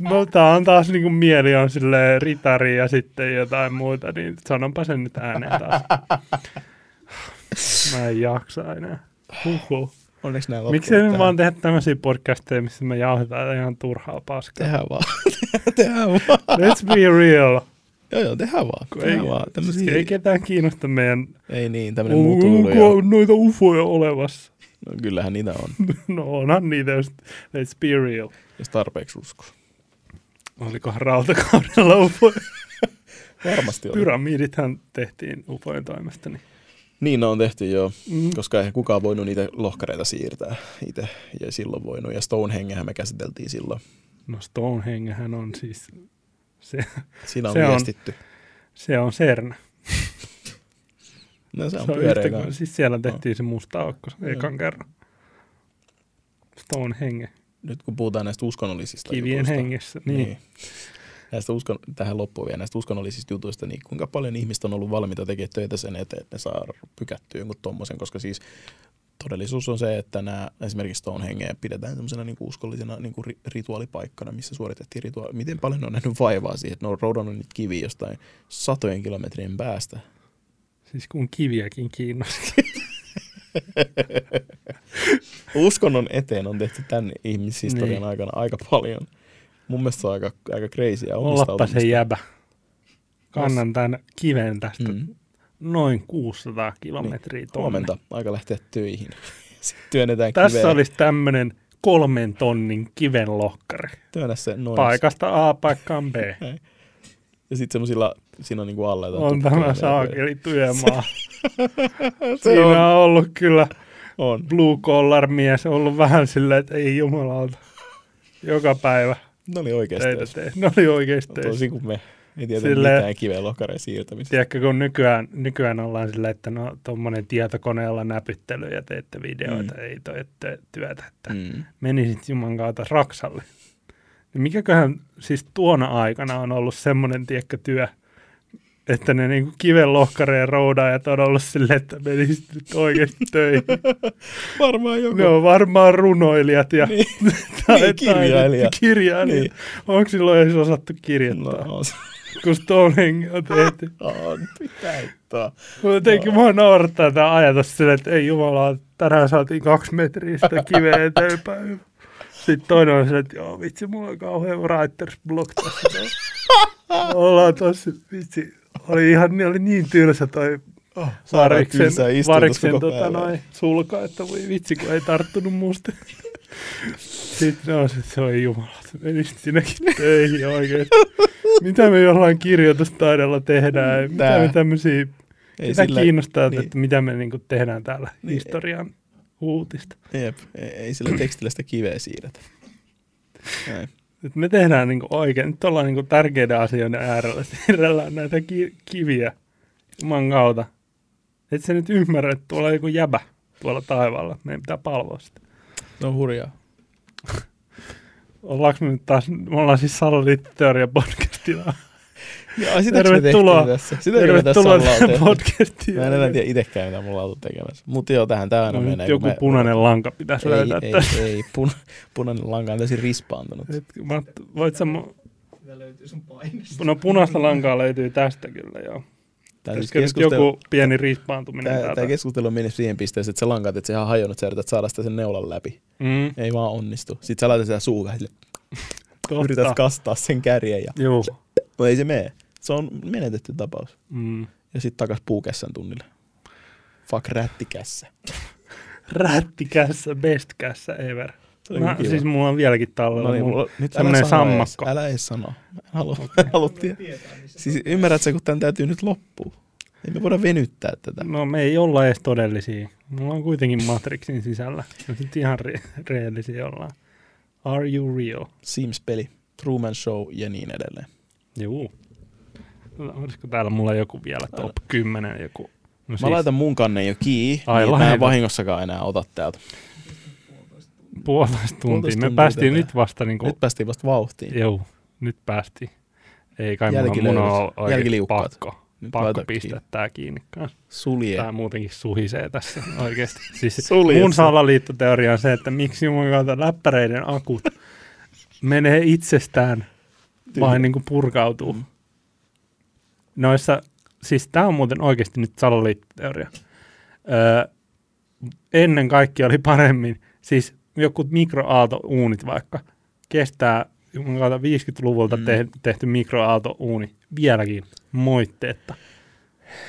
No tää on taas niinku mieli on sille ritari ja sitten jotain muuta, niin sanonpa sen nyt ääneen taas. Mä en jaksa enää. Huhhuh. Onneksi näin Miksei me vaan tehdä tämmöisiä podcasteja, missä me jauhetaan ihan turhaa paskaa? Tehdään vaan. tehdään vaan. Let's be real. Joo, joo, tehdään vaan. Tehdään ei, vaan. Tämmösiä, siis ei ketään kiinnosta meidän ei niin, tämmönen onko mutuilu. Ja, on noita ufoja olevassa. no, kyllähän niitä on, No onhan niitä, jos let's be real. jos tarpeeksi uskoo. Olikohan rautakaudella ufoja? Varmasti on. Pyramidithan tehtiin ufojen toimesta. Niin. Niin ne on tehty jo, Mm. koska eihän kukaan voinut niitä lohkareita siirtää itse. Ja silloin voinut. Ja Stonehengehän me käsiteltiin silloin. No Stonehengehän on siis, se, Siinä on Se on- viestitty. se on CERN. No se on, Se on yhtä, kuin- siis siellä tehtiin se musta aukko ekan kerran. Stonehenge, Nyt kun puhutaan näistä uskonnollisista kivien jutuista, hengessä. Niin. Näistä uskon, tähän loppuun vielä näistä uskonnollisista jutuista, niin kuinka paljon ihmistä on ollut valmiita tekemään töitä sen eteen, että ne saa pykättyä jonkun tommosen, koska siis todellisuus on se, että nämä esimerkiksi Stonehengeä pidetään semmoisena niin uskollisena niin ri, rituaalipaikkana, missä suoritettiin rituaali. Miten paljon ne on nähnyt vaivaa siihen, että ne on roudannut niitä kiviä jostain satojen kilometrien päästä. Siis kun kiviäkin kiinnostaa. Uskonnon eteen on tehty tämän ihmishistorian niin. aikana aika paljon. Mun mielestä se on aika, aika crazy. Ollappa se jäbä. Kannan tämän kiven tästä Mm. noin 600 kilometriä tonne. Huomenta, aika lähteä töihin. Sitten työnnetään Tässä kiveä. olisi tämmöinen kolmen tonnin kivenlokkari. Työnnä se noin. Paikasta A paikkaan B. Ja sitten semmoisilla, siinä on niinku jotain On tämä saakeli työmaa. Se Siinä on. on ollut kyllä on. blue collar mies ollut vähän silleen, että ei jumalauta. Joka päivä Ne oli oikeasti. töitä tee. Ne oli oikeasti töissä. Toisin kuin me. Ei tiedä Silleen- mitään kiveä lohkareen siirtämistä. Tiedätkö, kun nykyään, nykyään ollaan silleen, että no tuommoinen tietokoneella näpyttely ja teette videoita, mm. ei toi tee työtä, että mm. Mm. menisit Juman kautta Raksalle. Niin mikäköhän siis tuona aikana on ollut semmoinen, tiedätkö, työ, että ne niinku kiven lohkareen roudaajat on ollut silleen, että menisit nyt oikeasti töihin. Varmaan joku. Ne on varmaan runoilijat ja Niin. tai, Niin, kirjailijat. kirjailijat. Niin. Onko silloin edes osattu kirjoittaa, No, kun Stonehenge on tehty? on. Pitää. Mutta jotenkin mua naurattaa tämä ajatus sille, että ei jumala, tänään saatiin kaksi metriä sitä kiveä eteenpäin. Sitten toinen on se, että joo vitsi, mulla on kauhean writer's block tässä. Ollaan tossa, vitsi, oli ihan niin, oli niin tylsä toi Oh, variksen, variksen tota, noin, sulka, että voi vitsi, kun ei tarttunut musta. Sitten se, että se on jumala, menisit sinäkin töihin oikeesti. Mitä me jollain kirjoitustaidolla tehdään, mitä Tää. me tämmöisiä Ei Sitä sillä, kiinnostaa, niin. että mitä me niinku tehdään täällä Niin. historian uutista. Jep, ei, ei sillä tekstillä sitä kiveä siirretä. Näin. Et me tehdään niinku oikein, nyt ollaan niinku tärkeiden asioiden äärellä, siirrellään näitä ki- kiviä Juman kautta. Et sä nyt ymmärrä, että tuolla on joku jäbä tuolla taivaalla. Meidän pitää palvoa sitä. No hurjaa. Ollaanko me nyt taas, me ollaan siis Salaliittoteoria podcastilla. Ja, sitäkö me Tervetuloa. tehtiin tässä? Tässä Tervetuloa tähän podcastiin. Mä en enää tiedä itsekään, mitä mulla on ollut tekemässä. Mutta joo, tähän tää aina No, menee. joku me- punainen lanka pitäisi ei, löytää ei, tästä. ei, pun, punainen lanka on täysin rispaantunut. Et, Matt, voit sä, Sitä löytyy sun painista. no punaista lankaa löytyy tästä kyllä, joo. Tämä, siis keskustelu, joku pieni rispaantuminen tämä, täältä? tämä keskustelu on mennyt siihen pisteeseen, että se lankat, että se ihan hajonnut, sä yrität saada sitä sen neulan läpi. Mm, Ei vaan onnistu. Sitten sä laitat sitä suuhun yrität kastaa sen kärjen ja Joo. no ei se mene. Se on menetetty tapaus. Mm. Ja sitten takas puukässän tunnille. Fuck rättikässä. Rättikässä, best kässä ever. Mä, kiva. siis mulla on vieläkin tallella. No niin, mulla, nyt älä sano edes, sammakko. älä edes sano. En halua, okay. missä Siis ymmärrät sä, kun tämän täytyy nyt loppua. Ei me voida venyttää tätä. No me ei olla edes todellisia. Mulla on kuitenkin Matrixin sisällä. Me sitten ihan re- rehellisiä ollaan. Are you real? Sims-peli, Truman Show ja niin edelleen. Juu. Olisiko täällä mulla joku vielä top 10 joku? No Mä laitan mun kannen jo kiinni, Ai, niin mä en vahingossakaan enää ota täältä. puolitoista tuntia. Puolitoista Me päästiin nyt vasta niinku, Nyt päästiin vasta vauhtiin. joo, nyt päästiin. Ei kai mun on oikein pakko, Nyt pakko pistää kiinni. tää kiinni kanssa. Sulje. Tää muutenkin suhisee tässä oikeesti. Siis Sulje mun salaliittoteoria on se, että miksi juman kautta läppäreiden akut menee itsestään vain niin kuin purkautuu. Mm. Noissa, siis tämä on muuten oikeasti nyt salaliittoteoria. Öö, ennen kaikki oli paremmin, siis joku mikroaaltouunit vaikka, kestää juman kautta 50-luvulta Mm. te- tehty mikroaaltouuni vieläkin moitteetta.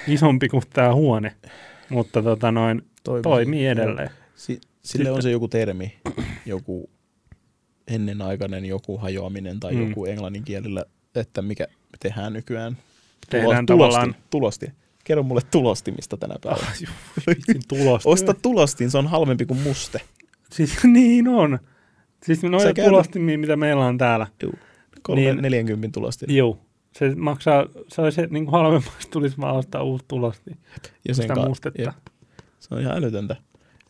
Isompi kuin tämä huone, mutta tota noin, Toimii. toimii edelleen. Si- sille on Sitten- se joku termi, joku ennenaikainen joku hajoaminen tai Mm. joku englannin kielellä, että mikä tehdään nykyään. Tehdään Tulo- tavallaan- Tulosti. Kerro mulle tulostimista tänä päivänä. Ah, tulosta. Osta tulostin, se on halvempi kuin muste. Siis niin on. Siis noita käytät- tulostimia, mitä meillä on täällä. Kolme, Niin. niin. 40 tulostin. Joo. Se maksaa, se olisi niin halvemmaksi tulisi vaan ostaa uusi tulosti. ja Sitä ka- mustetta. jep. Se on ihan älytöntä.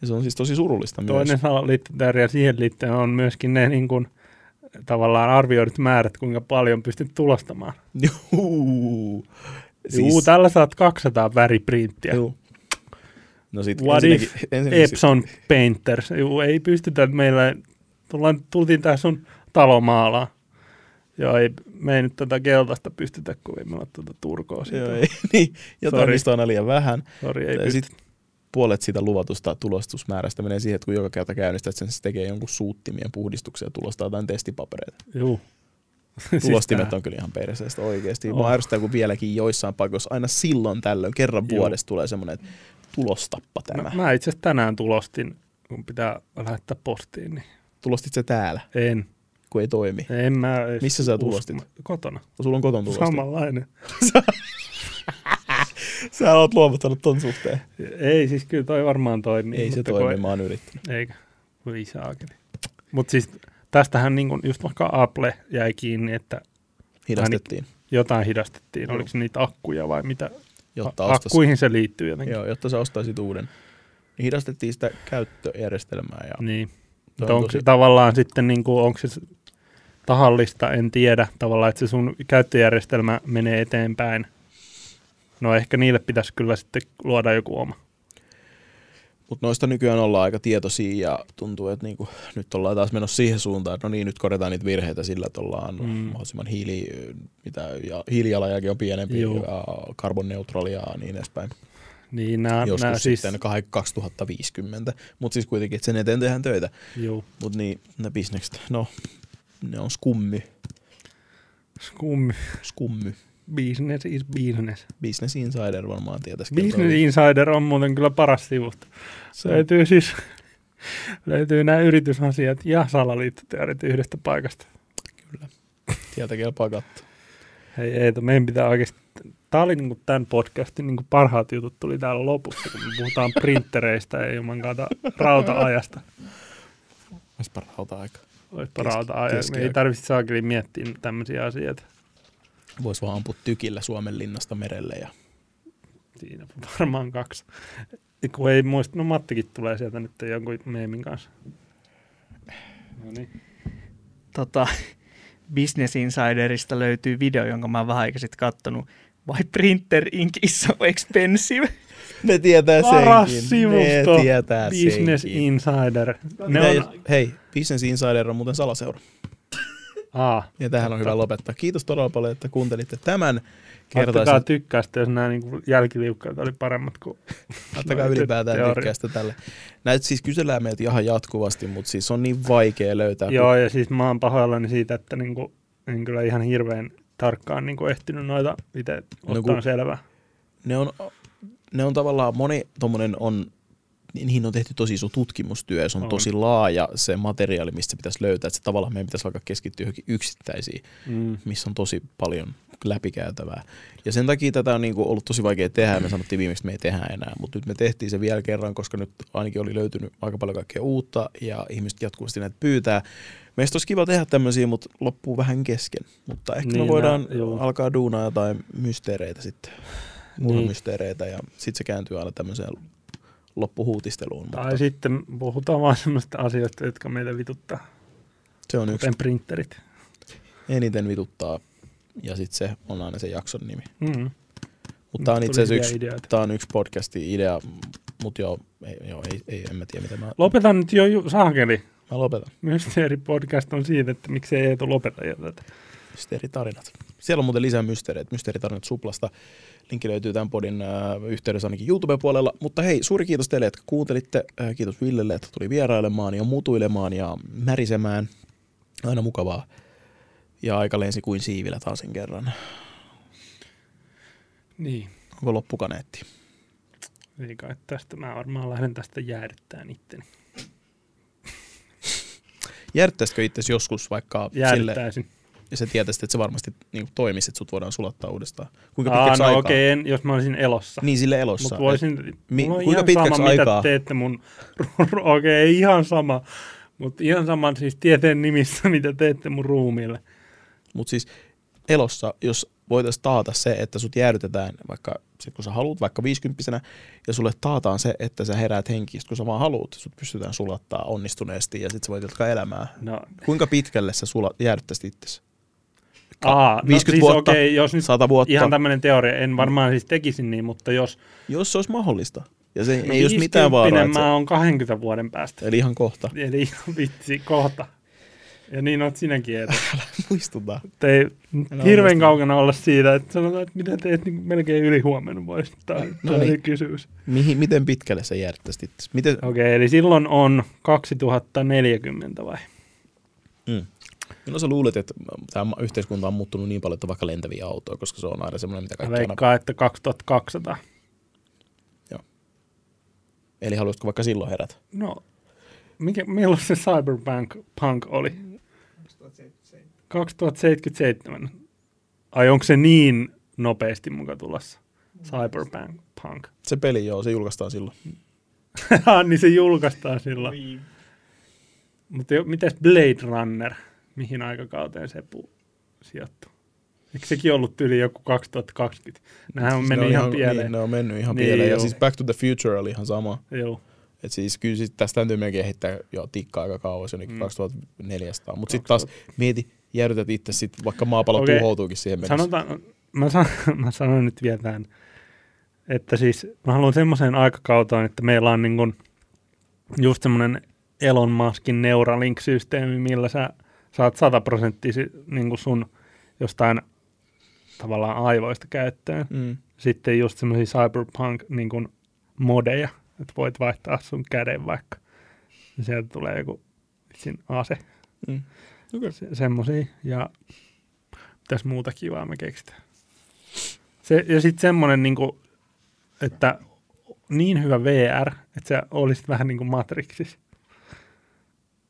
Ja se on siis tosi surullista Toinen myös. salaliittoteoria siihen liittyen on myöskin ne niin kuin, tavallaan arvioidut määrät, kuinka paljon pystyt tulostamaan. Juu. Siis, Juu, tällä saat 200 väriprinttiä. Juu. No sit What ensinnäkin, if ensinnäkin sit- Epson Painters. Juu, ei pystytä, meillä tullaan, tultiin tää sun talomaalaa. Joo, ei, me ei nyt tätä keltaista pystytä, kun ei meillä tuota turkoa siitä. Joo, ei, niin, jotain Sorry. mistä on liian vähän. Sori, ei sit puolet siitä luvatusta tulostusmäärästä menee siihen, että kun joka kerta käynnistät sen, se tekee jonkun suuttimien puhdistuksen ja tulostaa jotain testipapereita. Juu. Tulostimet Siis on kyllä ihan perseestä oikeasti. Oh. Ärsyttää, kun vieläkin joissain paikoissa aina silloin tällöin, kerran Joo. vuodessa tulee semmoinen, että tulostappa tämä. No, mä itse asiassa tänään tulostin, kun pitää lähettää postiin, niin Tulostit se täällä, en. kun ei toimi. En mä Missä sä usko- tulostit? Kotona. Sulla on koton tulostin. Samanlainen. Sä oot luovuttanut ton suhteen. Ei, siis kyllä toi varmaan toimii. Ei se toimi, kun- mä oon yrittänyt. Eikä. Voi saakeli. Mutta siis tästähän niin kun just vaikka Apple jäi kiinni, että Hidastettiin, jotain hidastettiin. Oliko se niitä akkuja vai mitä? jotta, ostais, Akkuihin se liittyy jotenkin. joo, jotta sä ostaisit uuden. Niin hidastettiin sitä käyttöjärjestelmää. Ja Niin. on onko tosi- se tavallaan sitten, niin kuin, onko se tahallista, en tiedä. Tavallaan, että se sun käyttöjärjestelmä menee eteenpäin. No ehkä niille pitäisi kyllä sitten luoda joku oma. Mutta noista nykyään ollaan aika tietoisia ja tuntuu, että niinku, nyt ollaan taas menossa siihen suuntaan, että no niin, nyt korjataan niitä virheitä sillä, että ollaan Mm. mm. mahdollisimman hiili, mitä, ja hiilijalanjälki on pienempi Joo. ja karbonneutraalia ja niin edespäin. Niin nämä, Joskus nämä siis... siis, sitten kah- 2050, mutta siis kuitenkin, että sen eteen tehdään töitä. Mutta niin, ne bisnekset, no, ne on skummy, skummi, skummy. Business is business. Business Insider varmaan tietäisi. Business Insider on muuten kyllä paras sivusto. Se Löytyy siis, löytyy nämä yritysasiat ja salaliittoteorit yhdestä paikasta. kyllä. Sieltä kelpaa katsoa. Hei Eetu, meidän pitää oikeasti, tämä oli niinku tämän podcastin niinku parhaat jutut tuli täällä lopussa, kun me puhutaan printtereistä ja ilman kautta rauta-ajasta. Olisipa rauta-aika. Olisipa rauta-aja. Me ei tarvitse saakeli miettiä tämmöisiä asioita. Voisi vaan ampua tykillä Suomen linnasta merelle ja Siinä varmaan kaksi. Kun ei muista, no Mattikin tulee sieltä nyt jonkun meemin kanssa. No niin. tota, Business Insiderista löytyy video, jonka mä oon vähän aikaa sitten kattonut. Why printer ink is so expensive? Ne tietää Paras senkin. sivusto. Ne tietää Business senkin. Insider. Ne hei, on, hei, Business Insider on muuten salaseura. Aa, Ja tähän on hyvä lopettaa. Kiitos todella paljon, että kuuntelitte tämän kertaisen. tykkäystä, jos nämä niin jälkiliukkaat oli paremmat kuin... Ottakaa No, ylipäätään teoria. tykkäystä tälle. Näitä siis kysellään meiltä ihan jatkuvasti, mutta siis on niin vaikea löytää. Joo, ja siis mä oon pahoillani siitä, että niin kuin, en kyllä ihan hirveän tarkkaan niin kuin ehtinyt noita itse ottaa No selvää. Ne on, ne on tavallaan, moni tommonen on, niihin on tehty tosi iso tutkimustyö, ja se on, On. tosi laaja se materiaali, mistä se pitäisi löytää, että se tavallaan meidän pitäisi alkaa keskittyä johonkin yksittäisiin, Mm. missä on tosi paljon läpikäytävää. Ja sen takia tätä on niinku ollut tosi vaikea tehdä, me sanottiin viimeksi, että me ei tehdä enää, mutta nyt me tehtiin se vielä kerran, koska nyt ainakin oli löytynyt aika paljon kaikkea uutta, ja ihmiset jatkuvasti näitä pyytää. Meistä olisi kiva tehdä tämmöisiä, mutta loppuu vähän kesken. Mutta ehkä niin, Niin, me voidaan nää- alkaa duunaa jotain mysteereitä sitten, Niin. urheilusteereitä, ja sitten se kääntyy aina tämmöiseen loppuhuutisteluun. Tai Mutta sitten puhutaan vaan semmoista asioista, jotka meitä vituttaa, se on yksi printerit. eniten vituttaa, ja sitten se on aina se jakson nimi. Mm. Mutta tämä on itse asiassa yksi, tää on yksi podcastin idea, mutta joo, ei, joo ei, ei, en mä tiedä mitä mä, Lopetan nyt jo ju- saakeli. mä lopetan. Mysteeri-podcast on siitä, että miksei Eetu lopeta tätä. Mysteeritarinat. Siellä on muuten lisää mysteereitä, mysteeritarinat Suplasta. Linkki löytyy tämän podin äh, yhteydessä ainakin YouTube-puolella. Mutta hei, suuri kiitos teille, että kuuntelitte. Äh, kiitos Villelle, että tuli vierailemaan ja mutuilemaan ja märisemään. Aina mukavaa. Ja aika lensi kuin siivilä taas sen kerran. Niin. Onko loppukaneetti? Ei kai tästä, mä varmaan lähden tästä jäädyttämään itteni. Järjestäisikö itse joskus vaikka sille, Jäädyttäisin. Ja sä tietäisit, että se varmasti niin toimisi, että sut voidaan sulattaa uudestaan? Kuinka Aa, pitkäksi no aikaa? okei, en, jos mä olisin elossa. Niin sille elossa. Mutta voisin, Mi- mulla on kuinka ihan pitkäksi sama, aikaa? mitä teette mun, okei, ei ihan sama, mutta ihan sama siis tieteen nimissä, mitä teette mun ruumiille. Mutta siis elossa, jos voitaisiin taata se, että sut jäädytetään vaikka sit kun sä haluat, vaikka 50 ja sulle taataan se, että sä heräät henkistä, kun sä vaan haluat, sut pystytään sulattaa onnistuneesti ja sit sä voit jatkaa elämää. No, Kuinka pitkälle sä sula, jäädyttäisit itsesi? Aa, 50 no, siis vuotta, okei, jos nyt 100 vuotta, ihan tämmöinen teoria, en varmaan siis tekisin niin, mutta jos jos se olisi mahdollista. Ja se no ei olisi mitään vaaraa. mä oon 20 vuoden päästä. Se, eli ihan kohta. Eli ihan vitsi, kohta. Ja niin oot sinäkin, että Muistutaan. ei Älä hirveän kaukana olla siitä, että sanotaan, että mitä teet niin melkein yli huomenna voisi. Tämä No no niin. kysymys. Mihin, miten pitkälle jäädyttäisit itsesi? Miten, Okei, eli silloin on 2040 vai? mm. Milloin sä luulet, että tämä yhteiskunta on muuttunut niin paljon, että vaikka lentäviä autoja, koska se on aina semmoinen, mitä kaikki aina... veikkaan, että 2200. Eli haluaisitko vaikka silloin herätä? No, mikä, milloin se Cyberpunk punk oli? 2077. 2077. Ai onko se niin nopeasti muka tulossa? Cyberpunk punk. Se peli, joo, se julkaistaan silloin. niin se julkaistaan silloin. Oi, Mutta mitäs Blade Runner? Mihin aikakauteen se pu- sijoittuu? Eikö sekin ollut yli joku 2020? Nämähän on Siis mennyt ne ihan, Niin, pieleen. ne on mennyt ihan Niin, pieleen. Ja siis Back to the Future oli ihan sama. Joo. Et siis kyllä sit tästä täytyy melkein heittää jo tikkaa aika kauas, jonnekin Mm. mm. 2400. Mutta sitten taas mieti, jäädytät itse sit, vaikka maapallo okay. tuhoutuukin siihen mennessä. Sanotaan, mä, san, mä sanon nyt vielä tämän, että siis mä haluan semmoiseen aikakauteen, että meillä on niin kun just semmoinen Elon Muskin Neuralink-systeemi, millä sä saat 100 prosenttia niin sun jostain tavallaan aivoista käyttöön. Mm. Sitten just semmoisia cyberpunk niin kun modeja, että voit vaihtaa sun käden vaikka. Ja sieltä tulee joku vitsin ase. Mm. Okay. Se, semmosia. Ja mitäs muuta kivaa me keksitään. Se, ja sitten semmoinen, niinku, että niin hyvä VR, että sä olisit vähän niin kuin Matrixissa.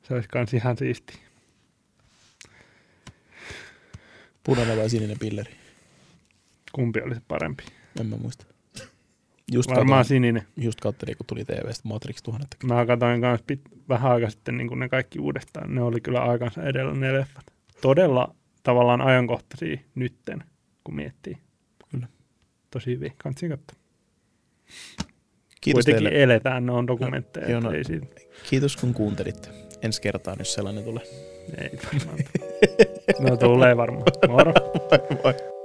Se olisi kans ihan siisti. Punainen vai sininen pilleri? Kumpi olisi parempi? En mä muista. Just Varmaan Varmaan sininen. just kattelin, kun tuli TVstä Matrix 1000. Mä katsoin kans pit, vähän aikaa sitten niin ne kaikki uudestaan. Ne oli kyllä aikansa edellä ne leffat. Todella tavallaan ajankohtaisia nytten, kun miettii. Kyllä. Tosi hyviä. Kansi katsoa. Kiitos Kuitenkin teille. eletään, ne on dokumentteja. joo, No, no. ei, siitä, Kiitos kun kuuntelitte. Ensi kertaan, jos sellainen tulee. Ei varmaan. no tulee varmaan. Moro. Moi moi.